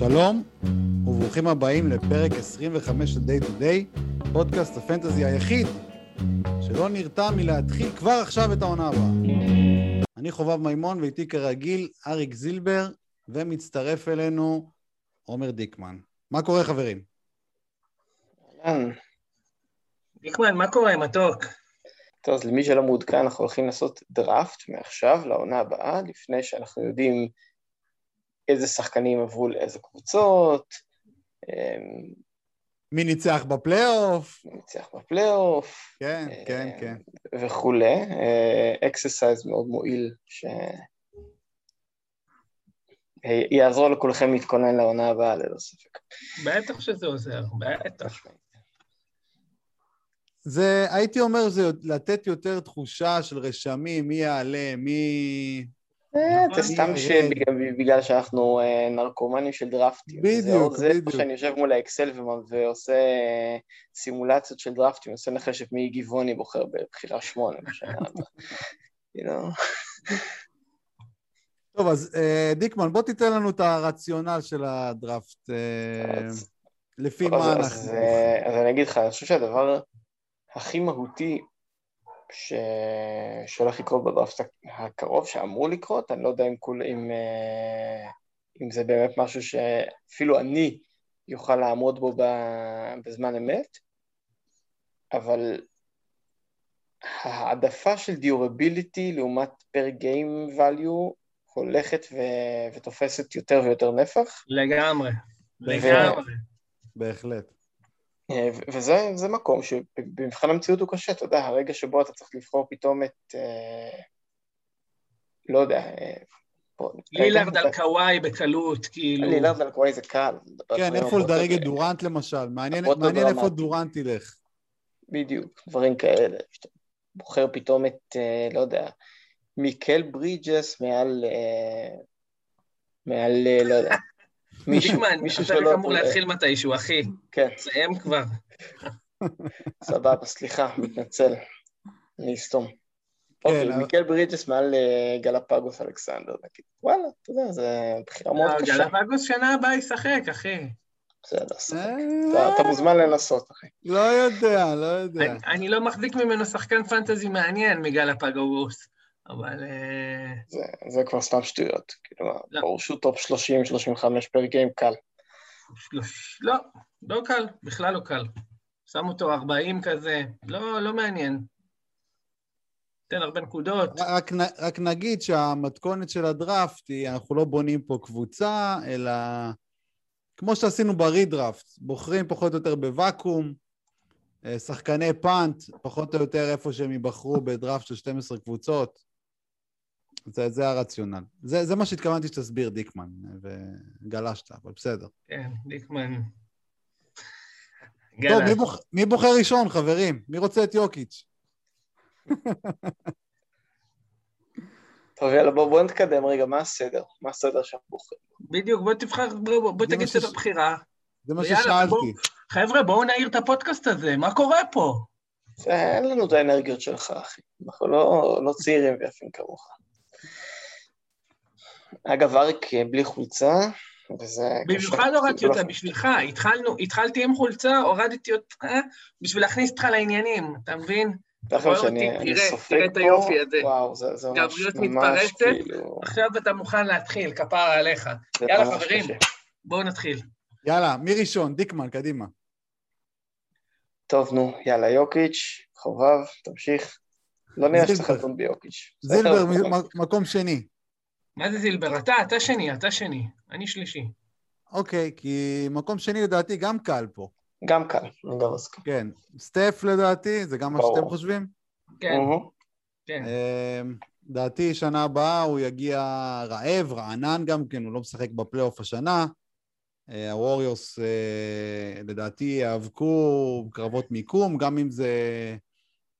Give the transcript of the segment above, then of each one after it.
שלום, וברוכים הבאים לפרק 25 של Day to Day, פודקאסט הפנטזי היחיד שלא נרתע מלהתחיל כבר עכשיו את העונה הבאה. אני חובב מימון, ואיתי כרגיל אריק זילבר, ומצטרף אלינו עומר דיקמן. מה קורה, חברים? אהלן. דיקמן, מה קורה, מתוק? טוב, אז למי שלא מעודכן, אנחנו הולכים לעשות דראפט מעכשיו לעונה הבאה, לפני שאנחנו יודעים איזה שחקנים עברו לאיזה קבוצות, אמ, מי ניצח בפלייאוף? מי ניצח בפלייאוף. כן, כן, כן. וכולי. exercise מאוד מועיל, ש... יעזור לכולכם להתכונן לעונה הבאה, ללא ספק. בטח שזה עוזר, בטח. זה, הייתי אומר, זה לתת יותר תחושה של רשמים, מי יעלה, מי... זה סתם שבגלל שאנחנו אה, נרקומנים של דרפטים. בדיוק, זה בדיוק. זה שאני יושב מול האקסל ועושה אה, סימולציות של דרפטים, עושה נחשת מי גבעוני בוחר בבחירה שמונה בשנה הבאה. טוב, אז אה, דיקמן, בוא תיתן לנו את הרציונל של הדראפט. לפי מה אנחנו... אז אני אגיד לך, אני חושב שהדבר הכי מהותי ש... שהולך לקרות בדראפט הקרוב, שאמור לקרות, אני לא יודע אם, כול, אם, אה, אם זה באמת משהו שאפילו אני יוכל לעמוד בו בזמן אמת, אבל ההעדפה של דיורביליטי לעומת פר גיים value הולכת ו... ותופסת יותר ויותר נפח. לגמרי, ו- לגמרי. בהחלט. אה, וזה זה מקום שבמבחן המציאות הוא קשה, אתה יודע, הרגע שבו אתה צריך לבחור פתאום את, אה, לא יודע, אה, לילארד על קוואי בקלות, כאילו. לילארד על קוואי זה קל. כן, איפה לדרג את דורנט למשל? מעניין איפה. דורנט ילך. בדיוק, דברים כאלה. שאתה בוחר פתאום את, לא יודע, מיקל ברידג'ס מעל, מעל, לא יודע, מישהו הפרק שלא... אמור להתחיל מתישהו, אחי. כן, תסיים כבר. סבבה, סליחה, מתנצל. אני אסתום. אוקיי, אבל- מיקל ברידג'ס מעל אה, גלפגוס אלכסנדר, נגיד. וואלה, אתה יודע, זו בחירה מאוד קשה. גלפגוס שנה הבאה ישחק, אחי. בסדר. אה, אתה- מוזמן לנסות, אחי. לא יודע, לא יודע. אני- אני לא מחזיק ממנו שחקן פנטזי מעניין מגלפגוס, אבל... אה, זה- זה כבר סתם שטויות. כאילו, לא. ברור שהוא top 30-35 per game קל. שלוש- לא, לא קל, בכלל לא קל. שם אותו 40 כזה, לא, לא מעניין. תן הרבה נקודות. רק, רק נגיד שהמתכונת של הדראפט היא, אנחנו לא בונים פה קבוצה, אלא כמו שעשינו ב redraft, בוחרים פחות או יותר בוואקום, אה, שחקני פאנט, פחות או יותר איפה שהם ייבחרו בדראפט של 12 קבוצות. זה, זה הרציונל. זה, זה מה שהתכוונתי שתסביר, דיקמן, וגלשת, אבל בסדר. כן, דיקמן. טוב, מי, בוח, מי בוחר ראשון, חברים? מי רוצה את יוקיץ'? טוב, יאללה, בוא בוא נתקדם רגע, מה הסדר? מה הסדר שאנחנו בוחרים? בדיוק, בוא תבחר, בוא, בוא תגיד מה את שש- הבחירה. זה מה ששאלתי. בוא. חבר'ה, בואו נעיר את הפודקאסט הזה, מה קורה פה? זה- אין לנו את האנרגיות שלך, אחי. אנחנו לא, לא צעירים ויפים כמוך. אגב, אריק אה, בלי חולצה, וזה... במיוחד. הורדתי זה אותה לא- בשבילך, התחלנו, התחלתי עם חולצה, הורדתי אותה בשביל להכניס אותך לעניינים, אתה מבין? רואה שאני אותי? אני תראה, סופג תראה את פה, היופי הזה. וואו, זה, זה ממש, גבריות ממש מתפרצת. כאילו... עכשיו אתה מוכן להתחיל, כפרה עליך. יאללה, חברים. קשה. בואו נתחיל. יאללה, מי ראשון? דיקמן, קדימה. טוב, נו, יאללה, יוקיץ', חובב, תמשיך. לא נראה שצריך. לדון ביוקיץ'. זילבר, מקום שני. מה זה זילבר? אתה, אתה שני, אתה שני. אני שלישי. אוקיי, כי מקום שני לדעתי גם קל פה. גם קל, אני גם מסכים. כן, סטף לדעתי, זה גם מה. שאתם חושבים? כן. כן. אמ, לדעתי, שנה הבאה הוא יגיע רעב, רענן גם כן, הוא לא משחק בפלייאוף השנה. אה, הווריורס אה, לדעתי יאבקו קרבות מיקום, גם אם זה...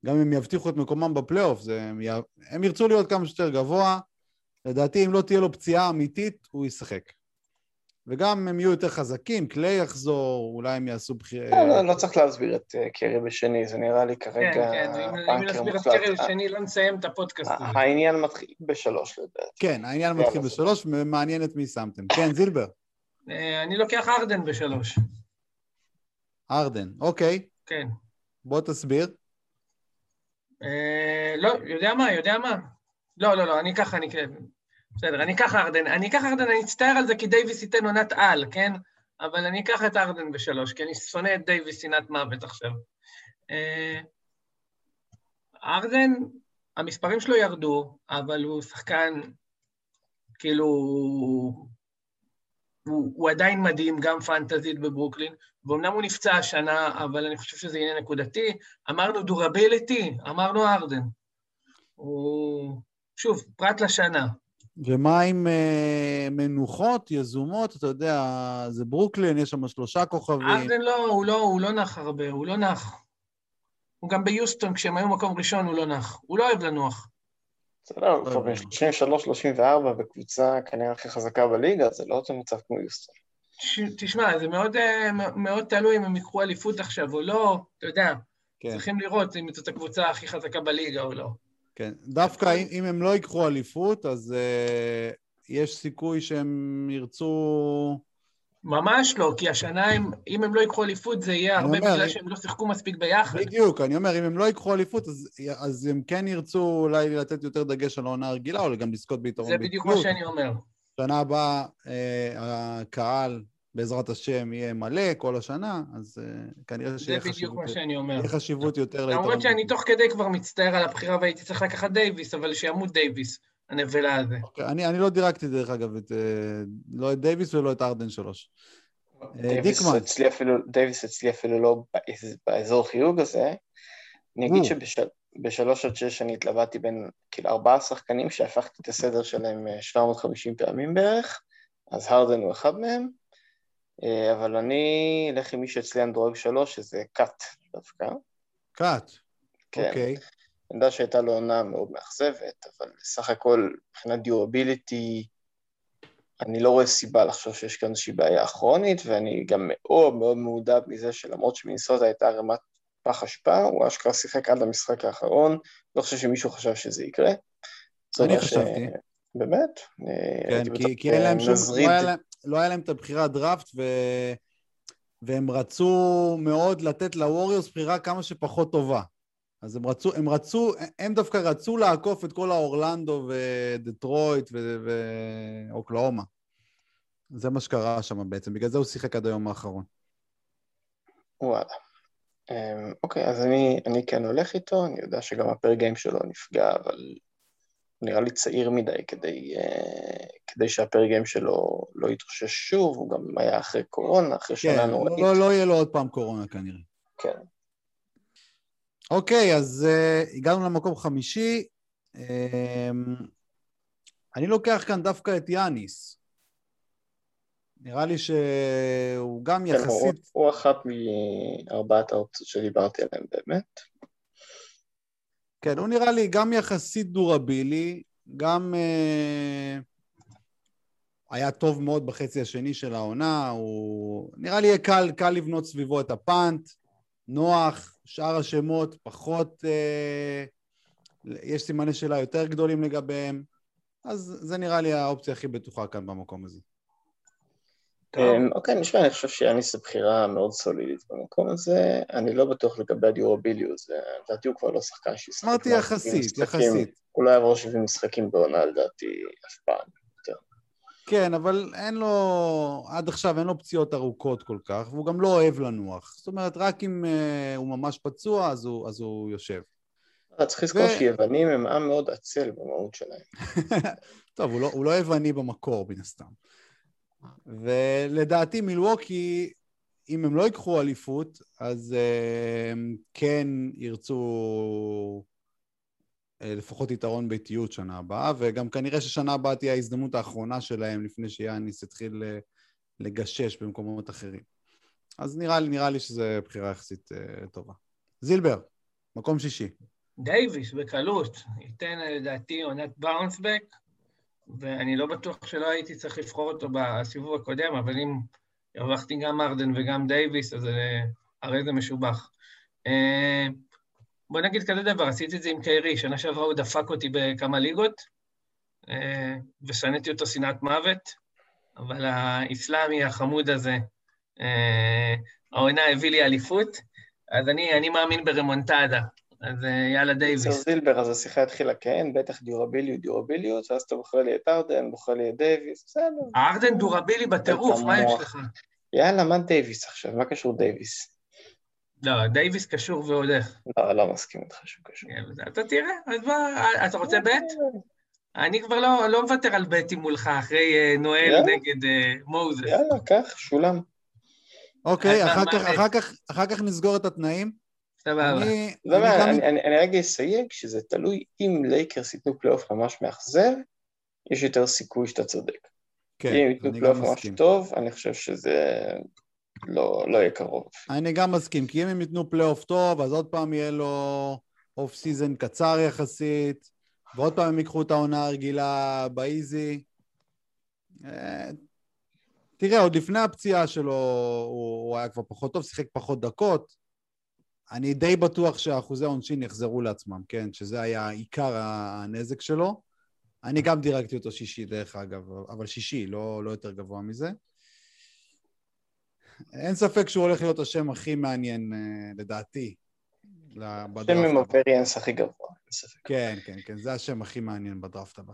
גם אם הם יבטיחו את מקומם בפלייאוף, זה, הם, י... הם ירצו להיות כמה שיותר גבוה. לדעתי, אם לא תהיה לו פציעה אמיתית, הוא ישחק. וגם הם יהיו יותר חזקים, קליי יחזור, אולי הם יעשו בחירה... לא, לא, לא צריך להסביר את אה, קרי בשני, זה נראה לי כן, כרגע כן, אם- אם נסביר את. קרי לשני, לא נסיים את הפודקאסט העניין מתחיל בשלוש לדעתי. כן, העניין מתחיל בשלוש, ומעניין את מי שמתם. כן, זילבר. אה, אני לוקח ארדן בשלוש. ארדן, אוקיי. כן. בוא תסביר. אה, לא, יודע מה, יודע מה. לא, לא, לא, אני ככה, אני. בסדר, אני אקח ארדן. אני אקח ארדן, אני אצטער על זה כי דייוויס ייתן עונת על, כן? אבל אני אקח את ארדן בשלוש, כי אני שונא את דייוויס שנאת מוות עכשיו. אה, ארדן, המספרים שלו ירדו, אבל הוא שחקן, כאילו, הוא, הוא עדיין מדהים, גם פנטזית בברוקלין, ואומנם הוא נפצע השנה, אבל אני חושב שזה עניין נקודתי. אמרנו דורביליטי, אמרנו ארדן. הוא, שוב, פרט לשנה. ומה עם uh, מנוחות יזומות? אתה יודע, זה ברוקלין, יש שם שלושה כוכבים. ארדן לא, הוא לא, הוא לא נח הרבה, הוא לא נח. הוא גם ביוסטון, כשהם היו מקום ראשון, הוא לא נח. הוא לא אוהב לנוח. בסדר, הוא כבר ב-33-34 בקבוצה כנראה הכי חזקה בליגה, זה לא אותו מצב כמו יוסטון. תשמע, זה מאוד, אה, מאוד תלוי אם הם ייקחו אליפות עכשיו או לא, אתה יודע. כן. צריכים לראות אם זאת הקבוצה הכי חזקה בליגה או לא. כן, דווקא אם, אם הם לא ייקחו אליפות, אז uh, יש סיכוי שהם ירצו... ממש לא, כי השנה, הם, אם הם לא ייקחו אליפות, זה יהיה הרבה בגלל שהם לא שיחקו מספיק ביחד. בדיוק, אני אומר, אם הם לא ייקחו אליפות, אז, אז הם כן ירצו אולי לתת יותר דגש על העונה הרגילה, או גם לזכות ביתרון זה בדיוק מה שאני אומר. שנה הבאה אה, הקהל, בעזרת השם, יהיה מלא כל השנה, אז אה, כנראה שיהיה חשיבות... זה בדיוק מה שאני אומר. יהיה חשיבות יותר ליתרון. למרות שאני תוך כדי כבר מצטער על הבחירה והייתי צריך לקחת דייוויס, אבל שימות דייוויס. הנבלה הזה. Okay, אוקיי, אני, אני לא דירגתי, דרך אגב, את, אה, לא את דייוויס ולא את ארדן שלוש. אה, דיקמן. דייוויס אצלי אפילו לא באזור חיוג הזה. אני אגיד שבשלוש עד שש אני התלבטתי בין כאילו ארבעה שחקנים שהפכתי את הסדר שלהם 750 אה, פעמים בערך, אז הרדן הוא אחד מהם, אבל אני אלך עם מי שאצלי מדורג שלוש, שזה קאט דווקא. קאט, כן. אוקיי. Okay. אני יודע שהייתה לו עונה מאוד מאכזבת, אבל סך הכל מבחינת דיורביליטי, אני לא רואה סיבה לחשוב שיש כאן איזושהי בעיה כרונית, ואני גם מאוד מאוד מעודד מזה שלמרות שמינסוטה הייתה רמת פח אשפה, הוא אשכרה שיחק עד למשחק האחרון, לא חושב שמישהו חשב שזה יקרה. אני חשבתי. ש... באמת? כן, כי, כי אין להם שום... לא היה להם, לא היה להם את הבחירת דראפט, ו... והם רצו מאוד לתת לווריוס בחירה כמה שפחות טובה. אז הם רצו, הם רצו, הם דווקא רצו לעקוף את כל האורלנדו ודטרויט ואוקלאומה. זה מה שקרה שם בעצם, בגלל זה הוא שיחק עד היום האחרון. וואלה. אמ, אוקיי, אז אני, אני כן הולך איתו, אני יודע שגם הפר גיים שלו נפגע, אבל נראה לי צעיר מדי כדי, אה, כדי שהפר גיים שלו לא יתרושש שוב, הוא גם היה אחרי קורונה, אחרי כן, שנה נוראית. כן, לא, לא יהיה לו עוד פעם קורונה כנראה. כן. אוקיי, אז uh, הגענו למקום חמישי. Um, אני לוקח כאן דווקא את יאניס. נראה לי שהוא גם כן, יחסית... הוא, הוא אחת מארבעת האופציות שדיברתי עליהן באמת. כן, הוא נראה לי גם יחסית דורבילי, גם uh, היה טוב מאוד בחצי השני של העונה, הוא נראה לי קל, קל לבנות סביבו את הפאנט, נוח, שאר השמות פחות, אה, יש סימני שאלה יותר גדולים לגביהם, אז זה נראה לי האופציה הכי בטוחה כאן במקום הזה. אמ, אוקיי, נשמע, אני חושב שיאניס זו בחירה מאוד סולידית במקום הזה. אני לא בטוח לגבי הדיורביליוס, לדעתי הוא כבר לא שחקן שישחק. אמרתי יחסית, יחסית. הוא לא יעבור 70 משחקים בעונה לדעתי אף פעם. כן, אבל אין לו, עד עכשיו אין לו פציעות ארוכות כל כך, והוא גם לא אוהב לנוח. זאת אומרת, רק אם uh, הוא ממש פצוע, אז הוא, יושב. אה, צריך לזכור. שיוונים הם עם מאוד עצל במהות שלהם. טוב, לא, הוא לא יווני במקור, מן הסתם. ולדעתי מילווקי, אם הם לא ייקחו אליפות, אז הם כן ירצו אה, לפחות יתרון ביתיות שנה הבאה, וגם כנראה ששנה הבאה תהיה ההזדמנות האחרונה שלהם לפני שיאניס יתחיל אה, לגשש במקומות אחרים. אז נראה לי, נראה לי שזו בחירה יחסית טובה. זילבר, מקום שישי. דייוויס, בקלות, ייתן לדעתי עונת באונסבק, ואני לא בטוח שלא הייתי צריך לבחור אותו בסיבוב הקודם, אבל אם הרווחתי גם ארדן וגם דייוויס, אז הרי זה משובח. Uh, בוא נגיד כזה דבר, עשיתי את זה עם קיירי, שנה שעברה הוא דפק אותי בכמה ליגות, אה, ושנאתי אותו שנאת מוות, אבל האסלאמי החמוד הזה, אה, העונה הביא לי אליפות, אז אני, אני מאמין ברמונטדה. אז אה, יאללה דייוויס. אצל זילבר, אז השיחה התחילה כן, בטח דיורביליות, דיורביליות, ואז אתה בוחר לי את ארדן, בוחר לי את דייוויס, בסדר. ארדן דורבילי בטירוף, מה יש לך? יאללה, מה דייוויס עכשיו? מה קשור דייוויס? לא, דייוויס קשור והולך. לא, לא מסכים איתך שהוא קשור. כן, אתה תראה, אז מה, אתה רוצה bet? אני כבר לא, לא מוותר על בטים מולך אחרי אה, נואל יאללה. נגד אה, מוזס. יאללה, קח, שולם. אוקיי, אחר כך- אחר כך- אחר כך נסגור את התנאים. סבבה. אני- אני גם- אני, אני, אני רגע אסייג שזה תלוי אם לייקרס ייתנו פלייאוף ממש מאכזב, יש יותר סיכוי שאתה צודק. כן, אם ייתנו אני פלייאוף גם ממש מסכים. טוב, אני חושב שזה לא, לא יהיה קרוב. אני גם מסכים, כי אם הם ייתנו פלייאוף טוב, אז עוד פעם יהיה לו off season קצר יחסית, ועוד פעם הם ייקחו את העונה הרגילה ב easy. אה, תראה, עוד לפני הפציעה שלו הוא, הוא היה כבר פחות טוב, שיחק פחות דקות. אני די בטוח שהאחוזי העונשין יחזרו לעצמם, כן? שזה היה עיקר הנזק שלו. אני גם דירקתי אותו שישי, דרך אגב, אבל שישי, לא, לא יותר גבוה מזה. אין ספק שהוא הולך להיות השם הכי מעניין, אה, לדעתי, ל- השם בדראפט עם הבא. הווריאנס הכי גבוה, אין ספק. כן, כן, כן, זה השם הכי מעניין בדראפט הבא.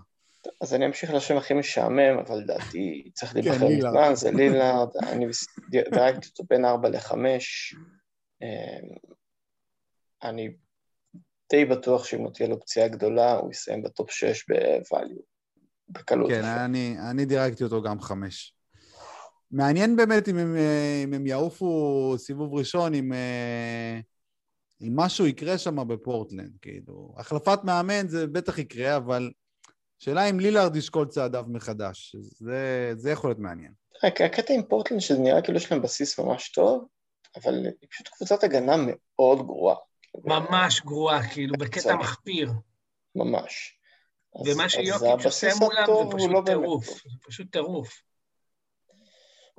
אז אני אמשיך לשם הכי משעמם, אבל לדעתי צריך כן, להיבחר. מזמן, זה לילארד, אני דירקתי אותו בין 4 ל-5. אני די בטוח שאם לא תהיה לו פציעה גדולה, הוא יסיים בטופ 6 ב-value, בקלות. כן, אני, אני דירקתי אותו גם חמש. מעניין באמת אם הם, אם הם יעופו סיבוב ראשון, אם, אה, אם משהו יקרה שם בפורטלנד, כאילו. החלפת מאמן זה בטח יקרה, אבל שאלה אם לילארד ישקול צעדיו מחדש. זה, זה יכול להיות מעניין. הקטע עם פורטלנד שזה נראה כאילו יש להם בסיס ממש טוב, אבל היא פשוט קבוצת הגנה מאוד גרועה. ממש גרועה, כאילו, בקטע. מחפיר. ממש. ומה שיוקיץ' עושה מולם הטוב זה לא פשוט טירוף. זה פשוט טירוף.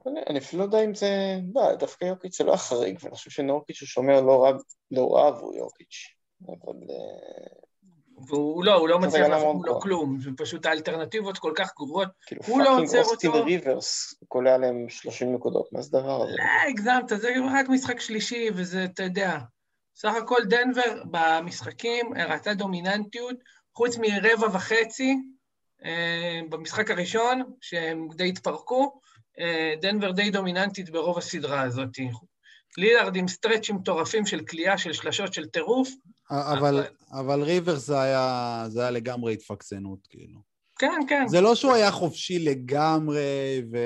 אני- אני אפילו לא יודע אם זה... לא, דווקא יוקיץ' זה לא החריג, ואני חושב שנורקיץ' הוא שומר לא רע, לא רע עבור יוקיץ'. אבל... אה, והוא לא, הוא לא מצליח לעשות גרועה. כלום. זה פשוט האלטרנטיבות כל כך גרועות. כאילו הוא לא fucking עוצר אוסטין אותו. ריברס, הוא קולע עליהם 30 נקודות, מה זה הדבר הזה? לא, הגזמת, זה רק משחק שלישי, וזה, אתה יודע. סך הכל דנבר במשחקים הראתה דומיננטיות, חוץ מרבע וחצי אה, במשחק הראשון, שהם די התפרקו, אה, דנבר די דומיננטית ברוב הסדרה הזאת. לילארד עם סטרצ'ים מטורפים של כליאה, של שלשות של טירוף. אבל, אבל ריברס זה היה, זה היה לגמרי התפקסנות, כאילו. כן, כן, זה לא שהוא היה חופשי לגמרי, ו...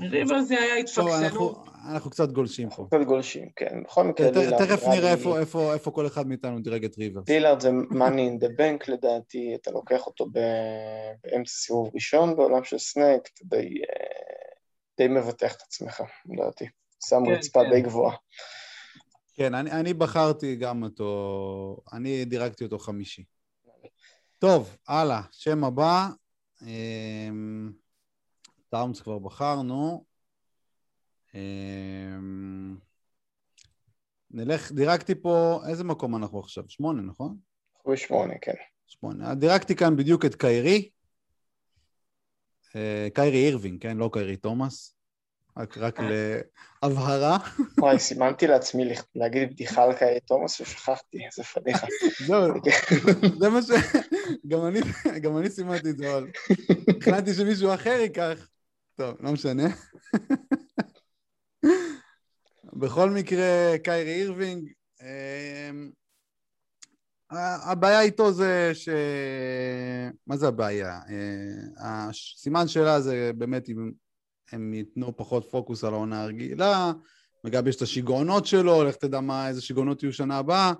ריבר זה היה טוב, התפקסנות. אנחנו, אנחנו קצת גולשים פה. קצת גולשים, כן. בכל מקרה, לילארד תכף נראה איפה, כל אחד מאיתנו דירג את ריברס. לילארד זה money in the bank לדעתי, אתה לוקח אותו ב- באמצע סיבוב ראשון בעולם של snake, אתה די, אה, די מבטח את עצמך, לדעתי. שם כן, רצפה כן. די גבוהה. כן, אני, אני בחרתי גם אותו, אני דירגתי אותו חמישי. טוב, הלאה, שם הבא. טאונס כבר בחרנו. אמ, נלך, דירגתי פה, איזה מקום אנחנו עכשיו? שמונה, נכון? הוא בשמונה, כן. שמונה. דירגתי כאן בדיוק את קיירי. אה, קיירי אירווינג, כן? לא קיירי תומאס. רק, רק להבהרה. וואי, סימנתי לעצמי להגיד בדיחה על קאי תומאס ושכחתי, איזה פדיחה. זהו, זה מה ש... גם אני, גם אני סימנתי את זה, אבל החלטתי שמישהו אחר ייקח. טוב, לא משנה. בכל מקרה, קיירי אירווינג, אמ, הבעיה איתו זה ש... מה זה הבעיה? אה, הסימן שאלה זה באמת אם הם ייתנו פחות פוקוס על העונה הרגילה, וגם יש את השיגעונות שלו, לך תדע מה, איזה שיגעונות יהיו שנה הבאה,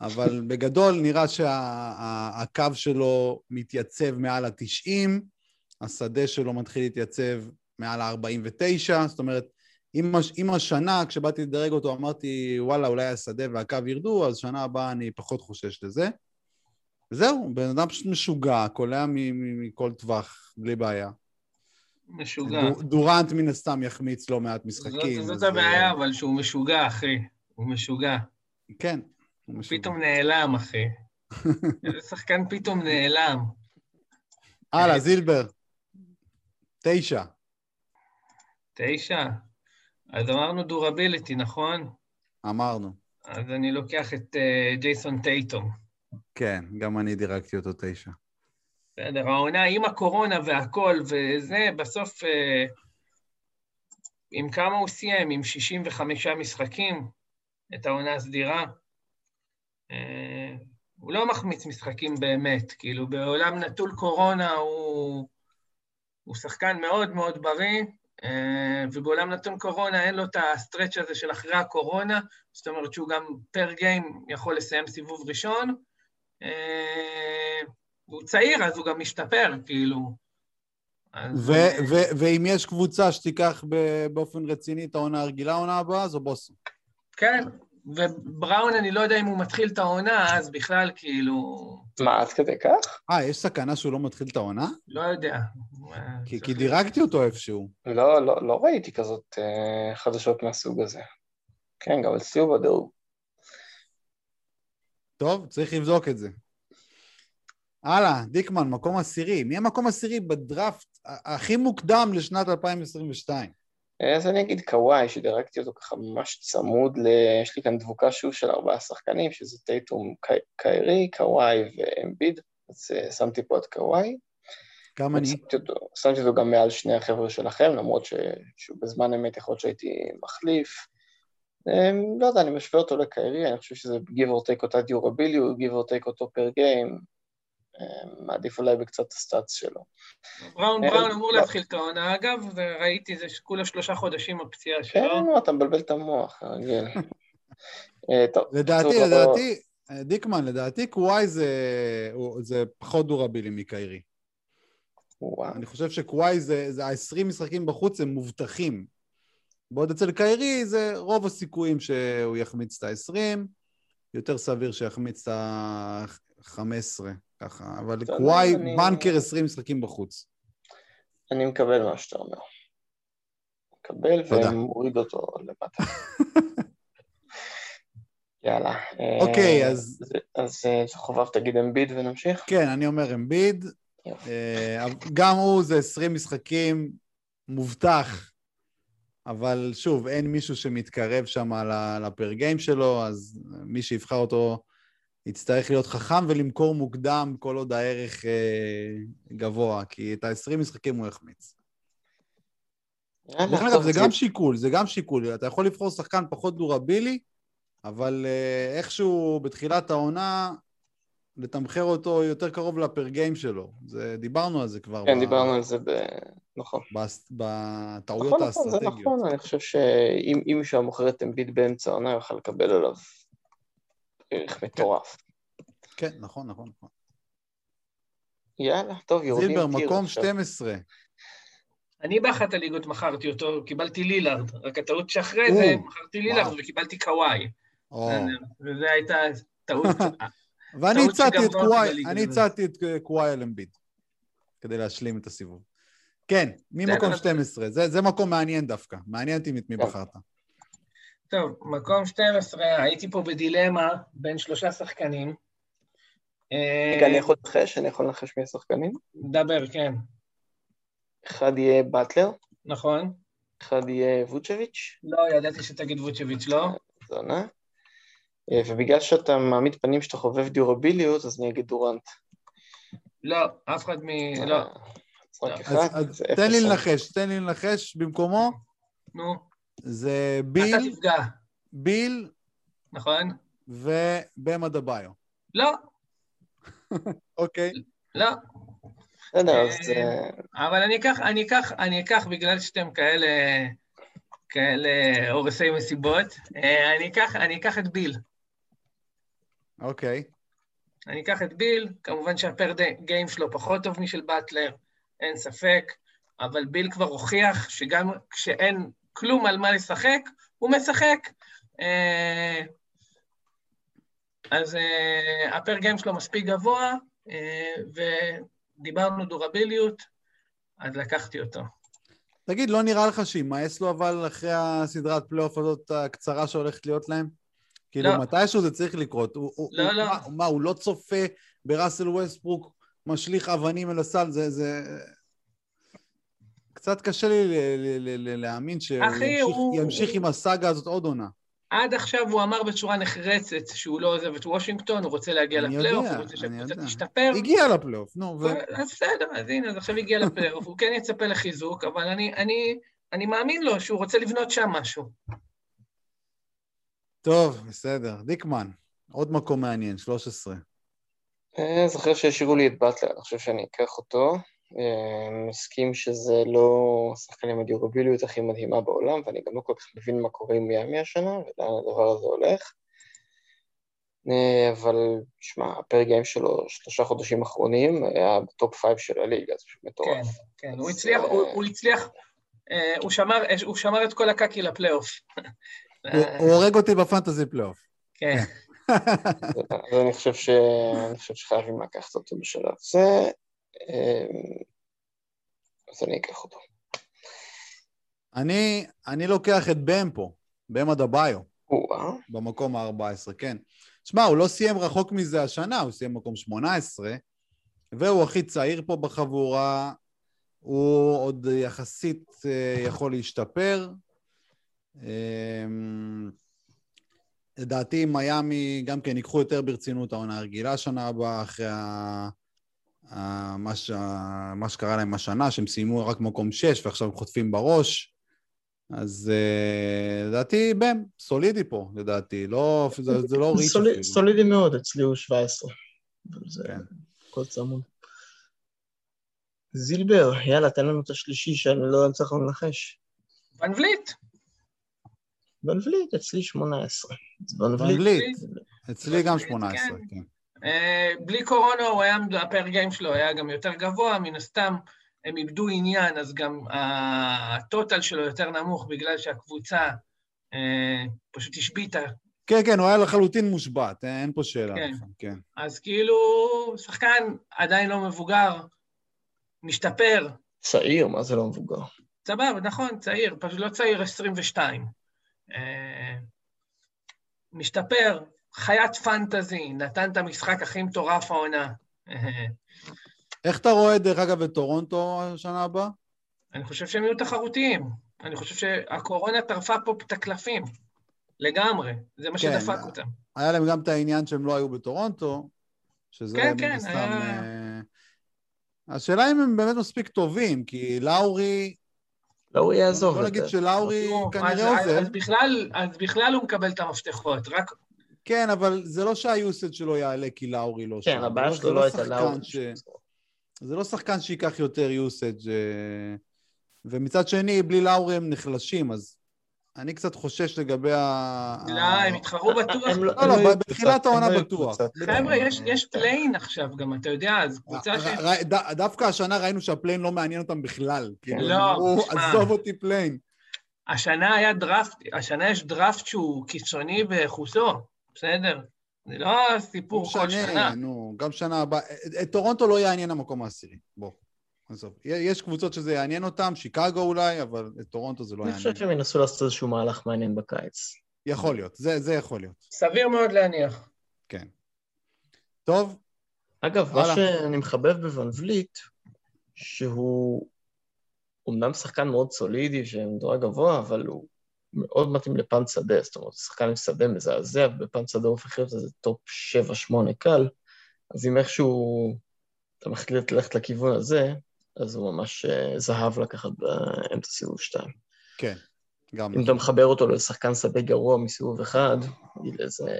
אבל בגדול נראה שהקו שלו מתייצב מעל ה-90, השדה שלו מתחיל להתייצב מעל ה-49, זאת אומרת, אם, הש- אם השנה, כשבאתי לדרג אותו, אמרתי, וואלה, אולי השדה והקו ירדו, אז שנה הבאה אני פחות חושש לזה. וזהו, בן אדם פשוט משוגע, קולע מכל טווח, בלי בעיה. משוגע. דור- דורנט מן הסתם יחמיץ לא מעט משחקים. זאת, זאת הבעיה, אה, אבל שהוא משוגע, אחי. הוא משוגע. כן. הוא משוגע. פתאום נעלם, אחי. איזה שחקן פתאום נעלם. הלאה, זילבר. תשע. תשע. אז אמרנו דורביליטי, נכון? אמרנו. אז אני לוקח את uh, ג'ייסון טייטום. כן, גם אני דירקתי אותו תשע. בסדר, העונה עם הקורונה והכל וזה, בסוף, uh, עם כמה הוא סיים? עם 65 משחקים, את העונה הסדירה. Uh, הוא לא מחמיץ משחקים באמת, כאילו בעולם נטול קורונה הוא, הוא שחקן מאוד מאוד בריא, אה, ובעולם נתון קורונה אין לו את הסטרץ' הזה של אחרי הקורונה, זאת אומרת שהוא גם פר גיים יכול לסיים סיבוב ראשון. אה, הוא צעיר, אז הוא גם משתפר, כאילו. ו- ו- ואם יש קבוצה שתיקח באופן רציני את העונה הרגילה, העונה הבאה, זו בוסון. כן, ובראון, אני לא יודע אם הוא מתחיל את העונה, אז בכלל, כאילו... מה, עד כדי כך? אה, יש סכנה שהוא לא מתחיל את העונה? לא יודע. כי, כי דירגתי אותו איפשהו. לא, לא, לא ראיתי כזאת אה, חדשות מהסוג הזה. כן, גם אצלי הוא בדירוג. טוב, צריך לבדוק את זה. הלאה, דיקמן, מקום עשירי. מי המקום עשירי בדראפט הכי מוקדם לשנת 2022? אז אני אגיד קוואי, שדירקתי אותו ככה ממש צמוד, ל... יש לי כאן דבוקה שוב של ארבעה שחקנים, שזה טייטום קיירי, קוואי ואמביד, אז אה, שמתי פה את קוואי. גם אני. שמתי אותו, שמתי אותו גם מעל שני החבר'ה שלכם, למרות ש... שהוא בזמן אמת יכול להיות שהייתי מחליף. אמ, לא יודע, אני משווה אותו לקיירי, אני חושב שזה give or take אותה דיורביליות, give or take אותו פר גיים, מעדיף אולי בקצת הסטאצ שלו. בראון בראון אמור להתחיל את העונה, אגב, וראיתי, זה כולה שלושה חודשים הפציעה שלו. כן, אתה מבלבל את המוח, רגיל. אה, לדעתי, לדעתי, דיקמן, לדעתי קוואי זה פחות דורבילי מקיירי. אני חושב שקוואי זה, ה-20 משחקים בחוץ הם מובטחים. בעוד אצל קיירי זה רוב הסיכויים שהוא יחמיץ את ה-20, יותר סביר שיחמיץ את ה-15. ככה, אבל קוואי אני... בנקר 20 משחקים בחוץ. אני מקבל מה שאתה אומר. מקבל ומוריד אותו למטה. יאללה. אוקיי, אז... אז אה, חובב תגיד אמביד ונמשיך? כן, אני אומר אמביד. אה, גם הוא זה 20 משחקים מובטח, אבל שוב, אין מישהו שמתקרב שם לפר גיים שלו, אז מי שיבחר אותו יצטרך להיות חכם ולמכור מוקדם כל עוד הערך אה, גבוה, כי את ה-20 משחקים הוא יחמיץ. דרך אגב, זה גם שיקול, זה גם שיקול. אתה יכול לבחור שחקן פחות דורבילי, אבל אה, איכשהו בתחילת העונה, לתמחר אותו יותר קרוב לפר גיים שלו. זה, דיברנו על זה כבר. כן, ב... דיברנו על זה ב... נכון. בטעויות נכון, האסטרטגיות. נכון, זה נכון, אני חושב שאם מישהו היה מוכר את אמביט באמצע העונה, יוכל לקבל עליו ערך מטורף. כן, נכון, נכון, נכון. יאללה, טוב, יורדים זילבר, מקום 12. אני באחת הליגות מכרתי אותו, קיבלתי לילארד, רק הטעות שאחרי זה מכרתי לילארד וקיבלתי קוואי. וזו הייתה טעות... ואני הצעתי את קוואי, אני הצעתי את קוואי על אמביד, כדי להשלים את הסיבוב. כן, ממקום 12, זה מקום מעניין דווקא, מעניין אותי את מי. בחרת. טוב, מקום 12, הייתי פה בדילמה בין שלושה שחקנים. רגע, אני יכול לנחש? אני יכול לנחש מי השחקנים? דבר, כן. אחד יהיה באטלר. נכון. אחד יהיה ווצ'ביץ'. לא, ידעתי שתגיד ווצ'ביץ', לא. זונה. אה, ובגלל שאתה מעמיד פנים שאתה חובב דיורביליות, אז אני אגיד דורנט. לא, אף אחד מ... לא. אז תן לי לנחש, תן לי לנחש במקומו. נו. זה ביל... אתה תפגע. ביל... נכון. ובמה דביו. לא. אוקיי. לא. אז... אה, אבל אני אקח, אני אקח, אני אקח, בגלל שאתם כאלה, כאלה הורסי מסיבות, אה, אני אקח, אני אקח את ביל. אוקיי. אני אקח את ביל, כמובן שהפר גיים שלו פחות טוב משל באטלר, אין ספק, אבל ביל כבר הוכיח שגם כשאין כלום על מה לשחק, הוא משחק. אה, אז אה, ה per game שלו מספיק גבוה, אה, ודיברנו דורביליות, אז לקחתי אותו. תגיד, לא נראה לך שימאס לו אבל אחרי הסדרת פלייאוף הזאת הקצרה שהולכת להיות להם? כאילו, לא. מתישהו זה צריך לקרות. הוא, לא, הוא, לא. מה, מה, הוא לא צופה בראסל ווסטברוק משליך אבנים אל הסל? זה... זה... קצת קשה לי ל- ל- ל- ל- להאמין שהוא ימשיך- עם הסאגה הזאת עוד עונה. עד עכשיו הוא אמר בצורה נחרצת שהוא לא עוזב את וושינגטון, הוא רוצה להגיע אני לפלייאוף, הוא רוצה אני שהקבוצה. תשתפר. הגיע לפלייאוף, נו, ו... אז בסדר, אז הנה, אז עכשיו הגיע לפלייאוף, הוא כן יצפה לחיזוק, אבל אני, אני, אני מאמין לו שהוא רוצה לבנות שם משהו. טוב, בסדר. דיקמן, עוד מקום מעניין, 13. אה, זוכר שהשאירו לי את באטלר, אני חושב שאני אקח אותו. אה, מסכים שזה לא שחקן עם הדיורביליות הכי מדהימה בעולם, ואני גם לא כל כך מבין מה קורה עם מיאמי השנה, ולאן הדבר הזה הולך. אה, אבל, שמע, ה per game שלו שלושה חודשים אחרונים היה ב top five של הליגה, זה פשוט מטורף. כן, אז, הוא הצליח, אה, הוא, הוא הצליח, הוא שמר, הוא שמר את כל הקקי לפלייאוף. הוא הורג אותי ב fantasy פלייאוף. כן, אז אני חושב, ש... אני חושב שחייבים לקחת אותו בשלב זה, אז אני אקח אותו. אני, אני לוקח את בם פה, בם אדבאיו, או-אה. במקום ה-14, כן. שמע, הוא לא סיים רחוק מזה השנה, הוא סיים מקום 18, והוא הכי צעיר פה בחבורה, הוא עוד יחסית אה, יכול להשתפר. אמ, לדעתי מיאמי גם כן ייקחו יותר ברצינות העונה הרגילה שנה הבאה, אחרי ה... מה, ש... מה שקרה להם השנה, שהם סיימו רק מקום 6 ועכשיו הם חוטפים בראש. אז אה, לדעתי בם, סולידי פה, לדעתי, לא, זה, זה לא ריץ' סולי- אפילו. סולידי מאוד, אצלי הוא 17. אבל זה כן. הכל צמוד. זילבר, יאללה, תן לנו את השלישי שאני לא צריך לנחש. ון וליט, ון וליט, אצלי 18. אז ון ון וליט, אצלי גם כן. 18, כן. אה, בלי קורונה, הוא היה, הפר גיים שלו היה גם יותר גבוה, מן הסתם הם איבדו עניין, אז גם הטוטל שלו יותר נמוך, בגלל שהקבוצה אה, פשוט השביתה. כן, כן, הוא היה לחלוטין מושבת, אה, אין פה שאלה. כן. כן. אז כאילו, שחקן עדיין לא מבוגר, משתפר, צעיר, מה זה לא מבוגר? סבבה, נכון, צעיר, פשוט לא צעיר 22. אה, משתפר, חיית פנטזי, נתן את המשחק הכי מטורף העונה. איך אתה רואה, דרך אגב, את טורונטו השנה הבאה? אני חושב שהם יהיו תחרותיים. אני חושב שהקורונה טרפה פה את הקלפים. לגמרי. זה מה כן. שדפק אותם. היה להם גם את העניין שהם לא היו בטורונטו, שזה כן, כן, הסתם... היה- אה, השאלה אם הם באמת מספיק טובים, כי לאורי, לא, הוא יעזוב. בוא נגיד. שלאורי כנראה אז, עוזב. אז, בכלל, אז בכלל הוא מקבל את המפתחות. רק... כן, אבל זה לא שהיוסד שלו יעלה כי לאורי לא שם. כן, הבעיה זה שלו זה לא הייתה לאורי. ש... זה לא שחקן שייקח יותר usage ומצד שני, בלי לאורי הם נחלשים, אז אני קצת חושש לגבי ה... לא, הם יתחרו בטוח. לא, לא, היו בתחילת העונה בטוח. חבר'ה, יש, כן. יש play-in עכשיו גם, אתה יודע, אז קבוצה ש... דווקא השנה ראינו שה play-in לא מעניין אותם בכלל. כאילו, לא, אמרו, תשמע. עזוב אותי play-in. השנה היה דראפט, השנה יש דראפט שהוא קיצוני באחוזו, בסדר? זה לא סיפור כל משנה, שנה. נו, גם שנה הבאה. את- את טורונטו לא יעניין המקום העשירי. בוא, עזוב. יש קבוצות שזה יעניין אותם, שיקגו אולי, אבל את טורונטו זה לא אני יעניין. חושב שהם ינסו לעשות איזשהו מהלך מעניין בקיץ. יכול להיות, זה זה יכול להיות. סביר מאוד להניח. כן. טוב, אגב, מה הלאה. שאני מחבב ואן וליט, שהוא אומנם שחקן מאוד סולידי, שמדורג גבוה, אבל הוא מאוד מתאים ל punt שדה, זאת אומרת, שחקן עם שדה מזעזע, וב punt שדה הוא הופך להיות איזה top 7-8 קל, אז אם איכשהו אתה מחליט ללכת לכיוון הזה, אז הוא ממש אה, זהב לקחת באמצע סיבוב 2. כן, גם. אם אתה מחבר אותו לשחקן שדה גרוע מסיבוב אחד, נגיד איזה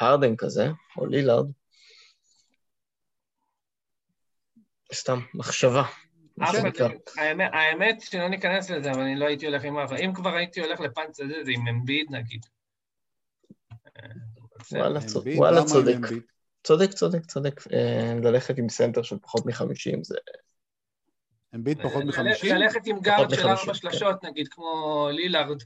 הרדן כזה, או לילארד, סתם, מחשבה. האמת- האמת שלא ניכנס לזה, אבל אני לא הייתי הולך עם אף... אם כבר הייתי הולך ל punt הזה, זה עם אמביד נגיד. אה. וואלה, צודק, אמביד, צודק. אמביד? צודק, צודק. אה, ללכת עם סנטר של פחות מחמישים זה... אמביד פחות ל- מחמישים? ללכת עם גארד של מ-50, ארבע כן. שלשות, נגיד, כמו לילארד.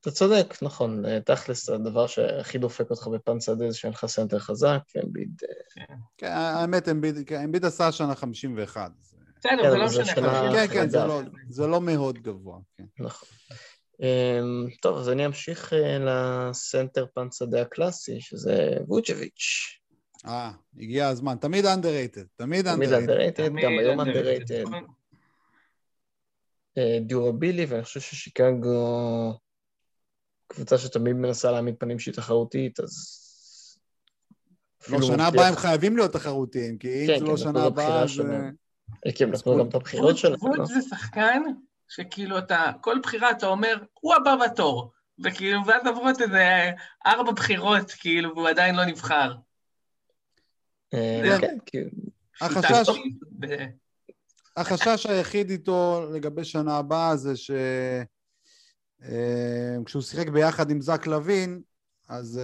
אתה צודק, נכון. אה, תכלס, הדבר שהכי דופק אותך ב punt שדה זה שאין לך סנטר חזק, ואמביד... אה, כן, האמת, אמביד כן, אמביד עשה השנה 51. בסדר, כן, זה לא משנה. כן, כן, זה. לא- זה לא מאוד גבוה. כן. נכון. אמ, טוב, אז אני אמשיך אה, לסנטר punt שדה הקלאסי, שזה ווצ'ביץ'. אה, הגיע הזמן. תמיד underrated, תמיד תמיד underrated. underrated, תמיד גם היום underrated. נכון? אה, דיורבילי, ואני חושב ששיקגו קבוצה שתמיד מנסה להעמיד פנים שהיא תחרותית, אז... לא, שנה הבאה הם חייבים להיות תחרותיים, כי אם כן, זה לא שנה הבאה, זה... אה, כי הם נתנו גם את הבחירות שלהם, ווד לא? זה שחקן שכאילו אתה, כל בחירה אתה אומר, הוא הבא בתור. וכאילו, ואז עברו את איזה ארבע בחירות, כאילו, והוא עדיין לא נבחר. אה, כן. החשש- החשש היחיד איתו לגבי שנה הבאה זה ש... אה, כשהוא שיחק ביחד עם זק לוין, אז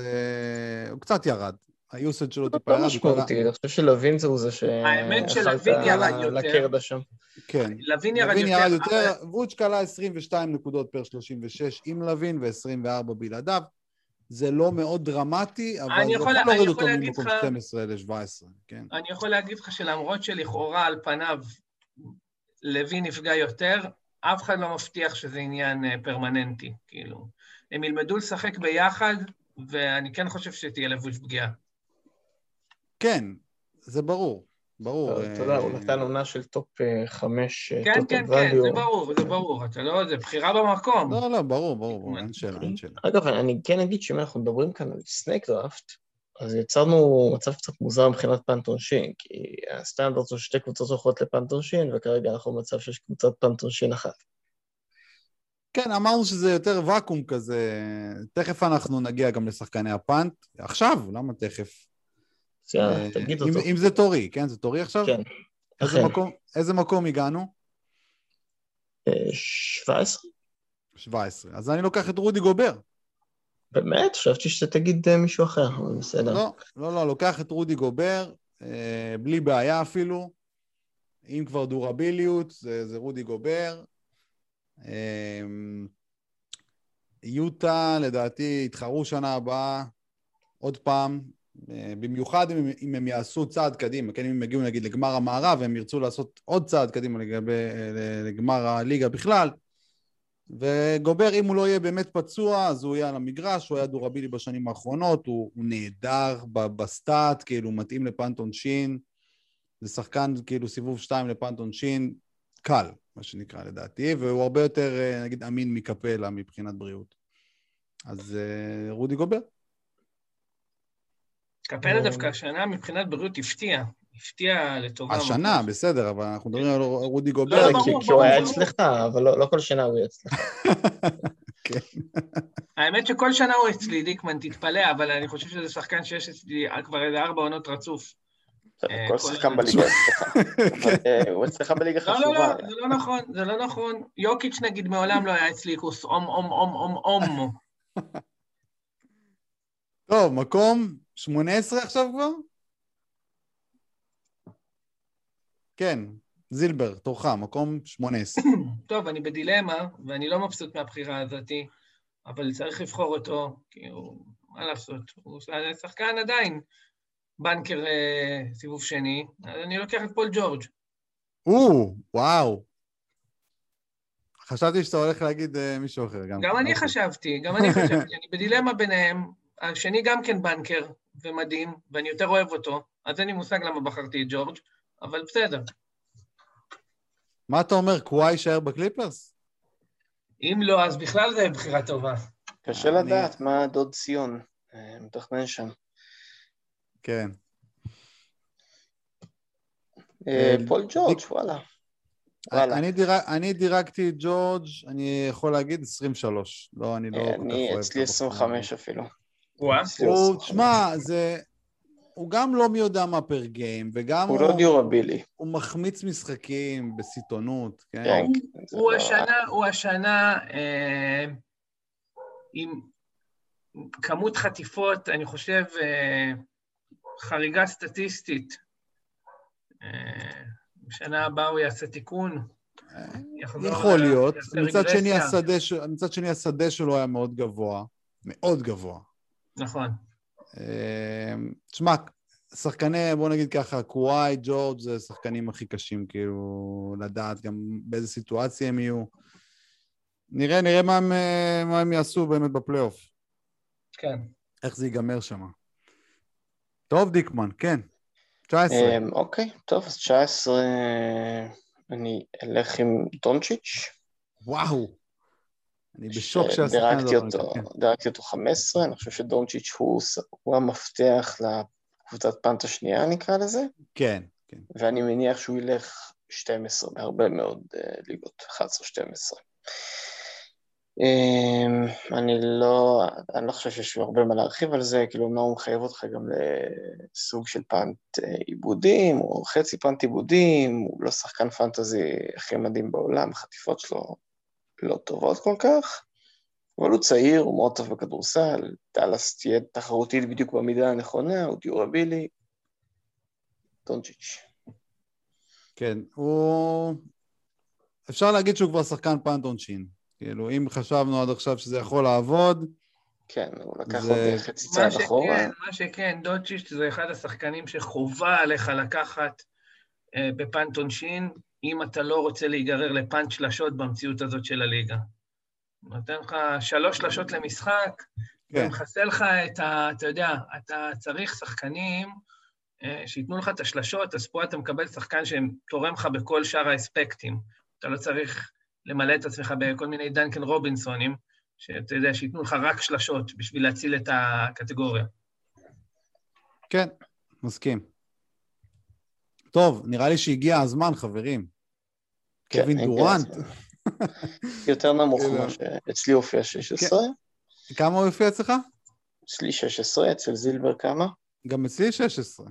הוא קצת ירד. היוסד שלו טיפה לא ירד. הוא קרא- משמעותי, אני חושב שלווין זה הוא זה האמת שאכל שלווין ירד יותר. לקרדה שם. כן. לוין ירד יותר. ירד יותר, ווצ' קלה 22 נקודות פר 36 עם לוין ו-24 בלעדיו. זה לא מאוד דרמטי, אבל זה יכול- להוריד אותו ממקום לך- 12 ל-17, כן. אני יכול להגיד לך שלמרות שלכאורה על פניו לוין נפגע יותר, אף אחד לא מבטיח שזה עניין אה, פרמננטי, כאילו. הם ילמדו לשחק ביחד, ואני כן חושב שתהיה לווצ' פגיעה. כן, זה ברור, ברור. אתה יודע, הוא אה, נתן עונה של top אה, חמש כן, total כן, כן, ואליו. זה ברור, זה ברור, אתה לא, זה בחירה במקום. לא, לא, ברור, ברור, אין שאלה, אין שאלה. אגב, אני כן אגיד שאם אנחנו מדברים כאן על snake draft, אז יצרנו מצב קצת מוזר מבחינת פאנט עונשין, כי הסטנדרט הוא שתי קבוצות הולכות לפאנט עונשין, וכרגע אנחנו במצב שיש קבוצת פאנט עונשין אחת. כן, אמרנו שזה יותר ואקום כזה. תכף אנחנו נגיע גם לשחקני הפאנט. עכשיו, למה תכף? אה, תגיד אותו. אם זה תורי, כן? זה תורי עכשיו? כן, איזה אכן. מקום- איזה מקום הגענו? אה, 17? 17. אז אני לוקח את רודי גובר. באמת? חשבתי שתגיד אה, מישהו אחר, אבל בסדר. לא, לא, לא, לוקח את רודי גובר, בלי בעיה אפילו. אם כבר דורביליות, זה, זה רודי גובר. יוטה, לדעתי, יתחרו שנה הבאה עוד פעם, במיוחד אם, אם הם יעשו צעד קדימה, כן, אם הם יגיעו נגיד לגמר המערב והם ירצו לעשות עוד צעד קדימה לגבי, אה, לגמר הליגה בכלל, וגובר, אם הוא לא יהיה באמת פצוע, אז הוא יהיה על המגרש, הוא היה durable י בשנים האחרונות, הוא, הוא נהדר ב stat, כאילו, מתאים ל punt עונשין, זה שחקן כאילו סיבוב שתיים ל punt עונשין, קל, מה שנקרא לדעתי, והוא הרבה יותר, אה, נגיד, אמין מקפלה מבחינת בריאות. אז אה, רודי גובר. קפלה דווקא השנה מבחינת בריאות הפתיע, הפתיע לטובה. השנה. בסדר, אבל אנחנו מדברים על רודי לא, גובר. לא, כי- ברור, כי הוא היה. אצלך, אבל לא לא כל שנה הוא יהיה אצלך. האמת שכל שנה הוא אצלי, דיקמן, תתפלא, אבל אני חושב שזה שחקן שיש אצלי כבר איזה ארבע עונות רצוף. אה, כל שחקן. בליגה. אבל, אה, הוא אצלך בליגה לא, לא, חשובה. לא, זה לא נכון, זה לא נכון. יוקיץ' נגיד מעולם לא היה אצלי כוס אום אום אום אום אום. טוב, מקום 18 עכשיו כבר? כן, זילבר, תורך, מקום 18. טוב, אני בדילמה, ואני לא מבסוט מהבחירה הזאתי, אבל צריך לבחור אותו, כי הוא, מה לעשות, הוא שחקן עדיין בנקר אה, סיבוב שני, אז אני לוקח את פול ג'ורג'. או, וואו. חשבתי שאתה הולך להגיד אה, מישהו אחר. גם, גם אני אוקיי. חשבתי, גם אני חשבתי, אני בדילמה ביניהם, השני גם כן בנקר ומדהים, ואני יותר אוהב אותו, אז אין לי מושג למה בחרתי את ג'ורג', אבל בסדר. מה אתה אומר, קוואי יישאר בקליפרס? אם לא, אז בכלל זה בחירה טובה. קשה אני- לדעת מה דוד ציון אה, מתכנן שם. כן. אה, אה, פול ג'ורג', וואלה. וואלה. אני, דירג, אני דירגתי את ג'ורג', אני יכול להגיד 23. לא, אני לא כל כך אוהב אני, אצלי הבחור. 25 אפילו. הוא, 25. תשמע, זה... הוא גם לא מי יודע מה פר גיים, וגם הוא הוא, לא דיורבילי. הוא מחמיץ משחקים בסיטונות, כן? כן, הוא- כן, לא- השנה, הוא השנה אה, עם כמות חטיפות, אני חושב, אה, חריגה סטטיסטית. אה, בשנה הבאה הוא יעשה תיקון. יכול להיות. מצד שני, השדה שלו היה מאוד גבוה. מאוד גבוה. נכון. אה, תשמע, שחקני, בוא נגיד ככה, קוואי, ג'ורג' זה השחקנים הכי קשים, כאילו, לדעת גם באיזה סיטואציה הם יהיו. נראה, נראה מה הם, מה הם יעשו באמת בפלייאוף, כן. איך זה ייגמר שם. טוב, דיקמן, כן. 19. אמ, אוקיי, טוב, אז 19 אני אלך עם דונצ'יץ'. וואו. אני בשוק אה, שהשחקן הזה... כן. דירקתי אותו 15, אני חושב שדונצ'יץ' הוא, הוא המפתח לקבוצת פאנט השנייה נקרא לזה, כן, כן. ואני מניח שהוא ילך 12 בהרבה מאוד uh, ליגות, 11-12. Um, אני לא, אני לא חושב שיש הרבה מה להרחיב על זה, כאילו אומנם הוא מחייב אותך גם לסוג של פאנט אה, עיבודים, או חצי פאנט עיבודים, הוא לא שחקן פנטזי הכי מדהים בעולם, החטיפות שלו לא טובות כל כך, אבל הוא צעיר, הוא מאוד טוב בכדורסל, דאלאס תהיה תחרותית בדיוק במידה הנכונה, הוא דיורבילי, דונצ'יץ'. כן, הוא... אפשר להגיד שהוא כבר שחקן פאנט עונשין. כאילו, אם חשבנו עד עכשיו שזה יכול לעבוד, כן, הוא לקח זה- עוד חצי מה צעד אחורה. שכן, מה שכן, דוצ'יץ' זה אחד השחקנים שחובה עליך לקחת אה, בפאנט עונשין, אם אתה לא רוצה להיגרר לפאנט שלשות במציאות הזאת של הליגה. נותן לך שלוש שלשות למשחק, כן. ומחסל לך את ה... אתה יודע, אתה צריך שחקנים אה, שייתנו לך את השלשות, אז פה אתה מקבל שחקן שתורם לך בכל שאר האספקטים. אתה לא צריך למלא את עצמך בכל מיני דנקן רובינסונים, שאתה יודע, שייתנו לך רק שלשות בשביל להציל את הקטגוריה. כן, מסכים. טוב, נראה לי שהגיע הזמן, חברים. כן, קווין דורנט. יותר נמוך כאילו- ממה שאצלי הופיע 16, כמה הוא יופיע אצלך? אצלי 16, אצל זילבר כמה? גם אצלי 16.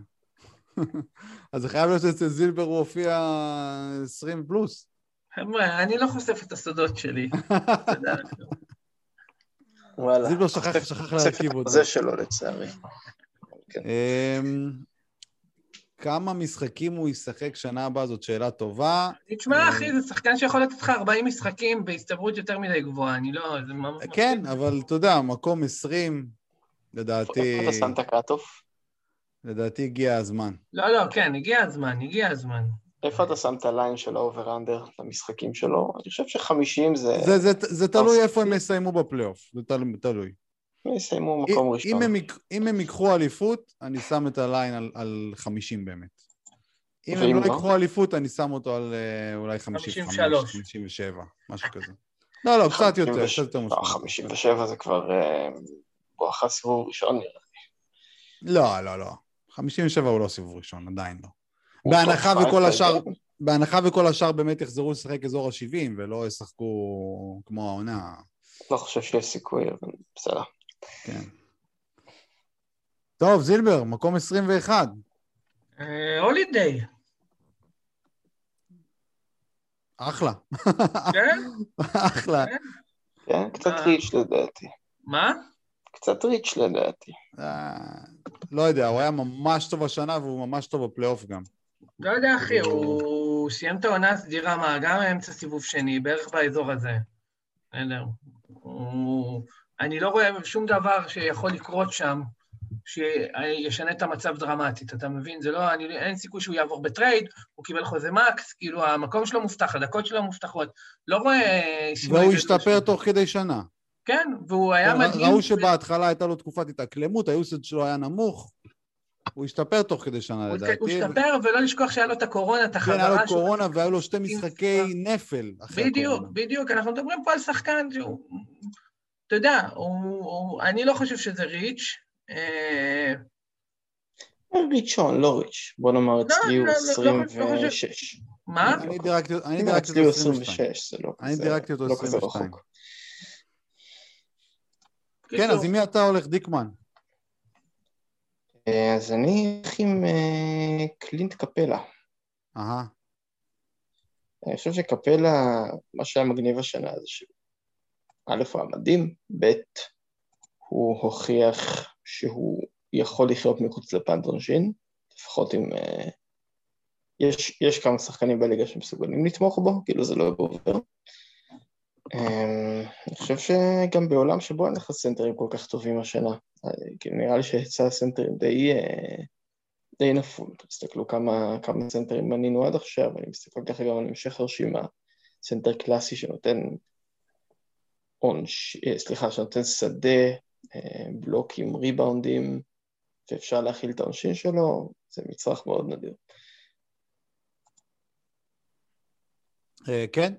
אז זה חייב להיות שאצל זילבר הוא הופיע 20 פלוס. חבר'ה, אני לא חושף את הסודות שלי. וואלה. זילבר שכח- להרכיב אותו. החוזה שלו לצערי. כמה משחקים הוא ישחק שנה הבאה זאת שאלה טובה. תשמע, אחי, זה שחקן שיכול לתת לך 40 משחקים בהסתברות יותר מדי גבוהה, אני לא... זה ממש... כן, אבל אתה יודע, מקום 20, לדעתי, איפה אתה שם את ה cut-off? לדעתי הגיע הזמן. לא, לא, כן, הגיע הזמן, הגיע הזמן. איפה אתה שם את ה line של ה over-under למשחקים שלו? אני חושב ש-50 זה... זה, זה, זה תלוי אז- איפה הם יסיימו בפלייאוף, זה תל- תלוי. יסיימו מקום אם- ראשון. אם הם, יק- אם הם ייקחו אליפות, אני שם את ה line על, על 50 באמת. אם הם לא לא? ייקחו אליפות, אני שם אותו על אה, אולי 55, 53. 57, משהו כזה. לא, לא, קצת יותר, 56 קצת יותר משמעותי. 57 זה כבר אה, בואכה סיבוב ראשון נראה לי. לא, לא, לא. 57 הוא לא סיבוב ראשון, עדיין לא. בהנחה וכל השאר. בהנחה וכל השאר באמת יחזרו לשחק אזור ה-70 ולא ישחקו כמו העונה, לא חושב שיש סיכוי, אבל בסדר. כן. טוב, זילבר, מקום 21. אה, הולידיי, אחלה. כן? אחלה. כן, קצת אה. reach לדעתי. מה? קצת reach לדעתי. אה, לא יודע, הוא היה ממש טוב השנה והוא ממש טוב בפלייאוף גם. לא יודע, אחי, הוא סיים את העונה הסדירה, מה, גם אמצע סיבוב שני, בערך באזור הזה. בסדר. הוא... אני לא רואה שום דבר שיכול לקרות שם שישנה את המצב דרמטית, אתה מבין? זה לא, אני, אין סיכוי שהוא יעבור בטרייד, הוא קיבל חוזה מקס, כאילו המקום שלו מובטח, הדקות שלו מובטחות. לא רואה והוא השתפר. תוך כדי שנה. כן, והוא היה ר- מדהים. ראו שבהתחלה הייתה לו תקופת התאקלמות, היוסד שלו היה נמוך. הוא השתפר תוך כדי שנה לדעתי. הוא השתפר, ולא לשכוח שהיה לו את הקורונה, את כן, החזרה היה לו שלו. קורונה והיו לו שתי משחקי. נפל אחרי בדיוק, הקורונה. בדיוק, אנחנו מדברים פה על שחקן שהוא... אתה יודע, הוא, הוא, אני לא חושב שזה ריץ'. אה, ראשון, לא ריץ'. בוא נאמר, אצלי הוא לא, לא, לא, לא 26. מה? אני דירקתי לא, אותו 22. 26, זה לא אני דירקתי אותו לא כזה 22. רחוק. כן, אז עם מי אתה הולך, דיקמן? אה, אז אני אלך עם אה, קלינט קפלה. אהה. אני חושב שקפלה, מה שהיה מגניב השנה זה שהוא, א', הוא היה מדהים, ב', הוא הוכיח שהוא יכול לחיות מחוץ ל punt עונשין, לפחות אם... אה, יש, יש כמה שחקנים בליגה שמסוגלים לתמוך בו, כאילו זה לא גובר. אה, אני חושב שגם בעולם שבו אין לך סנטרים כל כך טובים השנה, אה, כאילו נראה לי שהיצע הסנטרים די, די נפול. תסתכלו כמה, כמה סנטרים מנינו עד עכשיו, אני מסתכל ככה גם על המשך הרשימה. סנטר קלאסי שנותן עונש, אה, סליחה, שנותן שדה, אה, בלוקים, ריבאונדים, ואפשר להכיל את העונשין שלו, זה מצרך מאוד נדיר. אה, כן,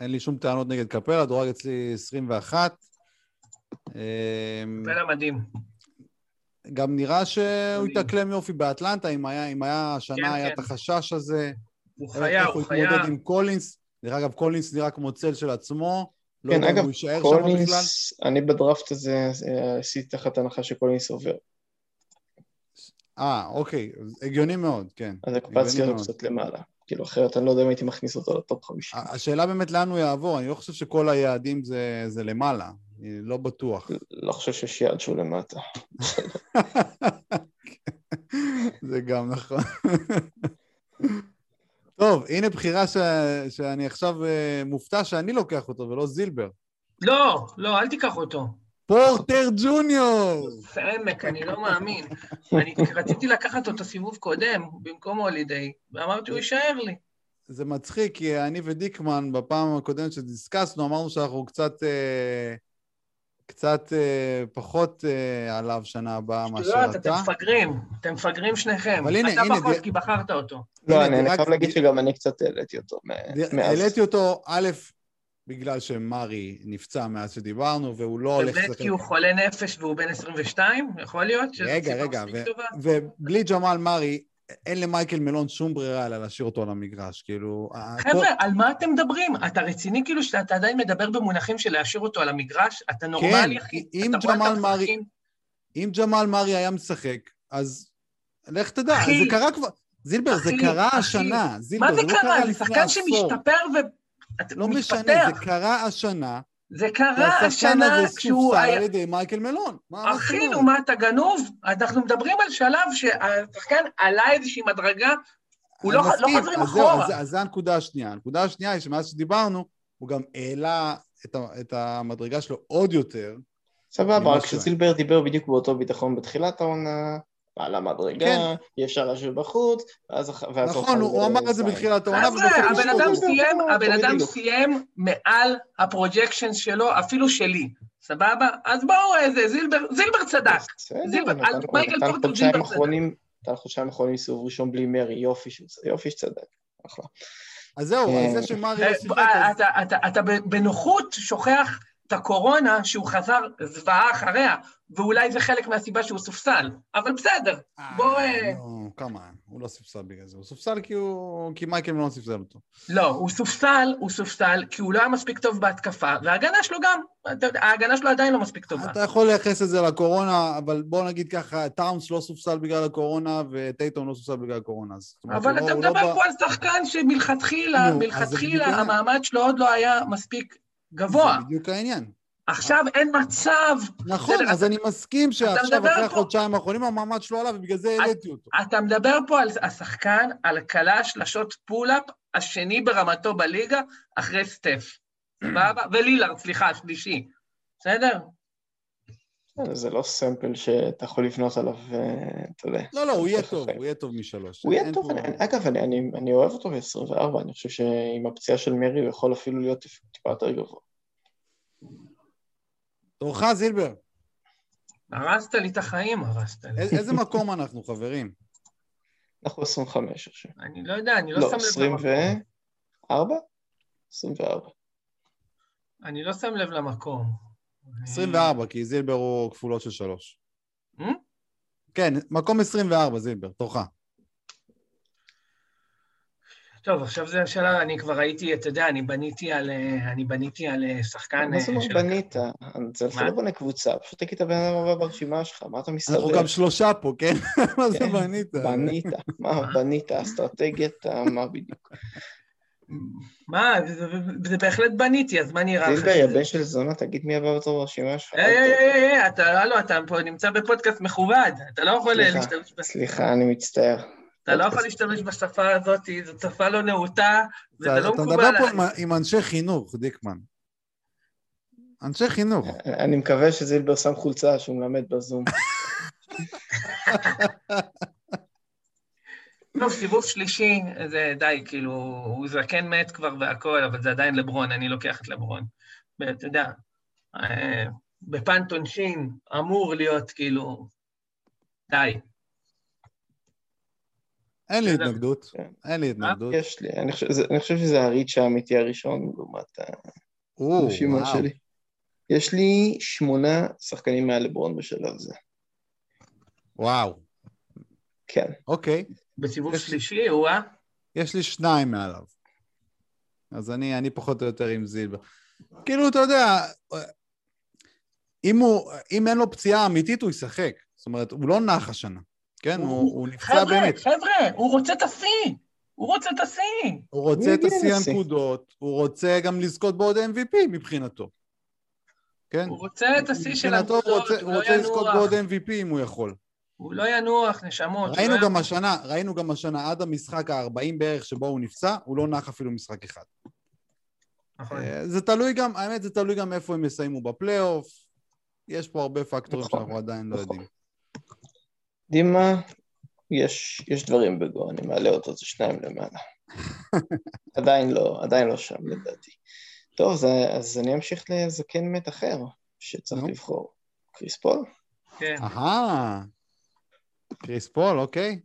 אין לי שום טענות נגד קפלה, דורג אצלי 21. אמ, קפלה מדהים. גם נראה שהוא התאקלם יופי באטלנטה, אם היה, אם היה כן, השנה, היה כן. את החשש הזה. הוא איך חיה, הוא הוא חיה. התמודד עם קולינס. דרך אגב, קולינס נראה כמו צל של עצמו. לא כן, יודע אגב, הוא יישאר שם בכלל. קולינס, אני בדראפט הזה עשיתי תחת הנחה שקולינס עובר. אה, אוקיי, הגיוני מאוד, כן. אז הקפצתי אותו. קצת למעלה. כאילו, אחרת אני לא יודע אם הייתי מכניס אותו ל top 50. השאלה באמת לאן הוא יעבור, אני לא חושב שכל היעדים זה, זה למעלה, אני לא בטוח. לא חושב שיש יעד שהוא למטה. זה גם נכון. טוב, הנה בחירה ש... שאני עכשיו אה, מופתע שאני לוקח אותו ולא זילבר. לא, לא, אל תיקח אותו. פורטר ג'וניור! עמק, אני לא מאמין. אני רציתי לקחת אותו סיבוב קודם, במקום הולידיי, ואמרתי, הוא יישאר לי. זה מצחיק, כי אני ודיקמן, בפעם הקודמת שדיסקסנו, אמרנו שאנחנו קצת... אה, קצת אה, פחות אה, עליו שנה הבאה מאשר שטויות, אתה. אתם מפגרים, אתם מפגרים שניכם. אבל הנה, אתה הנה, פחות, די- כי בחרת אותו. לא, הנה, אני אני חייב להגיד שגם אני קצת העליתי אותו מ- ד- מאז. העליתי אותו, א', בגלל שמרי נפצע מאז שדיברנו, והוא לא הולך לשחק. כי הוא חולה נפש והוא בן 22, יכול להיות? רגע, רגע, ו-? ובלי ג'מאל מרי, אין למייקל מלון שום ברירה אלא להשאיר אותו על המגרש, כאילו... חבר'ה, על מה אתם מדברים? אתה רציני כאילו שאתה עדיין מדבר במונחים של להשאיר אותו על המגרש? אתה נורמלי, אחי? כן, אם רואה את ג'מאל מרי-? אם ג'מאל מרי היה משחק, אז לך תדע, אחי, זה קרה כבר... זילבר, זה אחי, קרה אחי, השנה, זילבר, מה זה זה לא קרה? זה שחקן. שמשתפר ו... לא משנה. זה קרה השנה, זה קרה והשחקן השנה הזה כשהוא היה... על ידי מייקל מלון. מה אחי? נו, מה, אתה גנוב? אנחנו מדברים על שלב שהשחקן עלה איזושהי מדרגה, הוא לא לא חוזרים אז אחורה. אז- אז זו הנקודה השנייה. הנקודה השנייה היא שמאז שדיברנו, הוא גם העלה את ה- את המדרגה שלו עוד יותר. סבבה, ממה רק שזילבר דיבר בדיוק באותו ביטחון בתחילת העונה, על המדרגה, כן. אי אפשר להשאיר בחוץ, ואז נכון, הוא הוא אמר את זה בתחילת העונה, הבן אדם. סיים, הבן אדם. סיים מעל הפרוג'קשנס שלו, אפילו שלי, סבבה? אז בואו, איזה, זילבר, זילבר צדק. בסדר, זילבר, מייקל פורטר חודשיים זילבר אחרונים, נתן חודשיים אחרונים סיבוב ראשון בלי מרי, יופי שצדק, אחלה. אז זהו, אה, אז זה שמרי לא אה, אז... אתה- אתה- אתה בנוחות שוכח את הקורונה שהוא חזר זוועה אחריה, ואולי זה חלק מהסיבה שהוא סופסל, אבל בסדר, בוא... אה, לא, כמה, הוא לא ספסל בגלל זה. הוא ספסל כי הוא... כי מייקל מלון ספסל אותו. לא, הוא סופסל, הוא סופסל, כי הוא לא היה מספיק טוב בהתקפה, וההגנה שלו גם, ההגנה שלו עדיין לא מספיק טובה. אתה יכול לייחס את זה לקורונה, אבל בוא נגיד ככה, טאונס לא סופסל בגלל הקורונה, וטייטון לא סופסל בגלל הקורונה. אז אבל לא- אתה לא מדבר בא- פה על שחקן שמלכתחילה, מלכתחילה המעמד שלו עוד לא היה מספיק גבוה. זה בדיוק העניין. עכשיו אין מצב, נכון, אז אני מסכים שעכשיו, אחרי החודשיים האחרונים, המעמד שלו עלה, ובגלל זה העליתי אותו. אתה מדבר פה על השחקן, על קלע שלשות pull-up השני ברמתו בליגה, אחרי סטף. סבבה? ולילארד, סליחה, השלישי. בסדר? זה לא sample שאתה יכול לבנות עליו, אה, אתה יודע. לא, לא, הוא יהיה טוב. הוא יהיה טוב משלוש. הוא יהיה טוב, אגב, אני- אני אני אוהב אותו ב-24, אני חושב שעם הפציעה של מרי הוא יכול אפילו להיות טיפה יותר גבוה. תורך, זילבר. הרסת לי את החיים, הרסת לי. איזה מקום אנחנו, חברים? אנחנו 25 עכשיו. אני לא יודע, אני לא לא, שם לב 24? למקום. 24. אני לא שם לב למקום. 24, כי זילבר הוא כפולות של שלוש. אה? כן, מקום 24, זילבר, תורך. טוב, עכשיו זה השאלה, אני כבר הייתי, אתה יודע, אני בניתי על, אה, אני בניתי על אה, שחקן... מה זה אה, אומר של- בנית? אתה מה? לא בונה קבוצה, פשוט תגיד את הבן אדם הבא ברשימה שלך, מה אתה מסתובב? אנחנו גם שלושה פה, כן? מה זה כן, בנית? בנית, מה בנית? אסטרטגיית, מה בדיוק? מה, זה, בהחלט בניתי, אז מה נראה לך? זילבר, בן של זונה, תגיד מי הבא בתור ברשימה שלך. היי, היי, היי, היי, אתה, הלו, אתה פה נמצא בפודקאסט מכובד, אתה לא יכול סליחה, להשתמש, ב- סליחה, אני מצטער. אתה לא יכול להשתמש בשפה הזאת, זו שפה לא נאותה, וזה אתה לא אתה מקובל מדבר פה עם אנשי חינוך, דיקמן. אנשי חינוך. אני מקווה שזילבר שם חולצה שהוא מלמד בזום. טוב, סיבוב שלישי, זה די, כאילו, הוא זקן מת כבר והכל, אבל זה עדיין לברון, אני לוקח את לברון. ואתה יודע, אה, בפן עונשין אמור להיות, כאילו, די. אין לי. התנגדות, כן. אין לי התנגדות. יש לי, אני חושב, זה- אני חושב שזה הריץ' האמיתי הראשון לעומת הרשימה. שלי. יש לי שמונה שחקנים מעל לברון בשלב זה. וואו, כן. אוקיי. בסיבוב יש- שלישי, או-אה. יש לי שניים מעליו. אז אני, אני פחות או יותר עם זילבר. כאילו, אתה יודע, אם, הוא, אם אין לו פציעה אמיתית, הוא ישחק. זאת אומרת, הוא לא נח השנה, כן? הוא, הוא נפצע חבר'ה, באמת. חבר'ה, הוא רוצה את השיא! הוא רוצה את השיא! הוא רוצה הוא את השיא. הנקודות, הוא רוצה גם לזכות בעוד MVP מבחינתו. כן? הוא רוצה את השיא של הוא הנקודות, רוצה, הוא הוא לא רוצה לזכות. בעוד MVP אם הוא יכול. הוא לא ינוח, נשמות. ראינו לא גם. השנה, ראינו גם השנה, עד המשחק ה-40 בערך שבו הוא נפצע, הוא לא נח אפילו משחק אחד. נכון. אה, זה תלוי גם, האמת זה תלוי גם איפה הם יסיימו בפלייאוף. יש פה הרבה פקטורים נכון, שאנחנו עדיין לא נכון. יודעים. יודעים מה? יש, יש דברים בגו, אני מעלה אותו, זה שניים למעלה. עדיין לא, עדיין לא שם לדעתי. טוב, אז, אז אני אמשיך לזקן מת אחר, שצריך נו. לבחור. קריס פול? כן. אהה, קריס פול, אוקיי.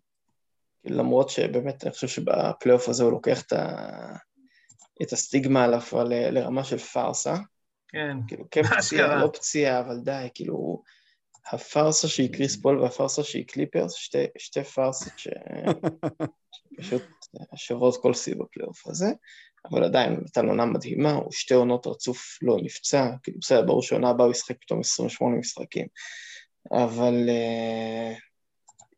למרות שבאמת אני חושב שבפלייאוף הזה הוא לוקח את, ה... את הסטיגמה עליו ל- לרמה של פארסה. כן. כאילו, כן פציעה? לא פציעה, אבל די, כאילו, הפארסה שהיא קריס פול והפארסה שהיא קליפרס, שתי, שתי פארסות ש... שפשוט שוות כל שיא בפלייאוף הזה, אבל עדיין נתן עונה מדהימה, הוא שתי עונות רצוף לא נפצע, כאילו בסדר, ברור שעונה הבאה הוא ישחק פתאום 28 משחקים, אבל אה,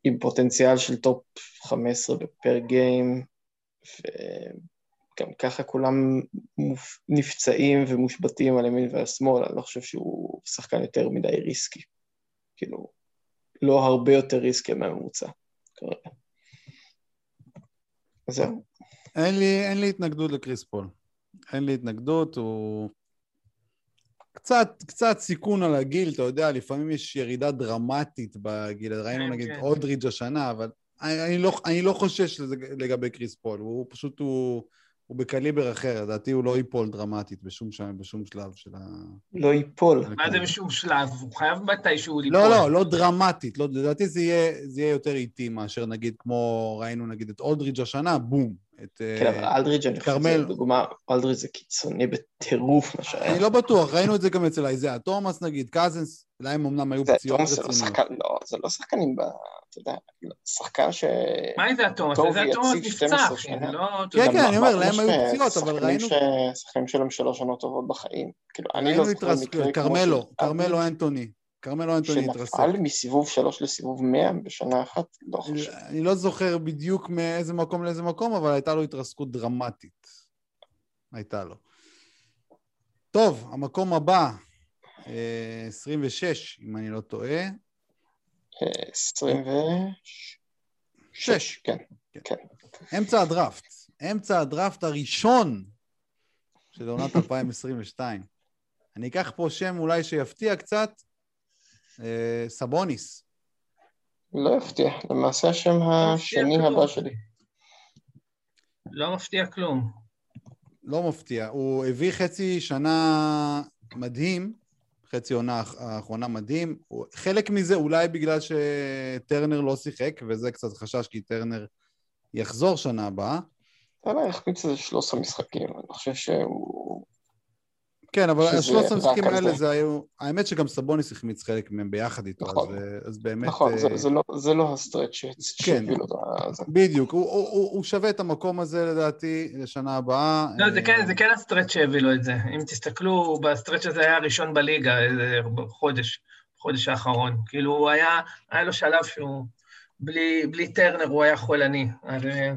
עם פוטנציאל של top 15 ב per game, וגם ככה כולם מופ... נפצעים ומושבתים על ימין ועל שמאל, אני לא חושב שהוא שחקן יותר מדי risky, כאילו, לא הרבה יותר risky מהממוצע זהו. אין לי, אין לי התנגדות לקריס פול. אין לי התנגדות, הוא... קצת, קצת סיכון על הגיל, אתה יודע, לפעמים יש ירידה דרמטית בגיל, ראינו כן, נגיד כן. אודריג' השנה, אבל אני, אני, לא, אני לא חושש לזה לגבי קריס פול, הוא פשוט, הוא, הוא בקליבר אחר, לדעתי הוא לא ייפול דרמטית בשום, ש... בשום שלב של ה... לא ייפול. מה זה בשום שלב? הוא חייב מתישהו ליפול. לא, לא, לא דרמטית, לא, לדעתי זה יהיה, זה יהיה יותר איטי מאשר נגיד כמו ראינו נגיד את אולדריץ' השנה, בום. את, כן, אה, אבל אלדריץ', אני חושב. שזה דוגמה, אלדריץ' זה קיצוני בטירוף מה שהיה. אני לא בטוח, ראינו את זה גם אצל איזאה תומאס נגיד, קזנס, להם אמנם היו פציעות תומאס זה לא רציניות. שחקן, לא, זה לא שחקנים, ב- אתה יודע, שחקן ש... מה? טוב, זה התומאס יציב נפצע, 12 אחי. שנה. זה לא... כן, כן, אני אומר, להם היו פציעות, אבל ראינו- שחקנים שלהם שלוש עונות טובות בחיים. כאילו, אני לא זוכר מקרה כמו כרמלו, כרמלו אלדריץ', אנטוני, כרמלו אנטוני התרסק. שנפל מסיבוב שלוש לסיבוב מאה בשנה אחת, לא חושב. אני לא זוכר בדיוק מאיזה מקום לאיזה מקום, אבל הייתה לו התרסקות דרמטית. הייתה לו. טוב, המקום הבא, אה, 26, אם אני לא טועה. אה, עשרים ושש, שש. כן. אמצע הדראפט. אמצע הדראפט הראשון של עונת 2022. אני אקח פה שם אולי שיפתיע קצת, אה, סבוניס. לא יפתיע, למעשה השם השני כלום. הבא שלי. לא מפתיע כלום. לא מפתיע. הוא הביא חצי שנה מדהים, חצי עונה האח- האחרונה מדהים. חלק מזה אולי בגלל שטרנר לא שיחק, וזה קצת חשש כי טרנר יחזור שנה הבאה. אתה יודע, החמיץ איזה 13 משחקים, אני חושב שהוא... כן, אבל השלוש המשחקים על האלה זה. היו... האמת שגם סבוניס החמיץ חלק מהם ביחד איתו, נכון. אז, אז באמת... נכון, זה- אה, זה לא- זה לא ה stretch כן. זה. בדיוק, הוא, הוא, הוא, הוא שווה את המקום הזה לדעתי לשנה הבאה. לא, זה אה, כן, זה כן ה stretch שהביא לו את זה. אם תסתכלו, ב stretch הזה היה הראשון בליגה, חודש, חודש האחרון. כאילו, הוא היה, היה לו שלב שהוא, בלי, בלי טרנר הוא היה חולני. אז אה,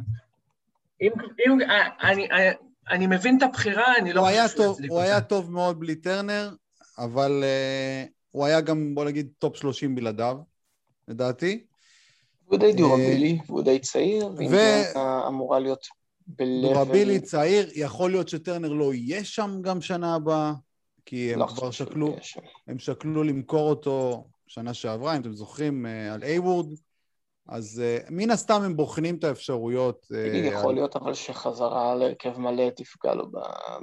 אם, אם, אה, אני, אה, אני מבין את הבחירה, אני לא הוא חושב שהוא טוב, יצדיק הוא היה אותה. טוב מאוד בלי טרנר, אבל אה, הוא היה גם, בוא נגיד, top 30 בלעדיו, לדעתי. הוא די דורבילי, והוא די צעיר, ו- ואינדיאנה אמורה להיות ב-level... דורבילי צעיר, יכול להיות שטרנר לא יהיה שם גם שנה הבאה, כי הם לא כבר שקלו. הם שקלו למכור אותו שנה שעברה, אם אתם זוכרים, אה, על איי-וורד, אז אה, מן הסתם הם בוחנים את האפשרויות. אה, תגיד, יכול על- להיות אבל שחזרה להרכב מלא תפגע לו ב-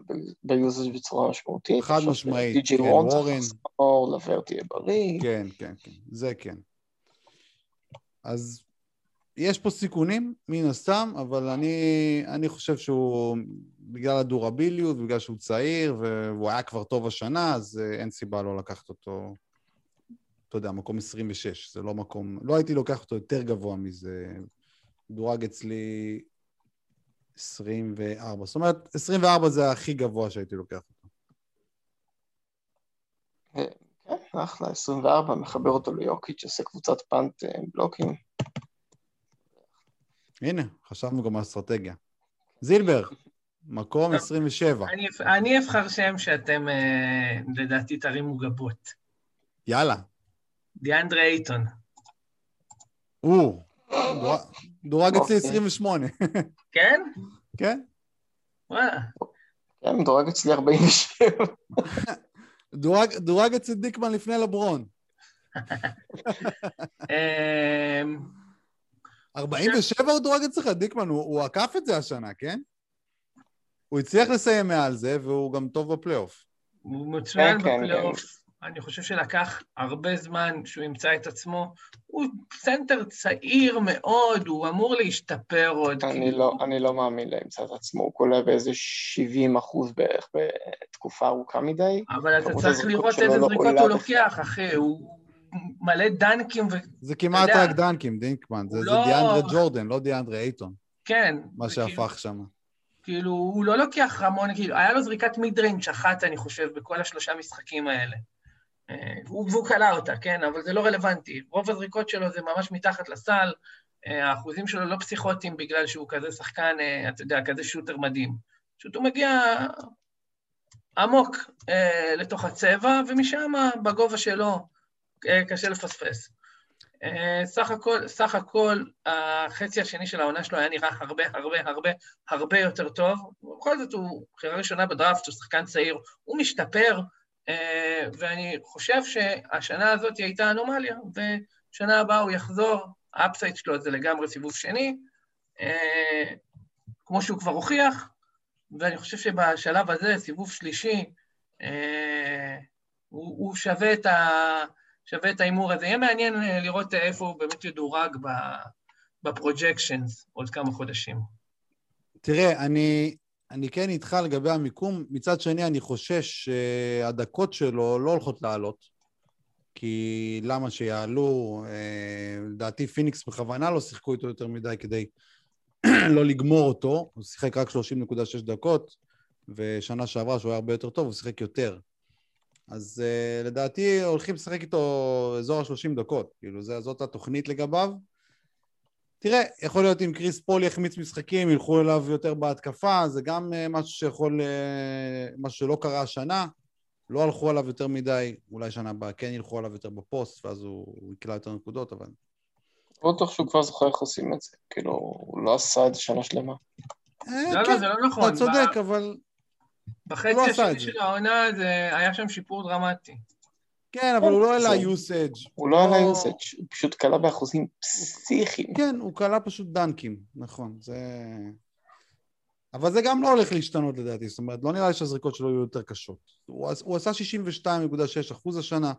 ב- ביוזג' בצורה משמעותית. חד משמעית, די.ג'יי כן, וורן צריך. לחזור, לברט יהיה בריא. כן, כן, כן, זה כן. אז יש פה סיכונים, מן הסתם, אבל אני, אני חושב שהוא, בגלל הדורביליות, בגלל שהוא צעיר, והוא היה כבר טוב השנה, אז אה, אין סיבה לא לקחת אותו, אתה יודע, מקום 26. זה לא מקום... לא הייתי לוקח אותו יותר גבוה מזה. דורג אצלי 24. זאת אומרת, 24 זה הכי גבוה שהייתי לוקח אותו. כן, אחלה, 24, מחבר אותו ליוקיץ', עושה קבוצת פאנט עם בלוקים. הנה, חשבנו גם על אסטרטגיה. זילבר, מקום 27. אני, אני אבחר שם שאתם אה, לדעתי תרימו גבות. יאללה. דיאנדרה אייטון. או, דורג- דורג אצלי אוקיי. 28. כן? כן? וואלה. כן, מדורג אצלי 47. דורג, דורג אצל דיקמן לפני לברון. אמ, 47 הוא דורג אצלך, דיקמן, הוא, עקף את זה השנה, כן? הוא הצליח לסיים מעל זה, והוא גם טוב בפלייאוף. הוא מצוין כן, כן, בפלייאוף. אני חושב שלקח הרבה זמן שהוא ימצא את עצמו. הוא סנטר צעיר מאוד, הוא אמור להשתפר עוד. אני כאילו. לא, אני לא מאמין לאמצע את עצמו, הוא קולע באיזה 70 אחוז בערך בתקופה ארוכה מדי. אבל אתה צריך הזריקות לראות איזה לא זריקות עולה הוא. לוקח, אחי. הוא מלא דנקים, זה כמעט יודע, רק דנקים, דיקמן. זה, הוא זה לא- דיאנדרה ג'ורדן, לא דיאנדרה אייטון, וכן. מה זה כאילו- שהפך שם. כאילו, הוא לא לוקח המון, כאילו, היה לו זריקת mid range אחת, אני חושב, בכל השלושה משחקים האלה. אה, והוא קלע אותה, כן? אבל זה לא רלוונטי. רוב הזריקות שלו זה ממש מתחת לסל, אה, האחוזים שלו לא פסיכוטיים בגלל שהוא כזה שחקן, אה, אתה יודע, כזה shooter מדהים. פשוט הוא מגיע עמוק אה, לתוך הצבע, ומשם, בגובה שלו, אה, קשה לפספס. אה, סך הכל, סך הכל, החצי השני של העונה שלו היה נראה הרבה, הרבה, הרבה, הרבה יותר טוב. בכל זאת, הוא בחירה ראשונה בדראפט, הוא שחקן צעיר, הוא משתפר, ואני חושב שהשנה הזאת היא הייתה אנומליה, ושנה הבאה הוא יחזור, ה upside שלו זה לגמרי סיבוב שני, אה, כמו שהוא כבר הוכיח, ואני חושב שבשלב הזה, סיבוב שלישי, אה, הוא, הוא שווה את ה... שווה את ההימור הזה. יהיה מעניין אה, לראות אה, איפה הוא באמת ידורג בפרוג'קשנס עוד כמה חודשים. תראה, אני, אני כן איתך לגבי המיקום. מצד שני, אני חושש שהדקות שלו לא הולכות לעלות. כי למה שיעלו? אה, לדעתי פיניקס בכוונה לא שיחקו איתו יותר מדי כדי לא לגמור אותו. הוא שיחק רק 30.6 דקות, ושנה שעברה, שהוא היה הרבה יותר טוב, הוא שיחק יותר. אז uh, לדעתי הולכים לשחק איתו אזור ה-30 דקות. כאילו, זאת התוכנית לגביו. תראה, יכול להיות אם קריס פול יחמיץ משחקים, ילכו אליו יותר בהתקפה, זה גם uh, משהו שיכול, uh, משהו שלא קרה השנה. לא הלכו עליו יותר מדי, אולי שנה הבאה כן ילכו עליו יותר בפוסט, ואז הוא, הוא יקלע יותר נקודות, אבל... לא בטוח שהוא כבר זוכר איך עושים את זה, כאילו, הוא לא עשה את זה שנה שלמה. אה, לא, כן, לא, זה לא נכון. אתה צודק, אבל... בחצי לא השני. של העונה זה היה שם שיפור דרמטי. כן, אבל הוא לא העלה זה- usage. הוא לא עלה יוסאג', הוא פשוט קלע באחוזים פסיכיים. כן, הוא קלע פשוט דנקים, נכון, זה... אבל זה גם לא הולך להשתנות לדעתי, זאת אומרת, לא נראה לי שהזריקות שלו יהיו יותר קשות. הוא, עש- הוא עשה 62.6 אחוז השנה,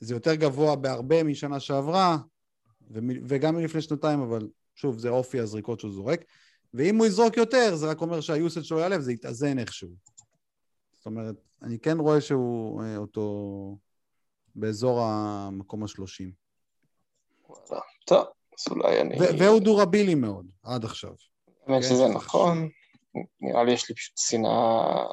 זה יותר גבוה בהרבה משנה שעברה, וגם מלפני שנתיים, אבל שוב, זה אופי הזריקות שהוא זורק. ואם הוא יזרוק יותר, זה רק אומר שהיוסד שלו יעלה וזה יתאזן איכשהו. זאת אומרת, אני כן רואה שהוא אה, אותו באזור המקום השלושים. טוב, אז אולי אני... והוא דורבילי מאוד, עד עכשיו. האמת כן, שזה זה נכון, נראה לי יש לי פשוט שנאה...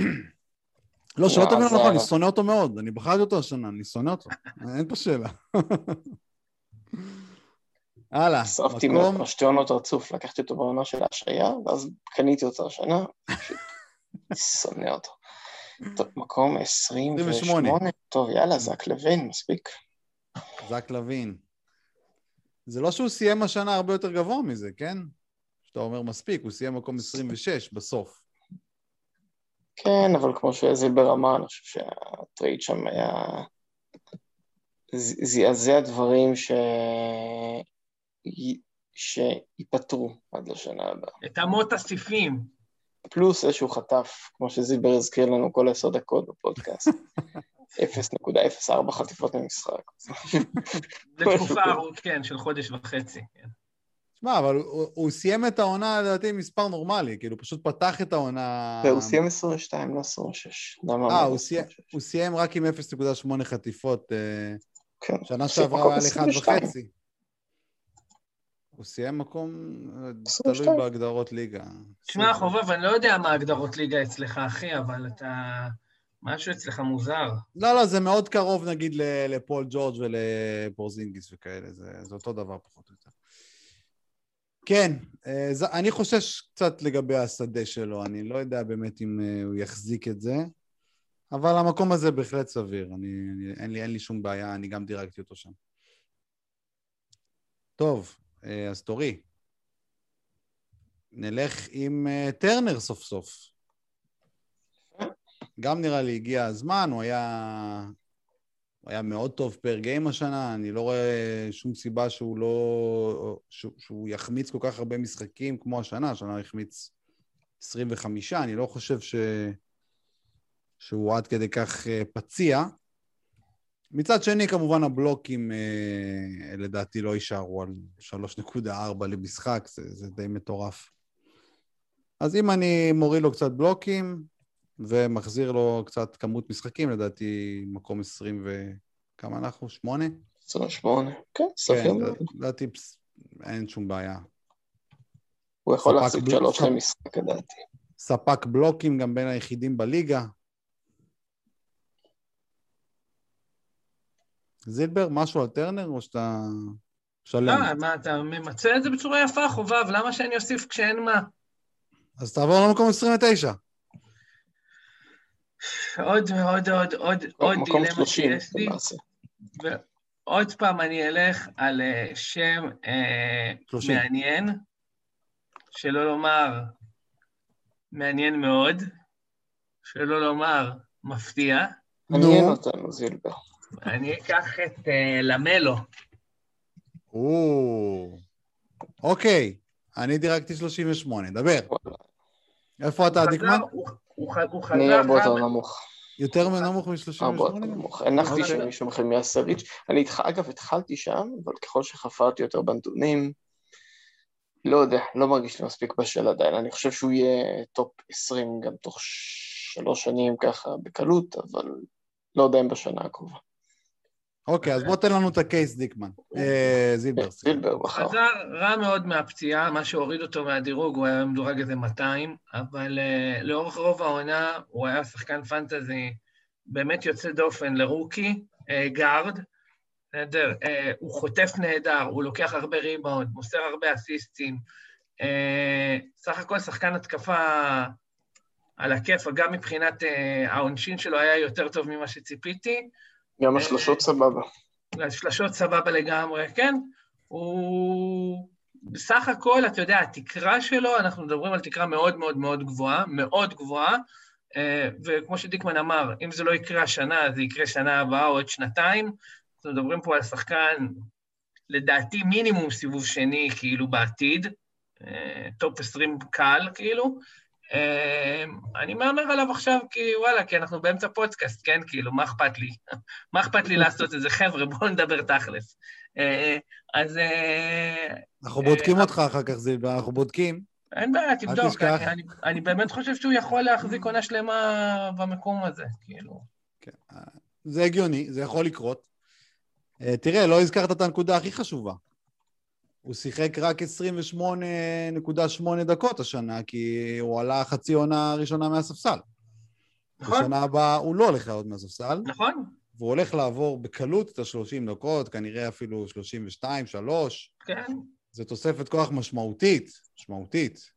לא, שלא תבין נכון, אני שונא אותו מאוד. אני בחרתי אותו השנה, אני שונא אותו. אין פה שאלה. הלאה, אספתי מקום... ממנו שתי עונות רצוף, לקחתי אותו בעונה של ההשעיה, ואז קניתי אותו השנה, פשוט שונא אותו. טוב, מקום 28. 28. טוב, יאללה, זק לוין, מספיק. זק לוין. זה לא שהוא סיים השנה הרבה יותר גבוה מזה, כן? שאתה אומר מספיק, הוא סיים מקום 26 בסוף. כן, אבל כמו שזילבר אמר, אני חושב שה trade שם היה... זעזע דברים ש... שייפתרו עד לשנה הבאה. את אמות הסיפים. פלוס זה שהוא חטף, כמו שזילבר הזכיר לנו כל עשר דקות בפודקאסט. 0.04 חטיפות למשחק. לתקופה ארוכה, כן, של חודש וחצי. כן. שמע, אבל הוא, הוא סיים את העונה לדעתי עם מספר נורמלי, כאילו פשוט פתח את העונה... והוא סיים 22, לא 26. למה אה, הוא סיים, 26? הוא סיים רק עם 0.8 חטיפות. אה, כן. שנה שעברה היה 22. 1.5. הוא סיים מקום, אה, 22. תלוי בהגדרות ליגה. תשמע, חובב, אני לא יודע מה הגדרות ליגה אצלך, אחי, אבל אתה... משהו אצלך מוזר. לא, לא, זה מאוד קרוב נגיד ל- לפול ג'ורג' ולפורזינגיס וכאלה, זה, זה אותו דבר פחות או יותר. כן, אה, זה, אני חושש קצת לגבי השדה שלו, אני לא יודע באמת אם אה, הוא יחזיק את זה, אבל המקום הזה בהחלט סביר, אני, אני, אין, לי, אין לי שום בעיה, אני גם דירקתי אותו שם. טוב, אז תורי. נלך עם אה, טרנר סוף סוף. גם נראה לי הגיע הזמן, הוא היה, הוא היה מאוד טוב פר גיים השנה, אני לא רואה שום סיבה שהוא לא... שהוא, שהוא יחמיץ כל כך הרבה משחקים כמו השנה, השנה הוא החמיץ 25, אני לא חושב ש... שהוא עד כדי כך אה, פציע. מצד שני, כמובן הבלוקים אה, לדעתי לא יישארו על 3.4 למשחק, זה, זה די מטורף. אז אם אני מוריד לו קצת בלוקים ומחזיר לו קצת כמות משחקים, לדעתי מקום 20 ו... כמה אנחנו? שמונה? 28. כן, סביר כן. לדעתי אין שום בעיה. הוא יכול להחזיק שלוש ספק. למשחק, לדעתי. ספק בלוקים גם בין היחידים בליגה. זילבר, משהו על טרנר או שאתה שלם? לא, מה, אתה ממצה את זה בצורה יפה, חובב, למה שאני אוסיף כשאין מה? אז תעבור למקום 29. עוד, עוד, עוד, עוד, עוד דילמה 30, שיש לי. ועוד פעם אני אלך על אה, שם אה, 30. מעניין, שלא לומר מעניין מאוד, שלא לומר מפתיע. מעניין נו. אותנו, זילבר. אני אקח את אה, למלו. או, אוקיי, אני דירגתי 38, דבר. איפה אתה? חזר- הוא- חזר הרבה יותר נמוך. יותר מנמוך הרבה יותר מ-38? נמוך. הנחתי אוקיי. שמישהו מכם יעשה reach. אני איתך, אגב, התחלתי שם, אבל ככל שחפרתי יותר בנתונים, לא יודע, לא מרגיש לי מספיק בשל עדיין. אני חושב שהוא יהיה top 20 גם תוך שלוש שנים ככה בקלות, אבל לא יודע אם בשנה הקרובה. אוקיי, אז בוא תן לנו את ה case, דיקמן. אה, זילבר. זילבר בחר. חזר רע מאוד מהפציעה, מה שהוריד אותו מהדירוג, הוא היה מדורג איזה 200, אבל אה, לאורך רוב העונה הוא היה שחקן fantasy באמת יוצא דופן ל rookie, אה, גארד, נהדר, אה, הוא חוטף נהדר, הוא לוקח הרבה ריבאונד, מוסר הרבה אסיסטים, אה, סך הכל שחקן התקפה על הכיפה, גם מבחינת uh, העונשין שלו היה יותר טוב ממה שציפיתי. גם השלושות סבבה. השלשות סבבה לגמרי, כן. הוא בסך הכל, אתה יודע, התקרה שלו, אנחנו מדברים על תקרה מאוד מאוד מאוד גבוהה, מאוד גבוהה, אה, וכמו שדיקמן אמר, אם זה לא יקרה השנה, זה יקרה שנה הבאה או עוד שנתיים. אנחנו מדברים פה על שחקן, לדעתי מינימום סיבוב שני, כאילו בעתיד, אה, top 20 קל, כאילו. אה, אני מהמר עליו עכשיו כי וואלה, כי אנחנו באמצע פודקאסט, כן? כאילו, מה אכפת לי? מה אכפת לי לעשות את זה? חבר'ה, בואו נדבר תכלס. אה, אז אה, אנחנו בודקים אותך אחר כך, זילבר, אנחנו בודקים. אין בעיה, תבדוק. אני- באמת חושב שהוא יכול להחזיק עונה שלמה במקום הזה, כאילו. כן, אה, זה הגיוני, זה יכול לקרות. אה, תראה, לא הזכרת את הנקודה הכי חשובה. הוא שיחק רק 28.8 דקות השנה, כי הוא עלה חצי עונה ראשונה מהספסל. נכון, בשנה הבאה הוא לא הולך לעוד מהספסל, נכון, והוא הולך לעבור בקלות את ה-30 דקות, כנראה אפילו 32, 3. כן, זו תוספת כוח משמעותית, משמעותית.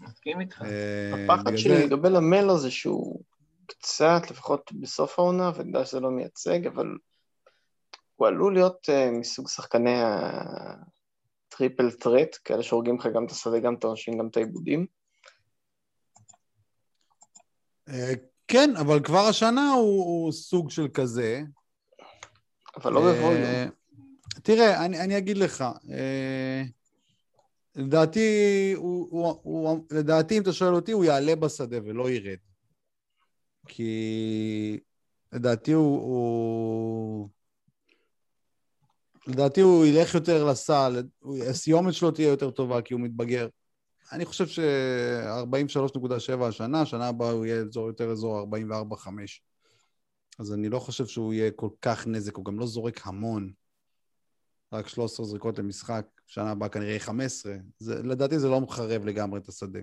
מסכים איתך. אה, הפחד שלי לגבי למלו זה שהוא קצת, לפחות בסוף העונה, ואני יודע שזה לא מייצג, אבל הוא עלול להיות אה, מסוג שחקני הטריפל טרט, כאלה שהורגים לך גם את השדה, גם את העונשין, גם את העיבודים. אה, כן, אבל כבר השנה הוא, הוא סוג של כזה. אבל לא אה, בווליום. תראה, אני, אני אגיד לך, אה, לדעתי, הוא, הוא, הוא, לדעתי, אם אתה שואל אותי, הוא יעלה בשדה ולא ירד. כי לדעתי הוא, הוא... לדעתי הוא ילך יותר לסל, הסיומת שלו תהיה יותר טובה כי הוא מתבגר. אני חושב ש-43.7 השנה, שנה הבאה הוא יהיה אזור, יותר אזור 44-5. אז אני לא חושב שהוא יהיה כל כך נזק, הוא גם לא זורק המון. רק 13 זריקות למשחק, שנה הבאה כנראה יהיה 15. זה, לדעתי זה לא מחרב לגמרי את השדה.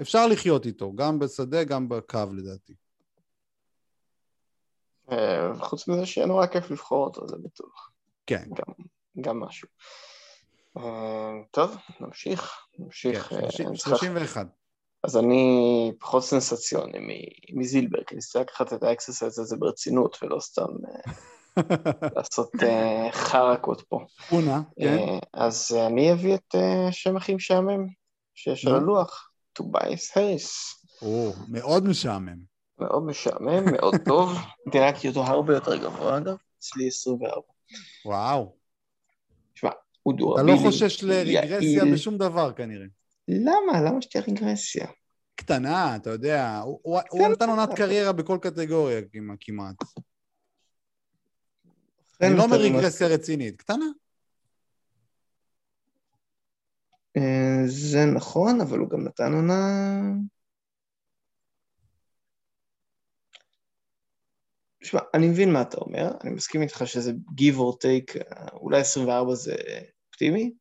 אפשר לחיות איתו, גם בשדה, גם בקו לדעתי. אה, חוץ מזה שיהיה נורא כיף לבחור אותו, זה בטוח. כן, גם משהו. אה, טוב, נמשיך. כן, נמשיך. אה, 30, משחק. 31. אז אני פחות סנסציוני מ- מזילבר, כי ניסיתי לקחת את ה exercise הזה ברצינות, ולא סתם אה, לעשות אה, הברקות פה. אונה, כן. אה, אז אני אביא את אה, השם הכי משעמם שיש על. הלוח, טובייס הריס. או, מאוד משעמם. מאוד משעמם, מאוד טוב. דירקתי אותו הרבה יותר גבוה, אגב, אצלי 24. וואו. תשמע, הוא אתה דורבילי. לא חושש לרגרסיה יעיל. בשום דבר כנראה. למה? למה שתהיה רגרסיה? קטנה, אתה יודע, הוא- הוא נתן עונת קריירה בכל קטגוריה כמעט- אני לא אומר אתה רגרסיה רצינית, קטנה. אה, זה נכון, אבל הוא גם נתן עונה... תשמע, אני מבין מה אתה אומר, אני מסכים איתך שזה give or take, אה, אולי 24 זה אופטימי,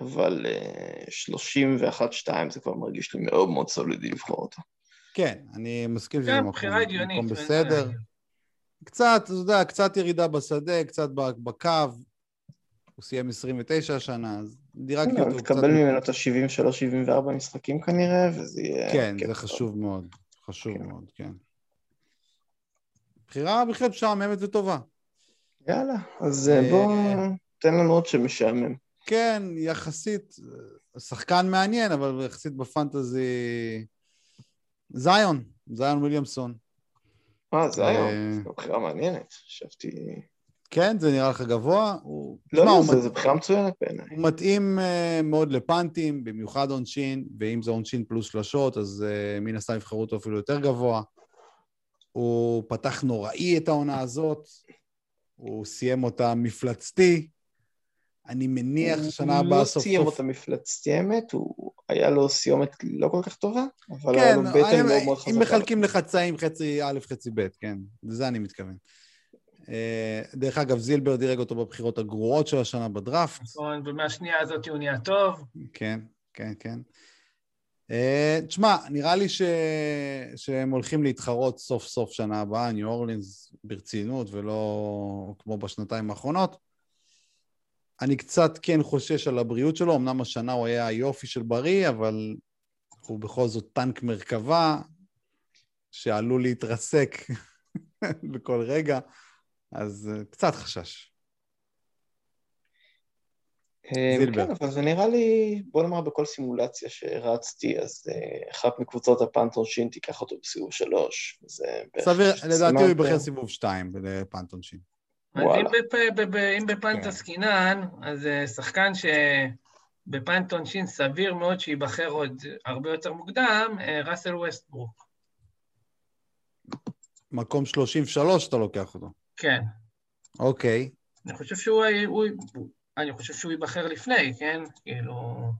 אבל אה, 31-2 זה כבר מרגיש לי מאוד מאוד סולידי לבחור אותו. כן, אני מסכים שזה כן, מקום בסדר. קצת, אתה יודע, קצת ירידה בשדה, קצת בקו. הוא סיים 29 השנה, אז דירקתי לא, אותו קצת... תקבל ממנו את ה-73-74 משחקים כנראה, וזה יהיה... כן, זה. חשוב מאוד. חשוב כן. מאוד, כן. בחירה בהחלט משעממת וטובה. יאללה, אז אה, אה, בוא, תן לנו עוד שמשעמם. כן, יחסית, אה, שחקן מעניין, אבל יחסית בפנטזי... זיון, זיון וויליאמסון. אה, אה, זו בחירה מעניינת, חשבתי... כן, זה נראה לך גבוה? הוא... לא, לא, זה- מת- זו בחירה מצוינת בעיניי. הוא מתאים uh, מאוד לפאנטים, במיוחד עונשין, ואם זה עונשין פלוס שלשות, אז uh, מן הסתם יבחרו אותו אפילו יותר גבוה. הוא פתח נוראי את העונה הזאת, הוא סיים אותה מפלצתי. אני מניח ששנה הבאה סוף הוא לא סיים סוף... אותה מפלצתי האמת, הוא היה לו סיומת לא כל כך טובה, אבל היה כן, לו בטן מאוד מאוד אם חזקה. מחלקים לחצאים, חצי א', חצי ב', כן, לזה אני מתכוון. אה, דרך אגב, זילבר דירג אותו בבחירות הגרועות של השנה בדראפט. נכון, ומהשנייה הזאת הוא נהיה טוב. כן, כן, כן. Uh, תשמע, נראה לי ש... שהם הולכים להתחרות סוף סוף שנה הבאה, ניו אורלינס, ברצינות, ולא כמו בשנתיים האחרונות. אני קצת כן חושש על הבריאות שלו, אמנם השנה הוא היה היופי של בריא, אבל הוא בכל זאת טנק מרכבה, שעלול להתרסק בכל רגע, אז uh, קצת חשש. אה, זילבר. כן, אבל זה נראה לי, בוא נאמר בכל סימולציה שרצתי, אז אה, אחת מקבוצות הפנטון שין תיקח אותו בסיבוב שלוש. סביר, לדעתי הוא ייבחר טוב. סיבוב שתיים לפנטון שין. אם, וואלה. בפ, בפ, אם בפנט כן. עסקינן, אז אה, שחקן שבפנט עונשין סביר מאוד שייבחר עוד הרבה יותר מוקדם, ראסל ווסטברוק. מקום 33 אתה לוקח אותו. כן. אוקיי. אני חושב שהוא, הוא, הוא, אני חושב שהוא ייבחר לפני, כן? כאילו...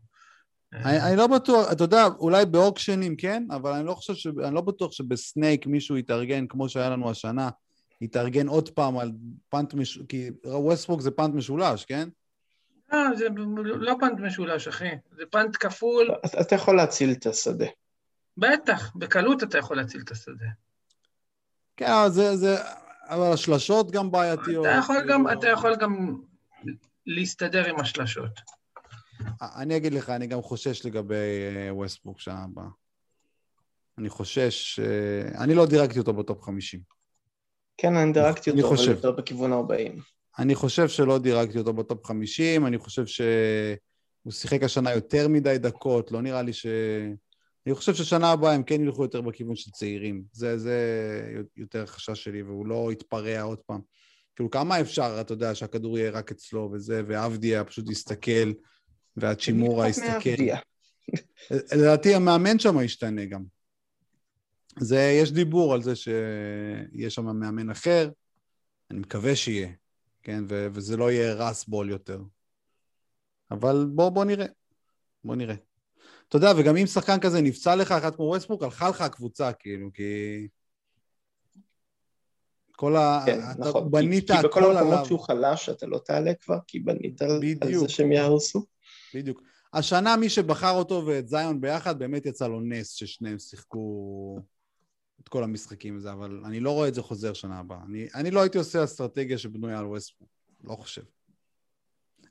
אה, אני, אני לא בטוח, אתה יודע, אולי באוקשנים כן, אבל אני לא חושב ש... אני לא בטוח שב snake מישהו יתארגן כמו שהיה לנו השנה, יתארגן עוד פעם על punt מש... כי ווסטברוק זה punt משולש, כן? לא, זה לא punt משולש, אחי. זה punt כפול. אתה- אתה יכול להציל את השדה. בטח, בקלות אתה יכול להציל את השדה. כן, אבל זה... זה... אבל השלשות גם בעייתיות. אתה יכול גם, אתה יכול גם להסתדר עם השלשות. אני אגיד לך, אני גם חושש לגבי אה, ווסטברוק שנה הבאה. אני חושש... אה, אני לא דירגתי אותו ב top 50. כן, אני דירגתי אני אותו, אבל חושב. יותר בכיוון 40. אני חושב שלא דירקתי אותו בטופ 50, אני חושב שהוא שיחק השנה יותר מדי דקות, לא נראה לי ש... אני חושב ששנה הבאה הם כן ילכו יותר בכיוון של צעירים. זה, זה יותר חשש שלי, והוא לא יתפרע עוד פעם. כאילו, כמה אפשר, אתה יודע, שהכדור יהיה רק אצלו וזה, ועבדיה פשוט יסתכל, והצ'ימורה יסתכל. מאבדיה. לדעתי המאמן שם ישתנה גם. זה, יש דיבור על זה שיהיה שם מאמן אחר, אני מקווה שיהיה, כן? ו- וזה לא יהיה רס בול יותר. אבל בוא, בוא נראה. בוא נראה. אתה יודע, וגם אם שחקן כזה נפצע לך, אחד כמו ווסטבורק, הלכה לך הקבוצה, כאילו, כי... כל ה... כן, אתה נכון. בנית כי, כי בכל הכל המקומות עליו. שהוא חלש, אתה לא תעלה כבר, כי בנית על, על בדיוק. זה שהם יהרסו. בדיוק. השנה מי שבחר אותו ואת זיון ביחד, באמת יצא לו נס ששניהם שיחקו את כל המשחקים וזה, אבל אני לא רואה את זה חוזר שנה הבאה. אני, אני לא הייתי עושה אסטרטגיה שבנויה על ווסטבורק, לא חושב.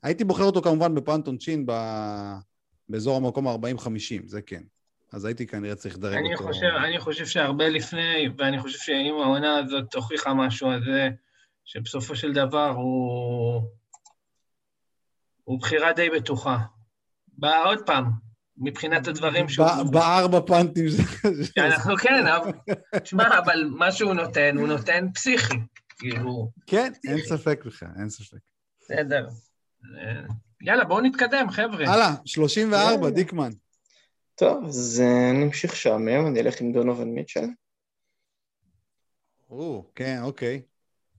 הייתי בוחר אותו כמובן בפנטון צ'ין ב... באזור המקום ה-40-50, זה כן. אז הייתי כנראה צריך לדרג אותו. חושב, אני חושב שהרבה לפני, ואני חושב שאם העונה הזאת הוכיחה משהו, אז זה שבסופו של דבר הוא, הוא בחירה די בטוחה. בא עוד פעם, מבחינת הדברים שהוא... בארבע פאנטים זה... אנחנו כן, אבל... שמע, אבל מה שהוא נותן, הוא נותן פסיכי. כאילו, כן, אין ספק בכלל, אין ספק. בסדר. יאללה, בואו נתקדם, חבר'ה. הלאה, 34, יאללה. דיקמן. טוב, אז אה, נמשיך שעמם, אני אלך עם דונובל מיטשל. או, כן, אוקיי.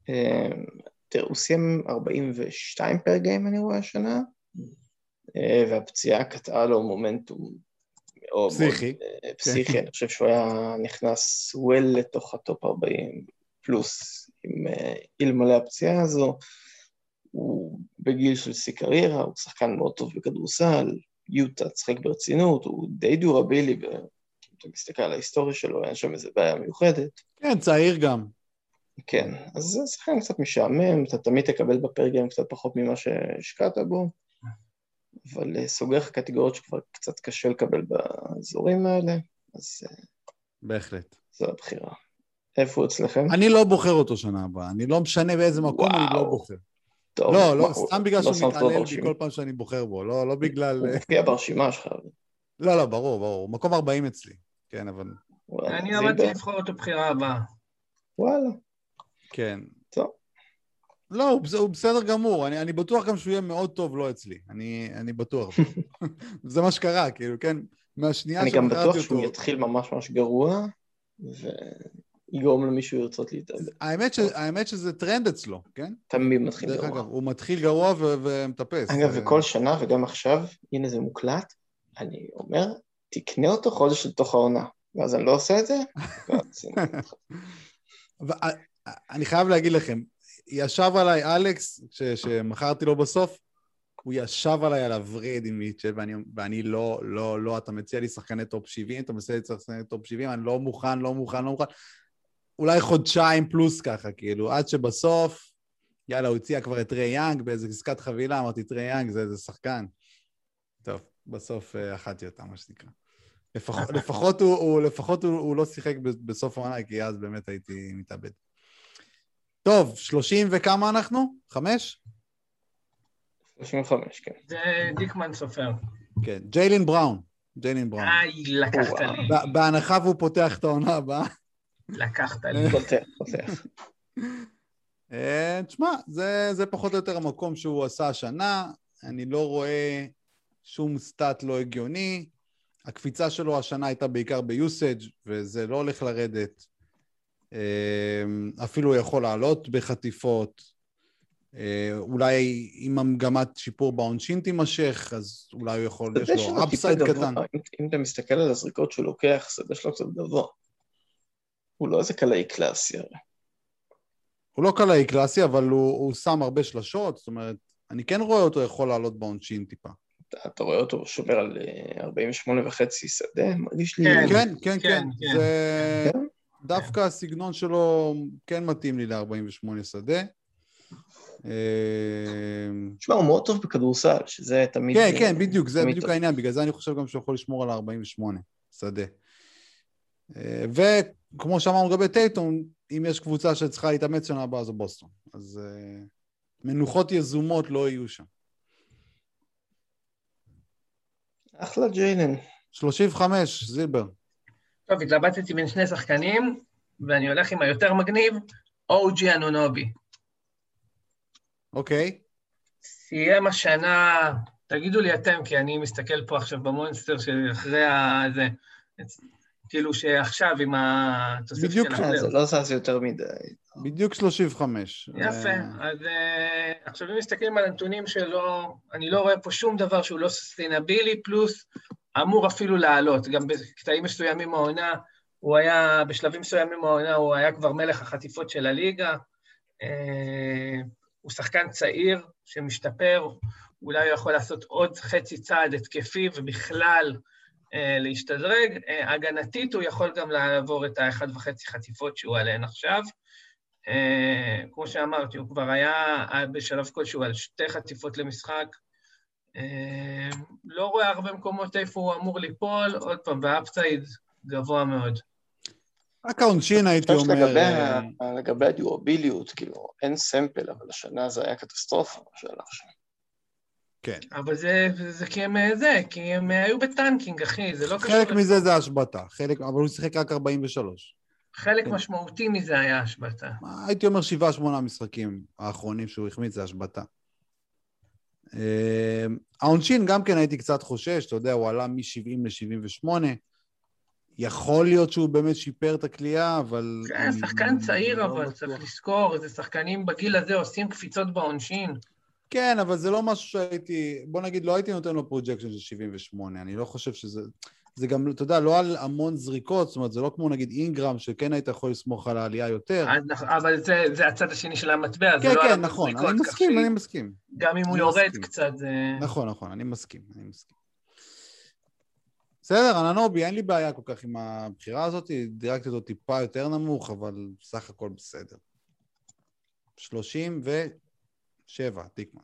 אה, תראה, הוא סיים 42 פר גיים, אני רואה השנה, אה, והפציעה קטעה לו מומנטום מאוד פסיכי. אה, פסיכי, אני חושב שהוא היה נכנס well לתוך ה top 40 פלוס, עם אה, אלמלא הפציעה הזו. הוא בגיל של שיא קריירה, הוא שחקן מאוד טוב בכדורסל, יוטה צחק ברצינות, הוא די דיורבילי, ואם אתה מסתכל על ההיסטוריה שלו, אין שם איזה בעיה מיוחדת. כן, צעיר גם. כן, אז זה שחקן קצת משעמם, אתה תמיד תקבל ב per game קצת פחות ממה שהשקעת בו, אבל אה, סוגר לך קטגוריות שכבר קצת קשה לקבל באזורים האלה, אז אה, בהחלט. זו הבחירה. איפה הוא אצלכם? אני לא בוחר אותו שנה הבאה. אני לא משנה באיזה מקום, אני לא וואו. בוחר. טוב, לא, לא, הוא- סתם בגלל לא שהוא אותו מתעלל בי. כל פעם שאני בוחר בו. לא, לא בגלל... הוא מופיע ברשימה שלך. לא, לא, ברור, ברור. מקום 40 אצלי. כן, אבל... אני? עמדתי לבחור את הבחירה הבאה. וואלה. כן. טוב. לא, הוא, הוא בסדר גמור. אני, אני בטוח גם שהוא יהיה מאוד טוב לא אצלי. אני, אני בטוח. זה מה שקרה, כאילו, כן? מהשנייה אני גם שבחרתי בטוח שהוא אותו... יתחיל ממש ממש גרוע, ויגרום למישהו לרצות להתאבד. האמת, ש, האמת שזה טרנד אצלו, כן? תמיד מתחיל דרך גרוע. אגב, הוא מתחיל גרוע ו- ומטפס. אגב, זה- וכל שנה, וגם עכשיו, הנה זה מוקלט, אני אומר, תקנה אותו חודש לתוך העונה. ואז אני לא עושה את זה, ואז... ו- אני חייב להגיד לכם, ישב עליי אלכס, ש- שמכרתי לו בסוף, הוא ישב עליי על הווריד עם מיטשל, ואני, ואני לא, לא, לא, אתה מציע לי שחקני top 70, אתה מציע לי שחקני top 70, אני לא מוכן, לא מוכן, לא מוכן. אולי חודשיים פלוס ככה, כאילו, עד שבסוף, יאללה, הוא הציע כבר את טריי יאנג באיזה עסקת חבילה, אמרתי, את טריי יאנג זה איזה שחקן. טוב, בסוף אה, אכלתי אותה, מה שנקרא. לפחות, לפחות, הוא, הוא, לפחות הוא, הוא לא שיחק בסוף העונה, כי אז באמת הייתי מתאבד. טוב, 30 וכמה אנחנו? חמש? 35, כן. זה דיקמן סופר. כן, ג'יילין בראון. ג'יילין בראון. איי, לקחת. לי, בהנחה והוא פותח את העונה הבאה. לקחת לי. פותח, פותח. אה, תשמע, זה, זה פחות או יותר המקום שהוא עשה השנה. אני לא רואה שום stat לא הגיוני. הקפיצה שלו השנה הייתה בעיקר ב usage וזה לא הולך לרדת. אה, אפילו הוא יכול לעלות בחטיפות. אה, אולי אם המגמת שיפור בעונשין תימשך, אז אולי הוא יכול, יש לו upside. קטן. אם- אם אתה מסתכל על הזריקות שהוא לוקח, השדה שלו קצת גבוה. הוא לא איזה קלעי קלאסי הרי. הוא לא קלעי קלאסי, אבל הוא, הוא שם הרבה שלשות, זאת אומרת, אני כן רואה אותו יכול לעלות בעונשין טיפה. אתה- אתה רואה אותו שומר על אה, 48 וחצי שדה, מרגיש לי... כן. כן, כן, כן. כן, כן. זה... כן? דווקא הסגנון שלו כן מתאים לי ל-48 שדה. אה, תשמע, הוא מאוד טוב בכדורסל, שזה תמיד... כן, אה, כן, בדיוק, זה בדיוק. העניין, בגלל זה אני חושב גם שהוא יכול לשמור על ה-48 שדה. וכמו שאמרנו לגבי טייטום, אם יש קבוצה שצריכה להתאמץ שנה הבאה זו בוסטון. אז אה, מנוחות יזומות לא יהיו שם. אחלה ג'יילן. 35, זילבר. טוב, התלבטתי בין שני שחקנים, ואני הולך עם היותר מגניב, אוג'י אנונובי. אוקיי. סיים השנה, תגידו לי אתם, כי אני מסתכל פה עכשיו במונסטר שאחרי ה... זה. כאילו שעכשיו עם התוספת של בדיוק, הפלייאוף. זה לא זז יותר מדי. בדיוק 35. יפה, אה, אז אה, עכשיו אם מסתכלים על הנתונים שלו, אני לא רואה פה שום דבר שהוא לא סוסטיינבילי, פלוס אמור אפילו לעלות. גם בקטעים מסוימים מהעונה, הוא היה, בשלבים מסוימים מהעונה, הוא היה כבר מלך החטיפות של הליגה. אה, הוא שחקן צעיר שמשתפר, אולי הוא יכול לעשות עוד חצי צעד התקפי ובכלל אה, להשתדרג. אה, הגנתית הוא יכול גם לעבור את האחד וחצי חטיפות שהוא עליהן עכשיו. אה, כמו שאמרתי, הוא כבר היה בשלב כלשהו על שתי חטיפות למשחק. אה, לא רואה הרבה מקומות איפה הוא אמור ליפול, עוד פעם, והאפסייד גבוה מאוד. רק העונשין הייתי אומר... שלגבי אה, ה- לגבי הדיורביליות, כאילו, אין סמפל, אבל השנה זה היה קטסטרופה, מה שהלך שם. כן. אבל זה, זה כי הם אה, זה, כי הם אה, היו בטנקינג, אחי, זה לא קשור... חלק. מזה זה השבתה, חלק, אבל הוא שיחק רק 43. חלק כן. משמעותי מזה היה השבתה. הייתי אומר שבעה, שמונה משחקים האחרונים שהוא החמיץ זה השבתה. אה, העונשין גם כן הייתי קצת חושש, אתה יודע, הוא עלה מ-70 ל-78. יכול להיות שהוא באמת שיפר את הכלייה, אבל... כן, שחקן צעיר, לא אבל. צריך לזכור, זה שחקנים בגיל הזה עושים קפיצות בעונשין. כן, אבל זה לא משהו שהייתי... בוא נגיד, לא הייתי נותן לו projection של 78. אני לא חושב שזה... זה גם, אתה יודע, לא על המון זריקות, זאת אומרת, זה לא כמו נגיד אינגרם, שכן היית יכול לסמוך על העלייה יותר. אז נכ- אבל זה, זה הצד השני של המטבע, זה כן, לא על כן, נכון, הזריקות, אני מסכים, אני מסכים. גם אם הוא יורד מסכים. קצת, זה... נכון, נכון, אני מסכים, אני מסכים. בסדר, אננובי, אין לי בעיה כל כך עם הבחירה הזאת, דירגתי אותו טיפה יותר נמוך, אבל סך הכל בסדר. 37, דיקמן.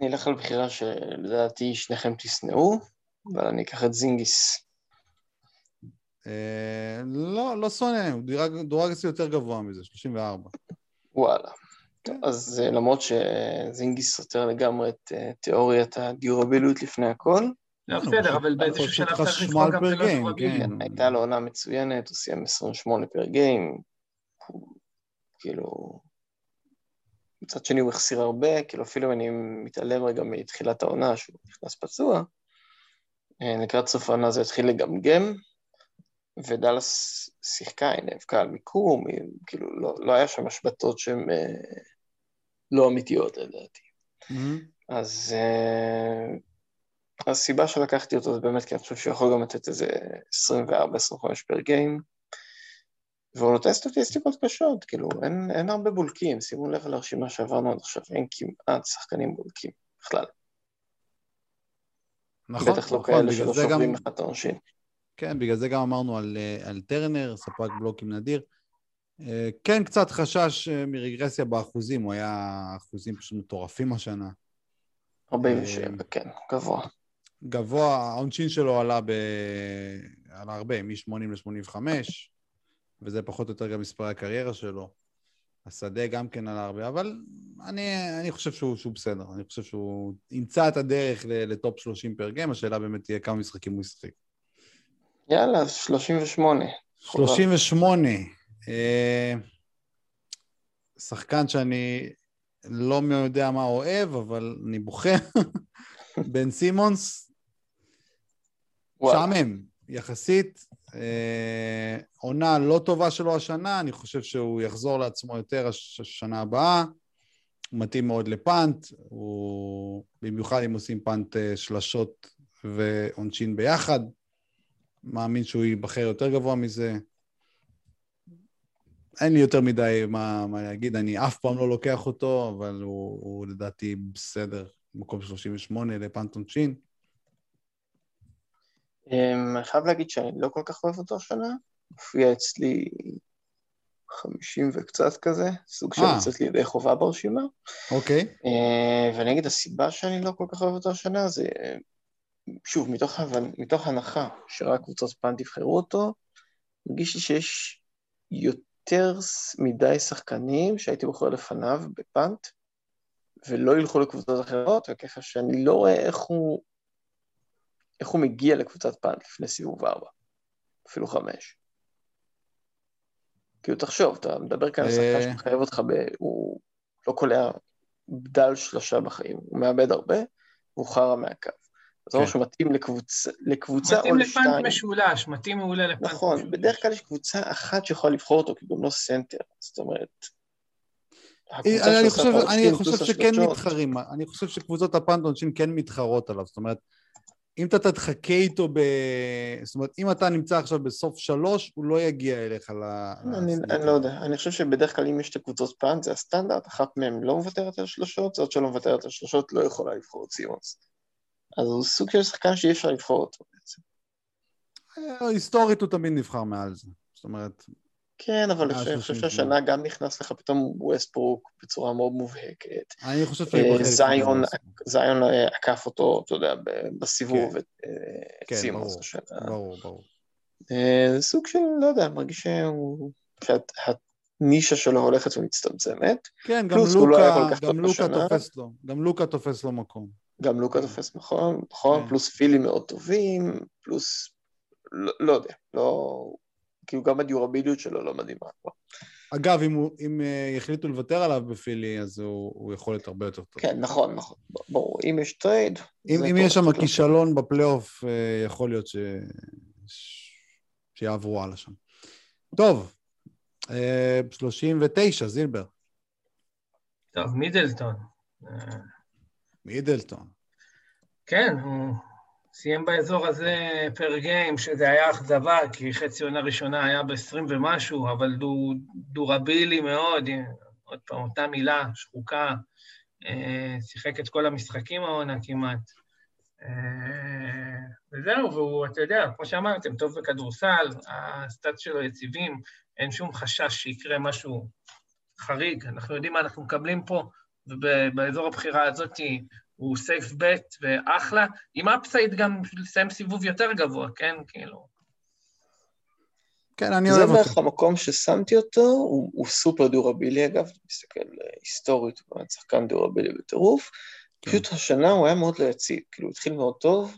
אני אלך על בחירה שלדעתי שניכם תשנאו, אבל אני אקח את זינגיס. אה, לא, לא שונא, הוא דורג אצלי יותר גבוה מזה, 34. וואלה. טוב, אז אה, למרות שזינגיס סותר לגמרי את אה, תיאוריית הדיורביליות לפני הכל, לא, כן, בסדר, אבל באיזשהו שלב צריך לבחור גם פר שלוש גיים, רבים. כן. הייתה לו עונה מצוינת, הוא סיים 28 פר גיים, כאילו... מצד שני הוא החסיר הרבה, כאילו אפילו אני מתעלם רגע מתחילת העונה שהוא נכנס פצוע, אה, לקראת סוף העונה זה התחיל לגמגם, ודאלאס שיחקה, היא נאבקה על מיקום, היא, כאילו לא, לא היה שם השבתות שהן אה, לא אמיתיות לדעתי. מהמם. אז אה, הסיבה שלקחתי אותו זה באמת כי אני חושב שהוא יכול גם לתת איזה 24-25 פר גיים, והוא נותן סטטיסטיקות קשות, כאילו אין, אין הרבה בולקים, שימו לב לרשימה שעברנו עד עכשיו, אין כמעט שחקנים בולקים בכלל, נכון, בטח לא נכון, כאלה שלא שוברים את העונשין. כן, בגלל זה גם אמרנו על, אה, על טרנר, ספק בלוקים נדיר. אה, כן, קצת חשש אה, מרגרסיה באחוזים, הוא היה אחוזים פשוט מטורפים השנה. 47, כן, גבוה. גבוה, העונשין שלו עלה, ב... עלה הרבה, מ-80 ל-85, וזה פחות או יותר גם מספרי הקריירה שלו. השדה גם כן עלה הרבה, אבל אני, אני חושב שהוא, שהוא בסדר. אני חושב שהוא ימצא את הדרך לטופ 30 פר גיים, השאלה באמת תהיה כמה משחקים הוא ישחק. יאללה, אז 38. 38. אה, שחקן שאני לא יודע מה אוהב, אבל אני בוחר. בן סימונס. משעמם, יחסית. אה, עונה לא טובה שלו השנה, אני חושב שהוא יחזור לעצמו יותר הש- השנה הבאה. הוא מתאים מאוד לפאנט, הוא... במיוחד אם עושים פאנט אה, שלשות ועונשין ביחד. מאמין שהוא ייבחר יותר גבוה מזה. אין לי יותר מדי מה, מה להגיד, אני אף פעם לא לוקח אותו, אבל הוא, הוא לדעתי בסדר, מקום 38 לפאנט עונשין. אמ, אני חייב להגיד שאני לא כל כך אוהב אותו השנה, הופיע אצלי 50 וקצת כזה, סוג של אה. לצאת לידי חובה ברשימה. אוקיי. אה, ואני אגיד, הסיבה שאני לא כל כך אוהב אותו השנה זה, שוב, מתוך, מתוך הנחה שרק קבוצות פאנט יבחרו אותו, מרגיש לי שיש יותר מדי שחקנים שהייתי בוחר לפניו בפאנט, ולא ילכו לקבוצות אחרות, וככה שאני לא רואה איך הוא, איך הוא מגיע לקבוצת פאנט לפני סיבוב ארבע, אפילו חמש. כאילו, תחשוב, אתה מדבר כאן על אה. שחקן שמחייב אותך ב... הוא לא קולע בדל שלושה בחיים, הוא מאבד הרבה, והוא חרא מהקו. אזור כן. שמתאים לקבוצה, לקבוצה מתאים או ל punt לשתיים. משולש, מתאים מעולה לפאנט משולש. נכון, בדרך כלל יש קבוצה אחת שיכולה לבחור אותו, כי הוא גם לא סנטר, זאת אומרת... הקבוצה אני, חושב, אני שכן מתחרים, אני חושב שקבוצות ה punt עונשין כן מתחרות עליו, זאת אומרת, אם אתה תחכה איתו ב... זאת אומרת, אם אתה נמצא עכשיו בסוף שלוש, הוא לא יגיע אליך ל... אני. אני לא יודע, אני חושב שבדרך כלל אם יש את הקבוצות punt זה הסטנדרט, אחת מהן לא מוותרת על שלשות, זאת שלא מוותרת על שלשות לא יכולה לבחור את סימונס. אז הוא סוג של שחקן שאי אפשר לבחור אותו בעצם. אה, היסטורית הוא תמיד נבחר מעל זה. זאת אומרת, כן, אבל אני חושב 38. שהשנה גם נכנס לך פתאום ווסטברוק בצורה מאוד מובהקת. אני חושב אה, לפני זיון, גולדסטון. זיון אה, עקף אותו, אתה יודע, בסיבוב, כן. את אה, כן, סימונס ברור, השנה. ברור, ברור. אה, זה סוג של, לא יודע, מרגיש. שהנישה שלו הולכת ומצטמצמת. כן, גם לא לוקה, גם לוקה. תופס לו, גם לוקה תופס לו מקום. גם לוקה תופס נכון, נכון, כן. פלוס פילים מאוד טובים, פלוס, לא, לא יודע, לא, כאילו גם הדיורביליות שלו לא מדהימה. אגב, אם, הוא, אם אה, יחליטו לוותר עליו בפילי, אז הוא, הוא יכול להיות הרבה יותר טוב. כן, נכון, נכון, ברור, אם יש trade, אם, אם יש שם. כישלון בפלייאוף, אה, יכול להיות ש... ש... שיעברו הלאה שם. טוב, אה, 39, זילבר, טוב, מידלטון. אה, מידלטון. כן, הוא סיים באזור הזה פר גיים, שזה היה אכזבה, כי חצי עונה ראשונה היה ב-20 ומשהו, אבל הוא דורבילי מאוד, עוד פעם, אותה מילה, שחוקה, אה, שיחק את כל המשחקים העונה כמעט. אה, וזהו, והוא, אתה יודע, כמו שאמרתם, טוב בכדורסל, הסטאצ שלו יציבים, אין שום חשש שיקרה משהו חריג. אנחנו יודעים מה אנחנו מקבלים פה, ובאזור הבחירה הזאת הוא סייף בט ואחלה, עם אפסייד גם בשביל לסיים סיבוב יותר גבוה, כן? כאילו... כן, אני זה אוהב בערך אותו. המקום ששמתי אותו, הוא, הוא סופר דורבילי אגב, אני מסתכל אה, היסטורית, הוא באמת שחקן דורבילי בטירוף, כן. פשוט השנה הוא היה מאוד לא יציב, כאילו הוא התחיל מאוד טוב,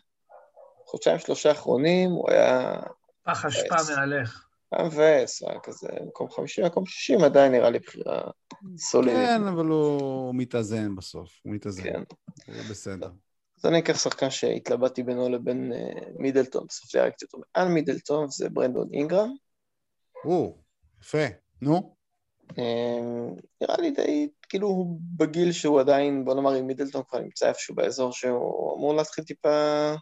חודשיים שלושה האחרונים הוא היה פח אשפה מבאס. מהלך. היה כזה מקום חמישים, מקום שישים, עדיין נראה לי בחירה סולידית. כן, אבל הוא, מתאזן בסוף, הוא מתאזן. כן. הוא בסדר. אז אני אקח שחקן שהתלבטתי בינו לבין אה, מידלטון, בסוף זה היה קצת מעל מידלטון, זה ברנדון אינגרם. או, יפה. נו? אה, נראה לי די, כאילו הוא בגיל שהוא עדיין, בוא נאמר, אם מידלטון כבר נמצא איפשהו באזור שהוא אמור להתחיל טיפה,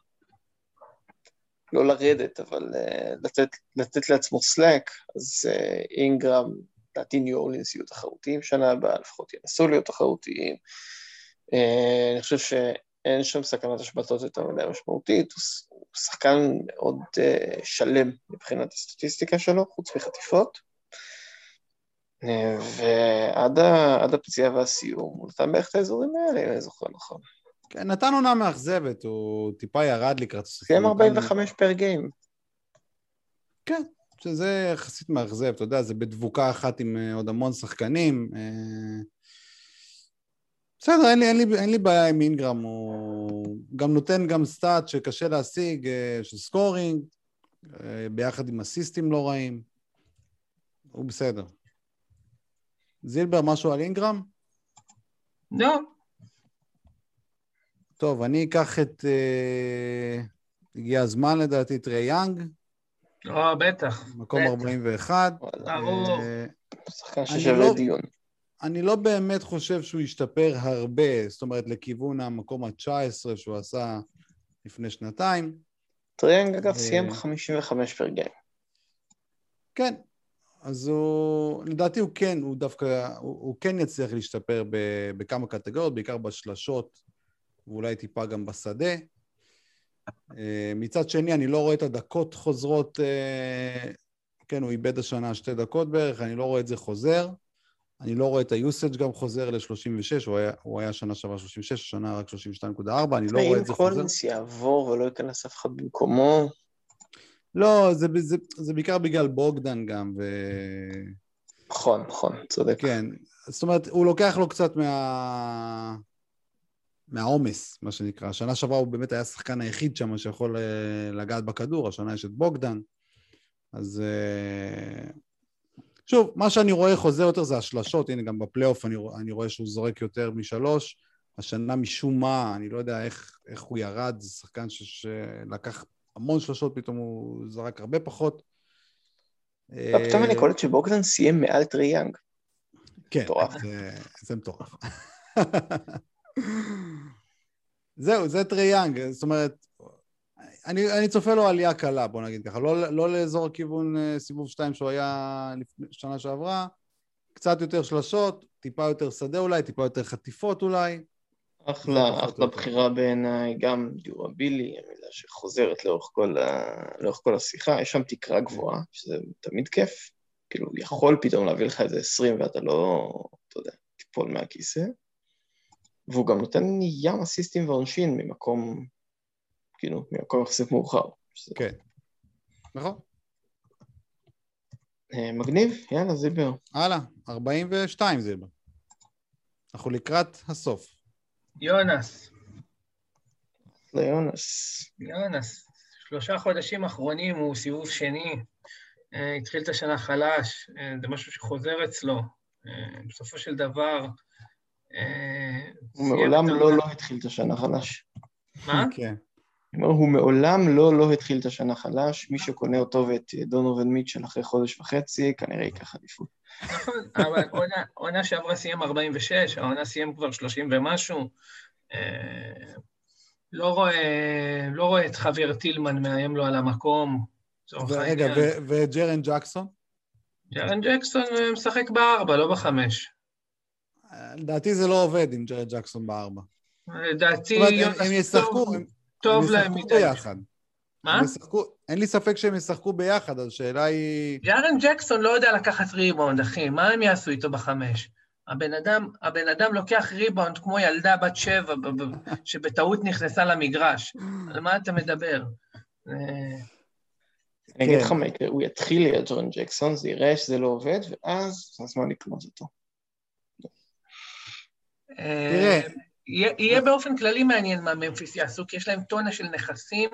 לא לרדת, אבל אה, לתת, לתת לעצמו סלאק, אז אה, אינגרם, לדעתי ניו אורלינס יהיו תחרותיים שנה הבאה, לפחות ינסו להיות תחרותיים. אה, אני חושב שאין שם סכנת השבתות יותר מדי משמעותית, הוא הוא שחקן מאוד אה, שלם מבחינת הסטטיסטיקה שלו, חוץ מחטיפות. ועד הפציעה והסיום, הוא נתן בערך את האזורים האלה, אם אני זוכר נכון. כן, נתן עונה מאכזבת, הוא טיפה ירד לקראת. סיים הוא נתן- 45 per game. כן, שזה יחסית מאכזב, אתה יודע, זה בדבוקה אחת עם אה, עוד המון שחקנים. אה, בסדר, אין לי, אין, לי, אין לי בעיה עם אינגרם, הוא גם נותן גם stat שקשה להשיג, אה, של scoring, ביחד עם אסיסטים לא רעים. הוא בסדר. זילבר, משהו על אינגרם? לא, טוב, אני אקח את... אה, הגיע הזמן לדעתי, טריי יאנג, לא, בטח. מקום בטח. 41. וואלה, ברור. אה, שחקן אני ששווה לא- דיון. אני לא באמת חושב שהוא ישתפר הרבה, זאת אומרת, לכיוון המקום ה-19 שהוא עשה לפני שנתיים. טריי יאנג אגב אה, סיים 55 per game. כן, אז הוא, לדעתי הוא כן, הוא דווקא, הוא, הוא כן יצליח להשתפר ב, בכמה קטגוריות, בעיקר בשלשות, ואולי טיפה גם בשדה. אה, מצד שני, אני לא רואה את הדקות חוזרות, אה, כן, הוא איבד השנה שתי דקות בערך, אני לא רואה את זה חוזר. אני לא רואה את ה usage גם חוזר ל-36, הוא היה, הוא היה שנה שעברה 36, השנה רק 32.4, אני לא רואה את זה חוזר. קולינס יעבור ולא ייכנס אף אחד במקומו, לא, זה, זה, זה בעיקר בגלל בוגדן גם, ו... נכון, נכון, צודק. כן, זאת אומרת, הוא לוקח לו קצת מה... מהעומס, מה שנקרא. השנה שעברה הוא באמת היה השחקן היחיד שם שיכול אה, לגעת בכדור, השנה יש את בוגדן. אז אה, שוב, מה שאני רואה חוזר יותר זה השלשות, הנה גם בפלייאוף אני, אני רואה שהוא זורק יותר משלוש, השנה משום מה, אני לא יודע איך, איך הוא ירד, זה שחקן ש, שלקח המון שלושות, פתאום הוא זרק הרבה פחות. אה, פתאום אני קולט שבוגדן סיים מעל טרי יאנג. כן, זה מטורף. זהו, זה טרי יאנג, זאת אומרת, אני, אני צופה לו עלייה קלה, בוא נגיד ככה, לא, לא לאזור הכיוון אה, סיבוב 2 שהוא היה לפני, שנה שעברה, קצת יותר שלשות, טיפה יותר שדה אולי, טיפה יותר חטיפות אולי. אחלה, אחלה בחירה בעיניי, גם דיורבילי, המילה שחוזרת לאורך כל, ה... לאורך כל השיחה, יש שם תקרה גבוהה, שזה תמיד כיף, כאילו יכול פתאום להביא לך איזה 20 ואתה לא, אתה יודע, תיפול מהכיסא, והוא גם נותן ים אסיסטים ועונשין ממקום, כאילו, ממקום יחסית מאוחר. שזה... כן, נכון. אה, מגניב, יאללה, זיבר. הלאה, 42 זיבר. אנחנו לקראת הסוף. יונס. ליונס. יונס. שלושה חודשים אחרונים הוא סיבוב שני. אה, התחיל את השנה חלש, אה, זה משהו שחוזר אצלו. בסופו של דבר... הוא מעולם לא לא התחיל את השנה חלש. מה? כן. הוא מעולם לא לא התחיל את השנה חלש, מי שקונה אותו ואת דונובל מיטשל אחרי חודש וחצי, כנראה ייקח עדיפות. נכון, אבל עונה שעברה סיים 46, העונה סיים כבר 30 ומשהו. אה, לא רואה, לא רואה את חבר טילמן מאיים לו על המקום. רגע, וג'רן ג'קסון? ג'רן ג'קסון משחק בארבע, לא בחמש. לדעתי זה לא עובד עם ג'רן ג'קסון בארבע. לדעתי... הם ישחקו, טוב להם מדי. ביחד. מה? ישחקו, אין לי ספק שהם ישחקו ביחד, אז השאלה היא... ג'ארן ג'קסון לא יודע לקחת ריבאונד, אחי, מה הם יעשו איתו בחמש? הבן אדם, הבן אדם לוקח ריבאונד כמו ילדה בת שבע שבטעות נכנסה למגרש. על מה אתה מדבר? אה, אני אגיד לך מה יקרה, הוא יתחיל להיות ג'ורן ג'קסון, זה יראה שזה לא עובד, ואז זה הזמן לקנות אותו. תראה, יהיה באופן כללי מעניין מה ממפיס יעשו, כי יש להם טונה של נכסים,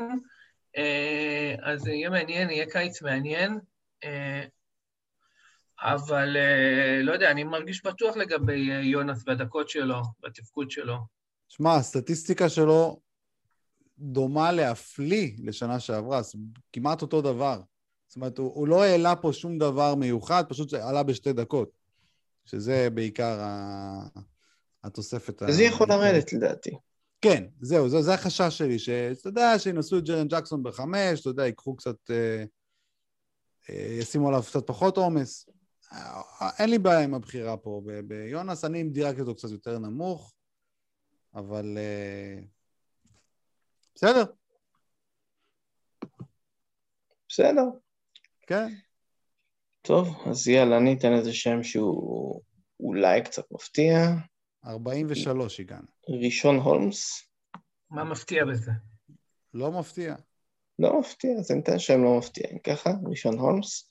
אה, אז יהיה מעניין, יהיה קיץ מעניין. אה, אבל אה, לא יודע, אני מרגיש בטוח לגבי יונס והדקות שלו, בתפקוד שלו. שמע, הסטטיסטיקה שלו דומה להפליא לשנה שעברה, כמעט אותו דבר. זאת אומרת, הוא, הוא לא העלה פה שום דבר מיוחד, פשוט עלה בשתי דקות, שזה בעיקר ה... התוספת... זה יכול לרדת לדעתי. כן, זהו, זה, זה החשש שלי, שאתה יודע, שינסו את ג'רן ג'קסון בחמש, אתה יודע, ייקחו קצת, אה, אה, ישימו עליו קצת פחות עומס. אה, אין לי בעיה עם הבחירה פה ב- ביונס, אני דירקתי אותו קצת יותר נמוך, אבל אה, בסדר. בסדר. כן. טוב, אז יאללה, אני אתן איזה שם שהוא אולי קצת מפתיע. 43 הגענו. ראשון הולמס. מה מפתיע בזה? לא מפתיע. לא מפתיע, אז אני אתן שם לא מפתיע. ככה, ראשון הולמס.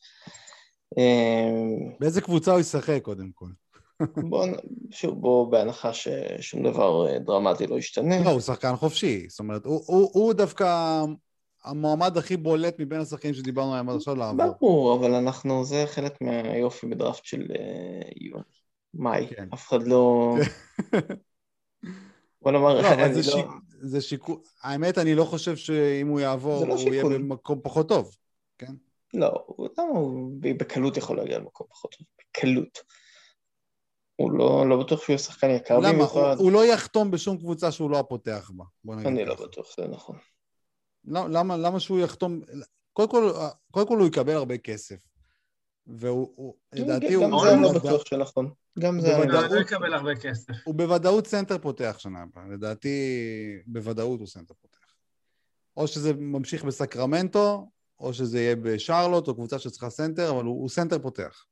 אמ, באיזה קבוצה הוא ישחק קודם כל? בוא, שוב, בוא בהנחה ששום דבר אה, דרמטי לא ישתנה. לא, הוא שחקן חופשי. זאת אומרת, הוא, הוא, הוא דווקא המועמד הכי בולט מבין השחקנים שדיברנו עליהם עד עכשיו לעבור. ברור, אבל אנחנו, זה חלק מהיופי בדראפט של אה, יוני. מאי, כן. אף אחד לא... בוא נאמר, לא, אבל זה, לא... שיק... זה שיקול... האמת, אני לא חושב שאם הוא יעבור, לא הוא שיקול. יהיה במקום פחות טוב, כן? לא, למה הוא בקלות יכול להגיע למקום פחות טוב? בקלות. הוא לא, לא בטוח שהוא יהיה שחקן יקר למה? במיוחד. הוא, הוא לא יחתום בשום קבוצה שהוא לא הפותח בה. אני לא בטוח, זה נכון. למה, למה, למה שהוא יחתום... קודם כל, קודם כל הוא יקבל הרבה כסף. והוא, לדעתי, הוא... גם זה אני לא בטוח שנכון. גם זה... הוא לא יקבל הרבה כסף. הוא בוודאות סנטר פותח שנה הבאה. לדעתי, בוודאות הוא סנטר פותח. או שזה ממשיך בסקרמנטו, או שזה יהיה בשרלוט, או קבוצה שצריכה סנטר, אבל הוא, הוא סנטר פותח.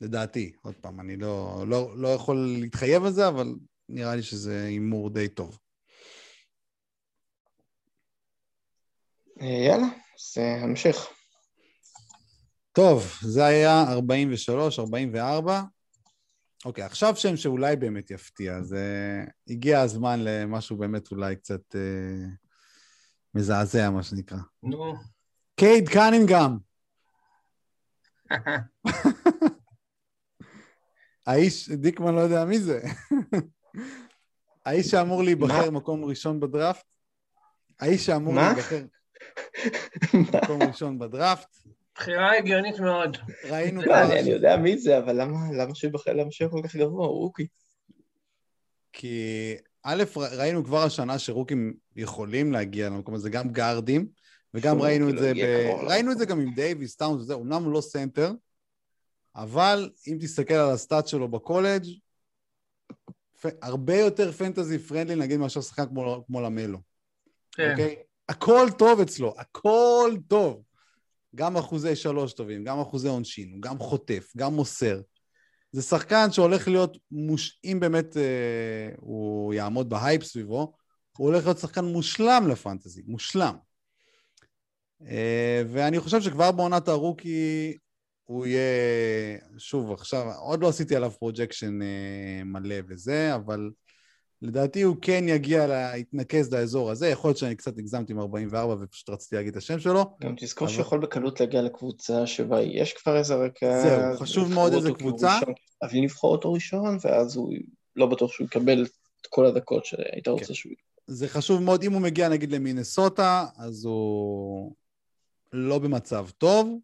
לדעתי, עוד פעם, אני לא, לא, לא יכול להתחייב על זה, אבל נראה לי שזה הימור די טוב. אה, יאללה, אז המשך. טוב, זה היה 43, 44. אוקיי, עכשיו שם שאולי באמת יפתיע, זה הגיע הזמן למשהו באמת אולי קצת אה, מזעזע, מה שנקרא. נו. קייד קנינגהם. האיש, דיקמן לא יודע מי זה. האיש שאמור להיבחר? מקום ראשון בדראפט, האיש שאמור? להיבחר מקום ראשון בדראפט, בחירה הגיונית מאוד. ראינו לא, אני יודע מי זה, אבל למה למה שהוא כל כך גבוה? הוא רוקי. כי א', ראינו כבר השנה שרוקים יכולים להגיע למקום הזה, גם גארדים, וגם ראינו את לא זה, ב... קרוב ראינו את. זה גם עם דייוויס, טאונס וזה, אמנם הוא לא סנטר, אבל אם תסתכל על ה stat שלו בקולג', פ... הרבה יותר fantasy friendly נגיד מאשר שחקן כמו, כמו למלו, כן. אוקיי? הכל טוב אצלו, הכל טוב. גם אחוזי שלוש טובים, גם אחוזי עונשין, גם חוטף, גם מוסר. זה שחקן שהולך להיות, מוש... אם באמת אה, הוא יעמוד בהייפ סביבו, הוא הולך להיות שחקן מושלם ל fantasy, מושלם. אה, ואני חושב שכבר בעונת הרוקי הוא יהיה, שוב, עכשיו, עוד לא עשיתי עליו projection אה, מלא וזה, אבל לדעתי הוא כן יגיע, לה, יתנקז לאזור הזה, יכול להיות שאני קצת הגזמתי עם 44 ופשוט רציתי להגיד את השם שלו. גם תזכור אבל- שהוא יכול בקלות להגיע לקבוצה שבה יש כבר איזה רקע. זהו, חשוב מאוד איזה קבוצה. ראשון, אבל לבחור אותו ראשון, ואז הוא לא בטוח שהוא יקבל את כל הדקות שהיית כן. רוצה שהוא... זה חשוב מאוד, אם הוא מגיע נגיד למינסוטה, אז הוא לא במצב טוב,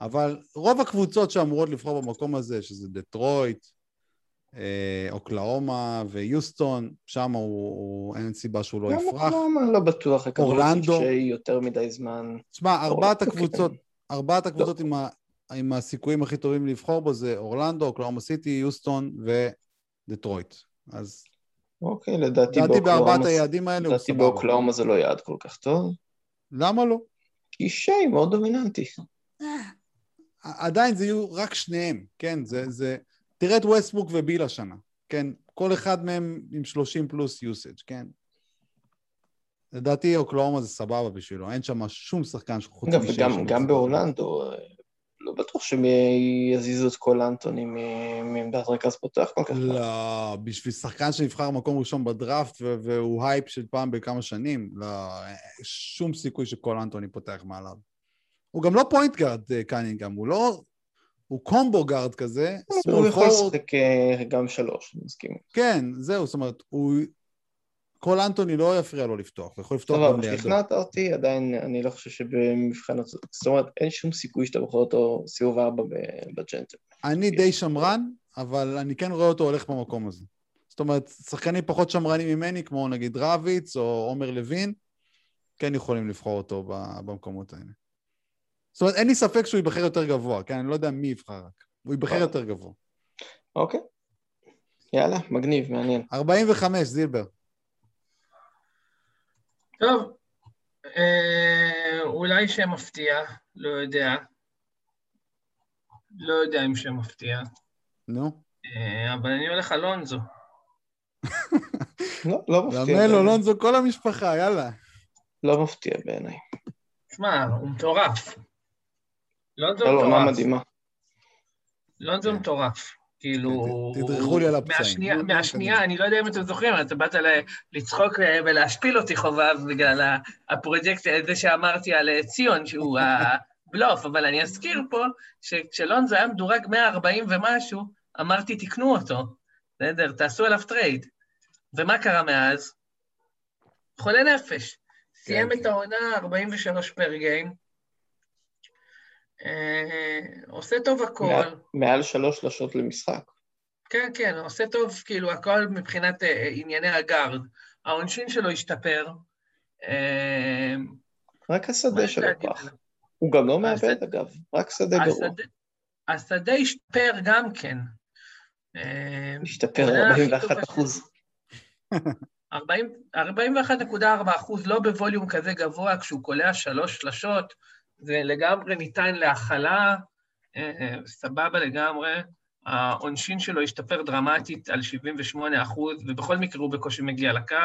אבל רוב הקבוצות שאמורות לבחור במקום הזה, שזה דטרויט, אוקלאומה ויוסטון, שם הוא, הוא, אין סיבה שהוא לא יפרח. אוקלאומה, לא בטוח, אורלנדו. יותר מדי זמן. תשמע, ארבעת אוקיי. הקבוצות, ארבעת הקבוצות עם, ה, עם הסיכויים הכי טובים לבחור בו זה אורלנדו, אוקלאומה סיטי, יוסטון ודטרויט. אז אוקיי, לדעתי לדעתי בארבעת היעדים האלה הוא לדעתי סבבה. באוקלאומה זה לא יעד כל כך טוב, למה לא? כי שיי מאוד דומיננטי. עדיין זה יהיו רק שניהם, כן? זה, זה... תראה את ווסטבוק וביל השנה, כן? כל אחד מהם עם 30 פלוס usage, כן? לדעתי אוקלהומה זה סבבה בשבילו, אין שם שום שחקן שחוץ משיי וגם גם. באורלנדו, אה, לא בטוח שהם יזיזו את כל אנטוני מעמדת רכז פותח כל כך. לא, בשביל שחקן שנבחר מקום ראשון בדראפט והוא הייפ של פעם בכמה שנים, לא, שום סיכוי שכל אנטוני פותח מעליו. הוא גם לא point guard, קנינגהם, הוא לא... הוא combo guard כזה, הוא יכול לשחק אה, גם שלוש, אני מסכים. כן, זהו, זאת אומרת, הוא... כל אנטוני לא יפריע לו לפתוח, הוא יכול לפתוח טוב, גם לידו. שכנעת אותי, עדיין אני לא חושב שבמבחן... זאת אומרת, אין שום סיכוי שאתה בוחר אותו סיבוב ארבע ב- בג'נטל. אני די שמרן, אבל אני כן רואה אותו הולך במקום הזה. זאת אומרת, שחקנים פחות שמרנים ממני, כמו נגיד רביץ או עומר לוין, כן יכולים לבחור אותו במקומות האלה. זאת אומרת, אין לי ספק שהוא ייבחר יותר גבוה, כן? אני לא יודע מי יבחר רק. הוא ייבחר יותר גבוה. אוקיי. יאללה, מגניב, מעניין. 45, זילבר. טוב, אה, אולי שם מפתיע, לא יודע. לא יודע אם שם מפתיע, נו. אה, אבל אני הולך על לונזו. לא, לא מפתיע. למלו, בעיניי. לונזו, כל המשפחה, יאללה. לא מפתיע בעיניי. שמע, הוא מטורף. לונזו לא, לא, עונה מטורף. מדהימה. לונזו כן. מטורף. כאילו... כן, תדרכו לי על הפצעים. מהשנייה. אני לא יודע אם אתם זוכרים, אתה באת לצחוק אה, ולהשפיל אותי חובב בגלל הפרויקט הזה שאמרתי על אה, ציון, שהוא הבלוף, אבל אני אזכיר פה שכשלונזו היה מדורג 140 ומשהו, אמרתי, תקנו אותו. בסדר, תעשו עליו טרייד. ומה קרה מאז? חולה נפש. סיים כן. את העונה 43 per game. אה, עושה טוב הכל. מעל- מעל שלוש שלשות למשחק. כן, כן, עושה טוב, כאילו, הכל מבחינת אה, ענייני הגארד. העונשין שלו השתפר. אה, רק השדה שלו פח. הוא גם לא מאבד, אגב. רק שדה גרוע. השדה- השדה השתפר גם כן. אה, השתפר העונה הכי 41 טובה אחוז. 40 41.4 אחוז, לא בווליום כזה גבוה, כשהוא קולע שלוש שלשות, זה לגמרי ניתן להכלה, אה, אה, סבבה לגמרי. העונשין שלו השתפר דרמטית על 78 אחוז, ובכל מקרה הוא בקושי מגיע לקו.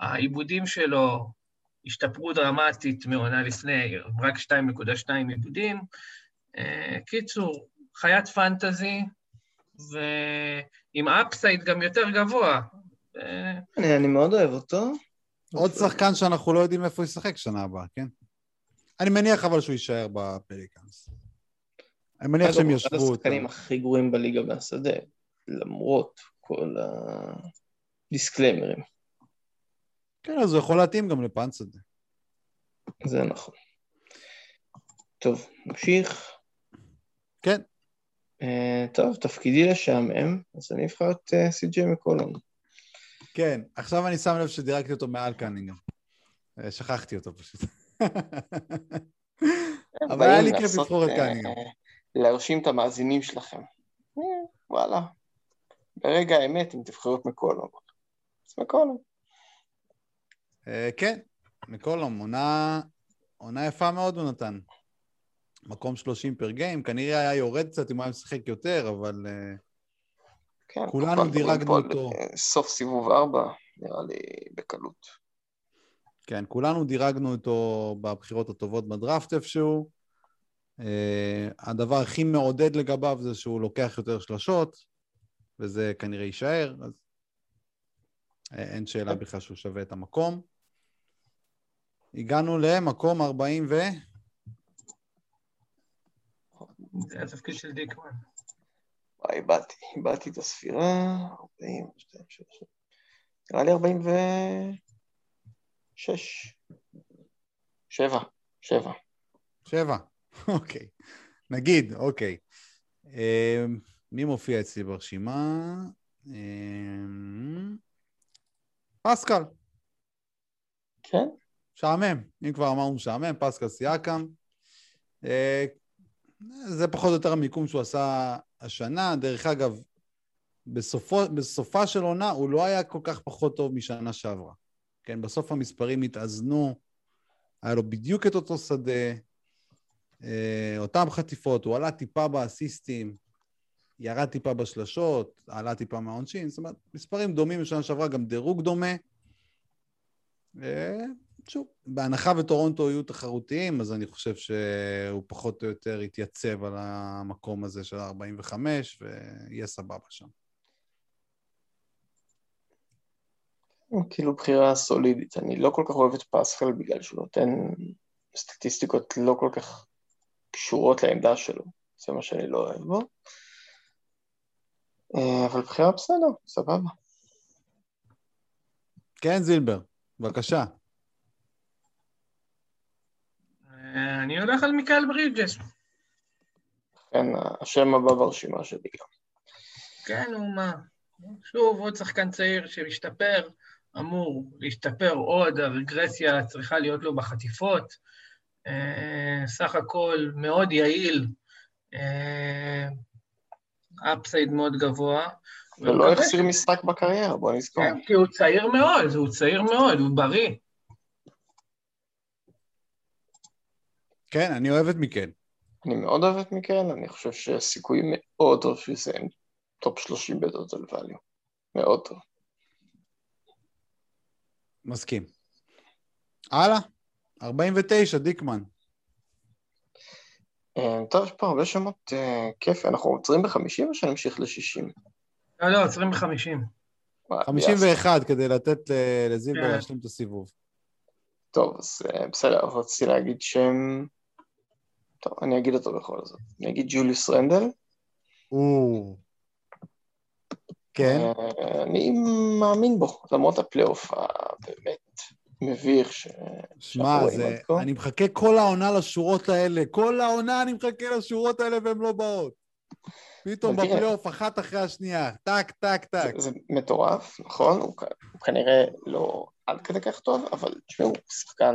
העיבודים שלו השתפרו דרמטית מעונה לפני, רק 2.2 עיבודים. אה, קיצור, חיית פנטזי, ועם אפסייד גם יותר גבוה. אני אני מאוד אוהב אותו. עוד שחקן שאנחנו לא יודעים איפה הוא ישחק שנה הבאה, כן? אני מניח אבל שהוא יישאר בפליקאנס. אני מניח שהם ישבו אחד אותו. השחקנים הכי גרועים בליגה מהשדה, למרות כל ה... דיסקליימרים. כן, אז הוא יכול להתאים גם לפאנץ הזה. זה נכון. טוב, נמשיך. כן. Uh, טוב, תפקידי לשעמם, אז אני אבחר את uh, סי.ג'יי מקולום. כן, עכשיו אני שם לב שדירקתי אותו מעל קנינגהם. אה, שכחתי אותו פשוט. אבל היה לי כיף לבחור את קנינגהם. להרשים את המאזינים שלכם. וואלה. ברגע האמת, אם תבחרו את מקולום. אז מקולום. כן, מקולום, עונה, עונה יפה מאוד הוא נתן. מקום 30 פר גיים, כנראה היה יורד קצת אם הוא היה משחק יותר, אבל כן, כולנו דירגנו אותו. סוף סיבוב 4, נראה לי בקלות. כן, כולנו דירגנו אותו בבחירות הטובות בדראפט איפשהו. Uh, הדבר הכי מעודד לגביו זה שהוא לוקח יותר שלשות, וזה כנראה יישאר, אז אין שאלה בכלל שהוא שווה את המקום. הגענו למקום 40 ו... זה התפקיד של דיקמן. וואי, איבדתי, איבדתי את הספירה, 40, 2, 3, נראה לי 46. שבע, שבע. שבע, אוקיי. נגיד, אוקיי. אמ, מי מופיע אצלי ברשימה? אמ, פסקל. כן? משעמם. אם כבר אמרנו משעמם, פסקל סייקם. אה, זה פחות או יותר המיקום שהוא עשה השנה. דרך אגב, בסופו, בסופה של עונה הוא לא היה כל כך פחות טוב משנה שעברה. כן, בסוף המספרים התאזנו, היה לו בדיוק את אותו שדה, אה, אותם חטיפות, הוא עלה טיפה באסיסטים, ירד טיפה בשלשות, עלה טיפה מהעונשין, זאת אומרת, מספרים דומים לשנה שעברה, גם דירוג דומה. אה, שוב, בהנחה וטורונטו יהיו תחרותיים, אז אני חושב שהוא פחות או יותר יתייצב על המקום הזה של ה-45 ויהיה סבבה שם. כאילו בחירה סולידית. אני לא כל כך אוהב את פסחל בגלל שהוא נותן סטטיסטיקות לא כל כך קשורות לעמדה שלו. זה מה שאני לא אוהב בו. אה, אבל בחירה בסדר, סבבה. כן, זילבר, בבקשה. אה, אני הולך על מיקל ברידג'ס. כן, השם הבא ברשימה שלי גם. כן, הוא מה? שוב, עוד שחקן צעיר שמשתפר, אמור להשתפר עוד, הרגרסיה צריכה להיות לו בחטיפות. אה, סך הכל מאוד יעיל, אפסייד מאוד גבוה. ולא החסיר משחק בקריירה, בוא נזכור. כן, כי הוא צעיר מאוד, הוא צעיר מאוד, הוא בריא. כן, אני אוהב את מיקל. אני מאוד אוהב את מיקל, אני חושב שיש סיכוי מאוד טוב שהוא יסיים top 30 ב total value. מאוד טוב. מסכים. הלאה, 49, דיקמן. אה, טוב, יש פה הרבה שמות אה, כיף. אנחנו עוצרים ב-50 או שנמשיך ל-60? לא, לא, עוצרים ב-50. 51 כדי לתת לזילבר כן. להשלים את הסיבוב. טוב, אז אה, בסדר, אז רציתי להגיד שם... טוב, אני אגיד אותו בכל זאת. אני אגיד ג'וליוס רנדל. או... כן, אה, אני מאמין בו, למרות הפלייאוף הבאמת מביך ש... שמע. אני מחכה כל העונה לשורות האלה. כל העונה אני מחכה לשורות האלה והן לא באות. פתאום. בפלייאוף, אחת אחרי השנייה. טק, טק, טק. זה, זה מטורף, נכון? הוא, הוא כנראה לא עד כדי כך טוב, אבל תשמעו, הוא שחקן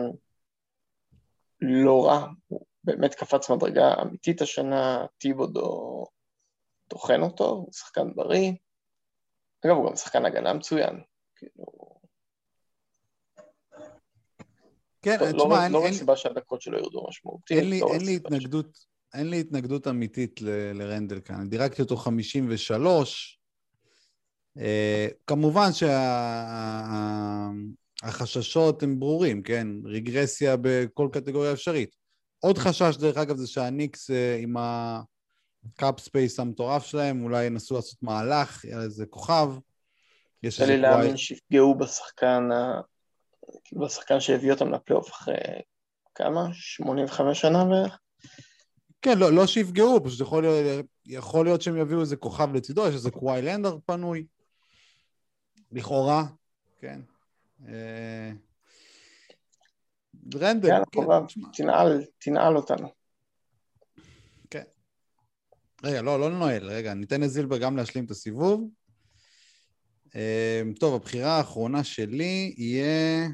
לא רע, הוא באמת קפץ מדרגה אמיתית השנה, טיבודו טוחן אותו, הוא שחקן בריא. אגב, הוא גם שחקן הגנה מצוין. כאילו, כן, לא, לא, תשמע, רק- אין- לא רק אין- סיבה שהדקות שלו ירדו משמעותית. אין לי, לא לי התנגדות, אין לי התנגדות אמיתית ל- לרנדל כאן. דירקתי אותו 53. אה, כמובן שהחששות הם ברורים, כן? רגרסיה בכל קטגוריה אפשרית. עוד חשש, דרך אגב, זה שהניקס אה, עם ה cap space המטורף שלהם, אולי ינסו לעשות מהלך, יהיה איזה כוכב. קשה לי להאמין שיפגעו בשחקן, בשחקן שהביא אותם לפלייאוף אחרי כמה? 85 שנה בערך? כן, לא, לא שיפגעו, פשוט יכול להיות, יכול להיות שהם יביאו איזה כוכב לצידו, יש איזה קוואי לנדר פנוי. לכאורה, כן. אה, רנדל, יאללה, כן, חובב. תנעל, תנעל אותנו. רגע, לא, לא ננועל, רגע, ניתן לזילבר גם להשלים את הסיבוב. אה, טוב, הבחירה האחרונה שלי יהיה...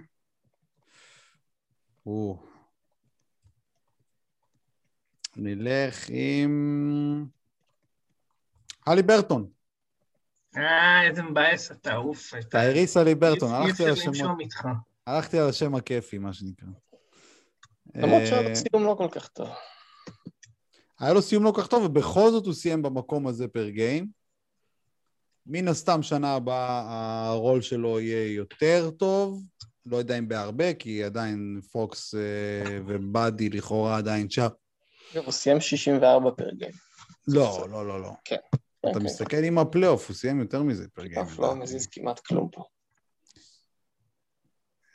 או. נלך עם... הליברטון, אה, איזה מבאס אתה, אוף. טייריס הליברטון, הלכתי על איתך. הלכתי על השם הכיפי, מה שנקרא. למרות אה, שהיה סיום לא כל כך טוב. היה לו סיום לא כך טוב, ובכל זאת הוא סיים במקום הזה per game. מן הסתם שנה הבאה הרול שלו יהיה יותר טוב, לא יודע אם בהרבה, כי עדיין פוקס אה, ובאדי לכאורה עדיין שם. אגב, הוא סיים 64 per game. לא, לא, לא, לא. כן. אתה כן, מסתכל עם הפלייאוף, הוא סיים יותר מזה per כן. game. אף לא מזיז כמעט כלום פה.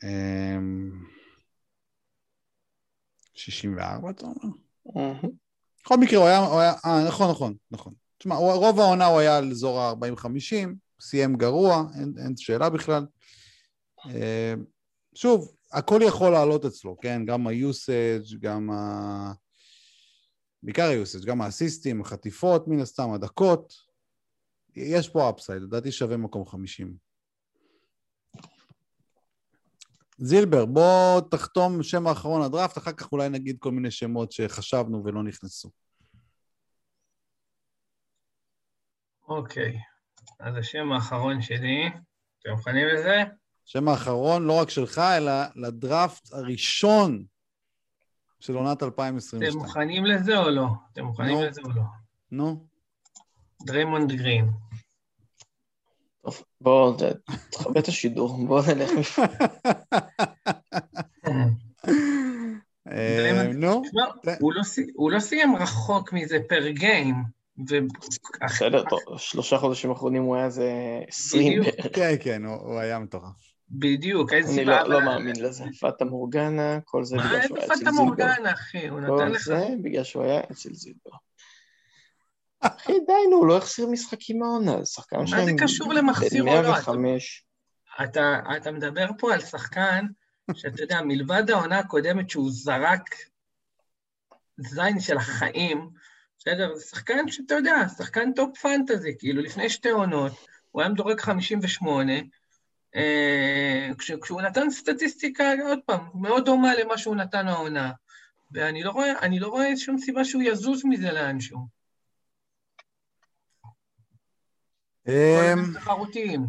אמ, 64, אתה אומר? בכל מקרה, הוא היה... הוא היה אה, נכון, נכון, נכון. תשמע, רוב העונה הוא היה על אזור ה-40-50, סיים גרוע, אין, אין שאלה בכלל. אה, שוב, הכל יכול לעלות אצלו, כן? גם ה-usage, גם ה... בעיקר ה-usage, גם האסיסטים, החטיפות, מן הסתם, הדקות. יש פה אפסייד, לדעתי שווה מקום 50. זילבר, בוא תחתום שם האחרון הדראפט, אחר כך אולי נגיד כל מיני שמות שחשבנו ולא נכנסו. אוקיי, אז השם האחרון שלי, אתם מוכנים לזה? שם האחרון, לא רק שלך, אלא לדראפט הראשון של עונת אתם 2022. מוכנים לזה או לא? אתם מוכנים נו. לזה או לא? נו, דריימונד גרין. טוב, בואו, ת- תכבד את השידור, בואו נלך מפה. אה, נו. הוא לא הוא לא סיים רחוק מזה per game, בסדר, שלושה חודשים אחרונים הוא היה איזה 20 בדיוק. בערך. כן, כן, הוא היה מטורף. בדיוק, איזה אני סיבה. לא- לא אבל- מאמין לזה. פאטה מורגנה, כל זה מה, בגלל איזה שהוא היה אצל זילבר. מורגנה, אחי? הוא נתן כל לך... זה בגלל שהוא היה אצל זילבר. אחי, די נו, הוא לא החסיר משחקים מהעונה, זה שחקן מה שהם... זה קשור למחסיר או לא? אתה- 105. אתה, אתה מדבר פה על שחקן שאתה יודע, מלבד העונה הקודמת שהוא זרק זין של החיים, בסדר? זה שחקן שאתה יודע, שחקן top fantasy, כאילו לפני שתי עונות, הוא היה מדורג 58, אה, כש, כשהוא נתן סטטיסטיקה, עוד פעם, מאוד דומה למה שהוא נתן העונה, ואני לא רואה, לא רואה שום סיבה שהוא יזוז מזה לאנשהו. כל אמ, מיני תחרותיים,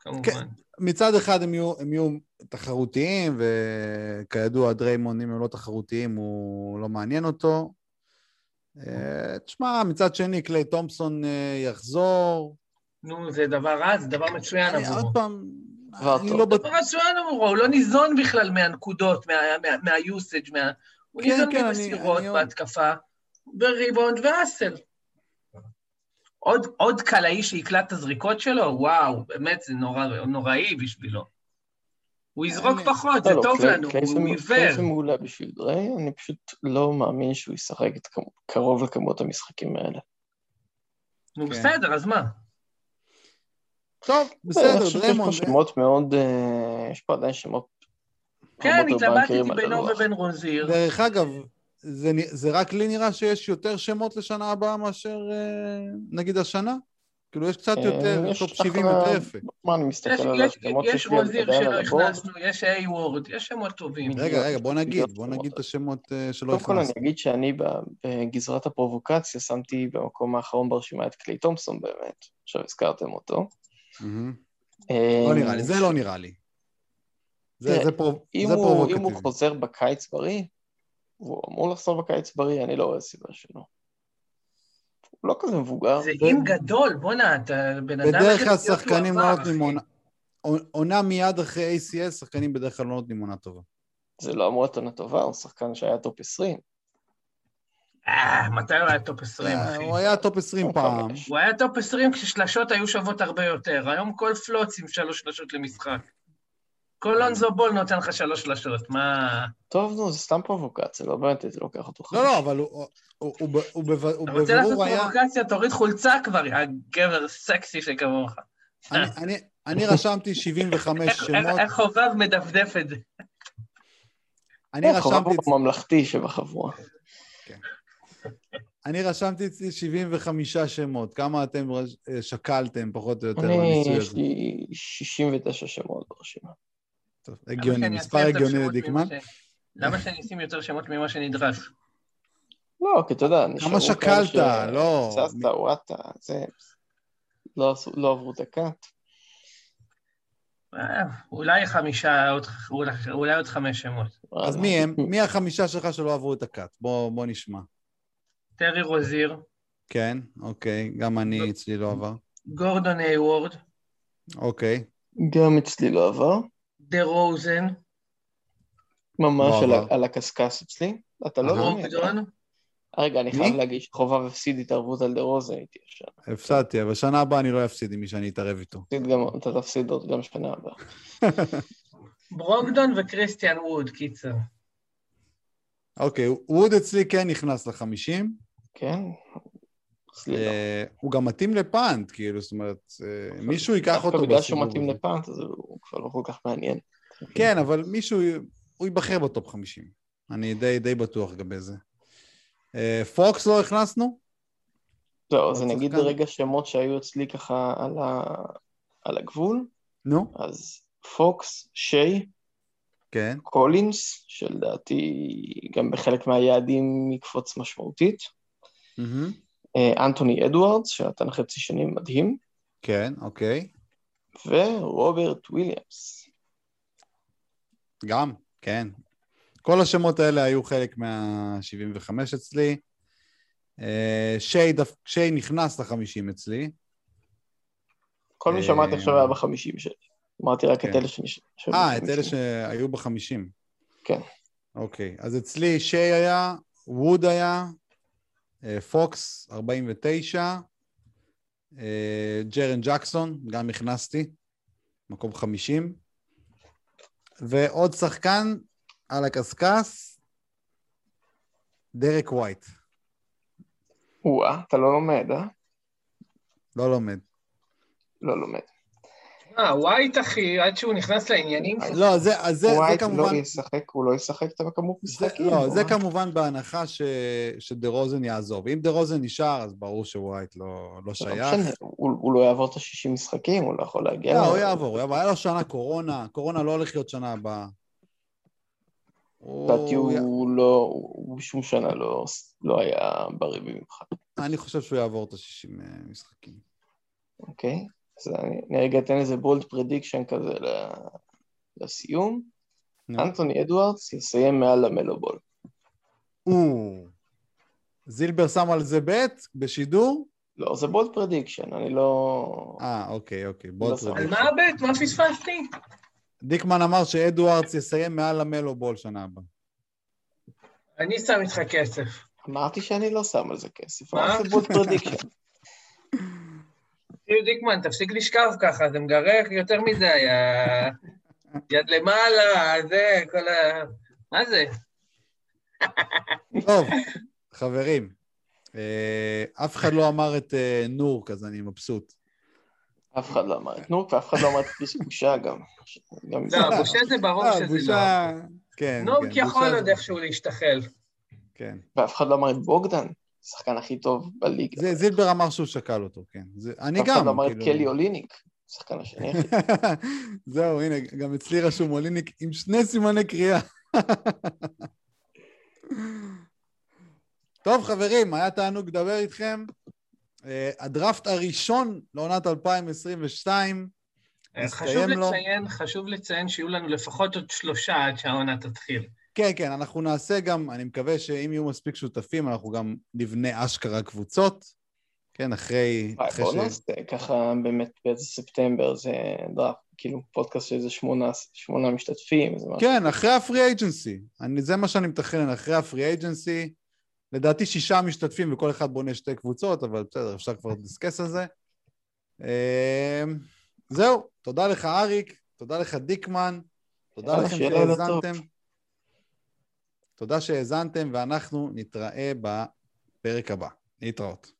כמובן. מצד אחד הם יהיו, הם יהיו תחרותיים, וכידוע, דריימון, אם הם לא תחרותיים, הוא לא מעניין אותו. אה, תשמע, מצד שני, קליי תומפסון אה, יחזור. נו, זה דבר רע, זה דבר מצוין עבורו. עוד פעם, אני. לא בטוח... דבר מצוין עבורו, הוא לא ניזון בכלל מהנקודות, מה- מה- מהיוסאג', מה... הוא כן, ניזון כן, אני- בהתקפה, בריבאונד ואסל. עוד, עוד קלעי שיקלט את הזריקות שלו? וואו, באמת, זה נורא, נוראי בשבילו. הוא יזרוק אני- פחות, זה לא, טוב קליי- לנו, הוא זה- זה עיוור. מעולה בשביל דריי, אני פשוט לא מאמין שהוא ישחק את קרוב לכמות המשחקים האלה. נו, כן. בסדר, אז מה? טוב, אני בסדר, שיש דריימון. פה שמות מאוד, אה, יש פה עדיין שמות כן, התלבטתי בינו הלוח. ובין רוזיר. דרך אגב, זה, זה רק לי נראה שיש יותר שמות לשנה הבאה מאשר אה, נגיד השנה? כאילו יש קצת אה, יותר, יש top 70 אחלה- יותר יפה. מה, אני יש, רוזיר שלא. הכנסנו, יש איי-וורד, יש שמות טובים. רגע, רגע, בוא נגיד, בוא. נגיד את השמות אה, שלא קודם כל אני הכנסנו. אגיד שאני ב- בגזרת הפרובוקציה שמתי במקום האחרון ברשימה את קליי תומפסון באמת, עכשיו הזכרתם אותו. לא נראה לי, זה לא נראה לי. זה, תראה, זה, פרו, אם הוא, פרובוקטיבי. חוזר בקיץ בריא, הוא אמור לחזור בקיץ בריא, אני לא רואה סיבה שלא. הוא לא כזה מבוגר. זה אים גדול, בואנה, אתה בן אדם... בדרך כלל שחקנים לא נותנים. עונה. עונה מיד אחרי ACL, שחקנים בדרך כלל לא נותנים עונה טובה. זה לא אמור להיות עונה טובה, הוא שחקן שהיה top 20. אה, מתי הוא היה top 20, אה, אחי? הוא היה top 20 פעם. הוא היה top 20 כששלשות היו שוות הרבה יותר. היום כל פלוץ עם שלוש שלשות למשחק. כל לונזו בול נותן לך שלוש שלשות, מה... טוב, נו, זה סתם פרובוקציה, לא באמת הייתי לוקח אותו לא, לא, אבל הוא- הוא- הוא ב- הוא בב- הוא אתה רוצה לעשות בבירור היה... פרובוקציה, תוריד חולצה כבר, יא גבר סקסי שכמוך. אני- רשמתי 75 איך- איך- שמות. איך חובב מדפדף את זה? אני כן, חובב רשמתי, הוא ממלכתי שבחבורה. אני רשמתי אצלי 75 שמות. כמה אתם אה, שקלתם, פחות או יותר, אני, יש? לי 69 שמות ברשימה. טוב, הגיוני, מספר הגיוני לדיקמן. למה שאני אשים יותר שמות ממה שנדרש? לא, כי אתה יודע, נשארו כמה שקלת? לא. שצצת, וואטה, זה... לא לא עברו הקאט. אה, אולי חמישה, עוד- אולי- עוד חמש שמות. אז מי הם? מי החמישה שלך שלא עברו את הקאט? בוא נשמע. טרי רוזיר, כן, אוקיי, גם אני, אצלי לא עבר. גורדון היוורד, אוקיי. גם אצלי לא עבר. דה רוזן, ממש על. על הקשקש אצלי. אתה לא אהה. יודע. ברוקדון, רגע, אני? חייב להגיד שחובב הפסיד התערבות על דה רוזה, הייתי ישר. הפסדתי, אבל שנה הבאה אני לא אפסיד עם מי שאני אתערב איתו. אתה תפסיד עוד גם שנה הבאה. ברוקדון וכריסטיאן ווד, קיצר. אוקיי, ווד אצלי כן נכנס לחמישים. כן? לא. אה, הוא גם מתאים לפאנט, כאילו, זאת אומרת, אה, מישהו ייקח אותו בגלל שהוא בסיבוב מתאים. לפאנט, אז הוא כבר לא כל כך מעניין. כן, אבל מישהו, הוא ייבחר ב top 50. אני די, די בטוח לגבי זה. אה, פוקס לא הכנסנו? זהו, אז אני אגיד? רגע שמות שהיו אצלי ככה על ה- על הגבול. נו, אז פוקס, שיי, כן. קולינס, שלדעתי גם בחלק מהיעדים יקפוץ משמעותית. מהמם. אה, אנטוני אדוארדס, שנתן חצי שנים מדהים. כן, אוקיי. ורוברט וויליאמס. גם, כן. כל השמות האלה היו חלק מה-75 אצלי. אה, שיי, דף, שיי נכנס ל-50 אצלי. כל מי אה, שאמרתי עכשיו היה בחמישים שלי. אמרתי רק את כן. אלה שנש... שהיו אה, את. אלה שהיו ב-50. כן. אוקיי, אז אצלי שיי היה, ווד היה, אה, פוקס 49, אה, ג'רן ג'קסון, גם הכנסתי, מקום 50, ועוד שחקן על הקשקש, דרק ווייט. וואה, אתה לא לומד, אה? לא לומד. לא לומד. אה, ווייט אחי, עד שהוא נכנס לעניינים שלו. לא, זה, אז זה, זה ווייט כמובן... לא ישחק, הוא לא ישחק את הכמות משחקים. לא, זה כמובן בהנחה ש, שדה רוזן יעזוב. אם דה רוזן נשאר, אז ברור שווייט לא, לא לא שייך. משנה, הוא הוא לא יעבור את ה-60 משחקים, הוא לא יכול להגיע. לא, הוא יעבור, הוא יעבור. היה לו שנה קורונה, קורונה לא הולך להיות שנה הבאה. לדעתי הוא י- הוא לא, הוא בשום שנה לא, לא היה בריא במיוחד, אני חושב שהוא יעבור את ה-60 משחקים. אוקיי? אז אני, אני רגע אתן איזה bold prediction כזה ל- לסיום. נו. אנטוני אדוארדס יסיים מעל המלו בול. או, זילבר שם על זה bet בשידור? לא, זה bold prediction, אני לא... אה, אוקיי, אוקיי. לא בוא שם. על. מה ה bet? מה פספסתי? דיקמן אמר שאדוארדס יסיים מעל המלו בול שנה הבאה. אני שם איתך כסף. אמרתי שאני לא שם על זה כסף, מה? זה bold prediction. דיקמן, תפסיק לשכב ככה, זה מגרך יותר מדי, יד למעלה, זה, כל ה... מה זה? טוב, חברים, אה, אף אחד לא אמר את אה, נורק, אז אני מבסוט. אף אחד לא אמר את נורק, ואף אחד לא אמר את בושה גם. לא, בושה זה ברור אה, שזה לא. בושה... כן, נורק כן, יכול עוד איכשהו להשתחל. כן. ואף אחד לא אמר את בוגדן, השחקן הכי טוב בליגה. זה, זילבר אמר שהוא שקל אותו, כן. זה, אני אף גם, אחד לא אמר את כאילו... קלי אוליניק, השחקן השני הכי טוב. זהו, הנה, גם אצלי רשום אוליניק עם שני סימני קריאה. טוב, חברים, היה תענוג לדבר איתכם. Uh, הדראפט הראשון לעונת 2022, חשוב הסתיים לו. לציין, חשוב לציין שיהיו לנו לפחות עוד שלושה עד שהעונה תתחיל. כן, כן, אנחנו נעשה גם, אני מקווה שאם יהיו מספיק שותפים, אנחנו גם נבנה אשכרה קבוצות. כן, אחרי... וואי, אחרי בוא ש... נעשה ככה באמת באיזה ספטמבר, זה דראפט, כאילו פודקאסט של איזה שמונה שמונה משתתפים, איזה משהו. כן, אחרי הפרי אייג'נסי. זה מה שאני מתכנן, אחרי הפרי אייג'נסי. לדעתי שישה משתתפים וכל אחד בונה שתי קבוצות, אבל בסדר, אפשר כבר לדסקס על זה. אמ, זהו, תודה לך אריק, תודה לך דיקמן, תודה לכם. שהאזנתם. תודה שהאזנתם, ואנחנו נתראה בפרק הבא. להתראות.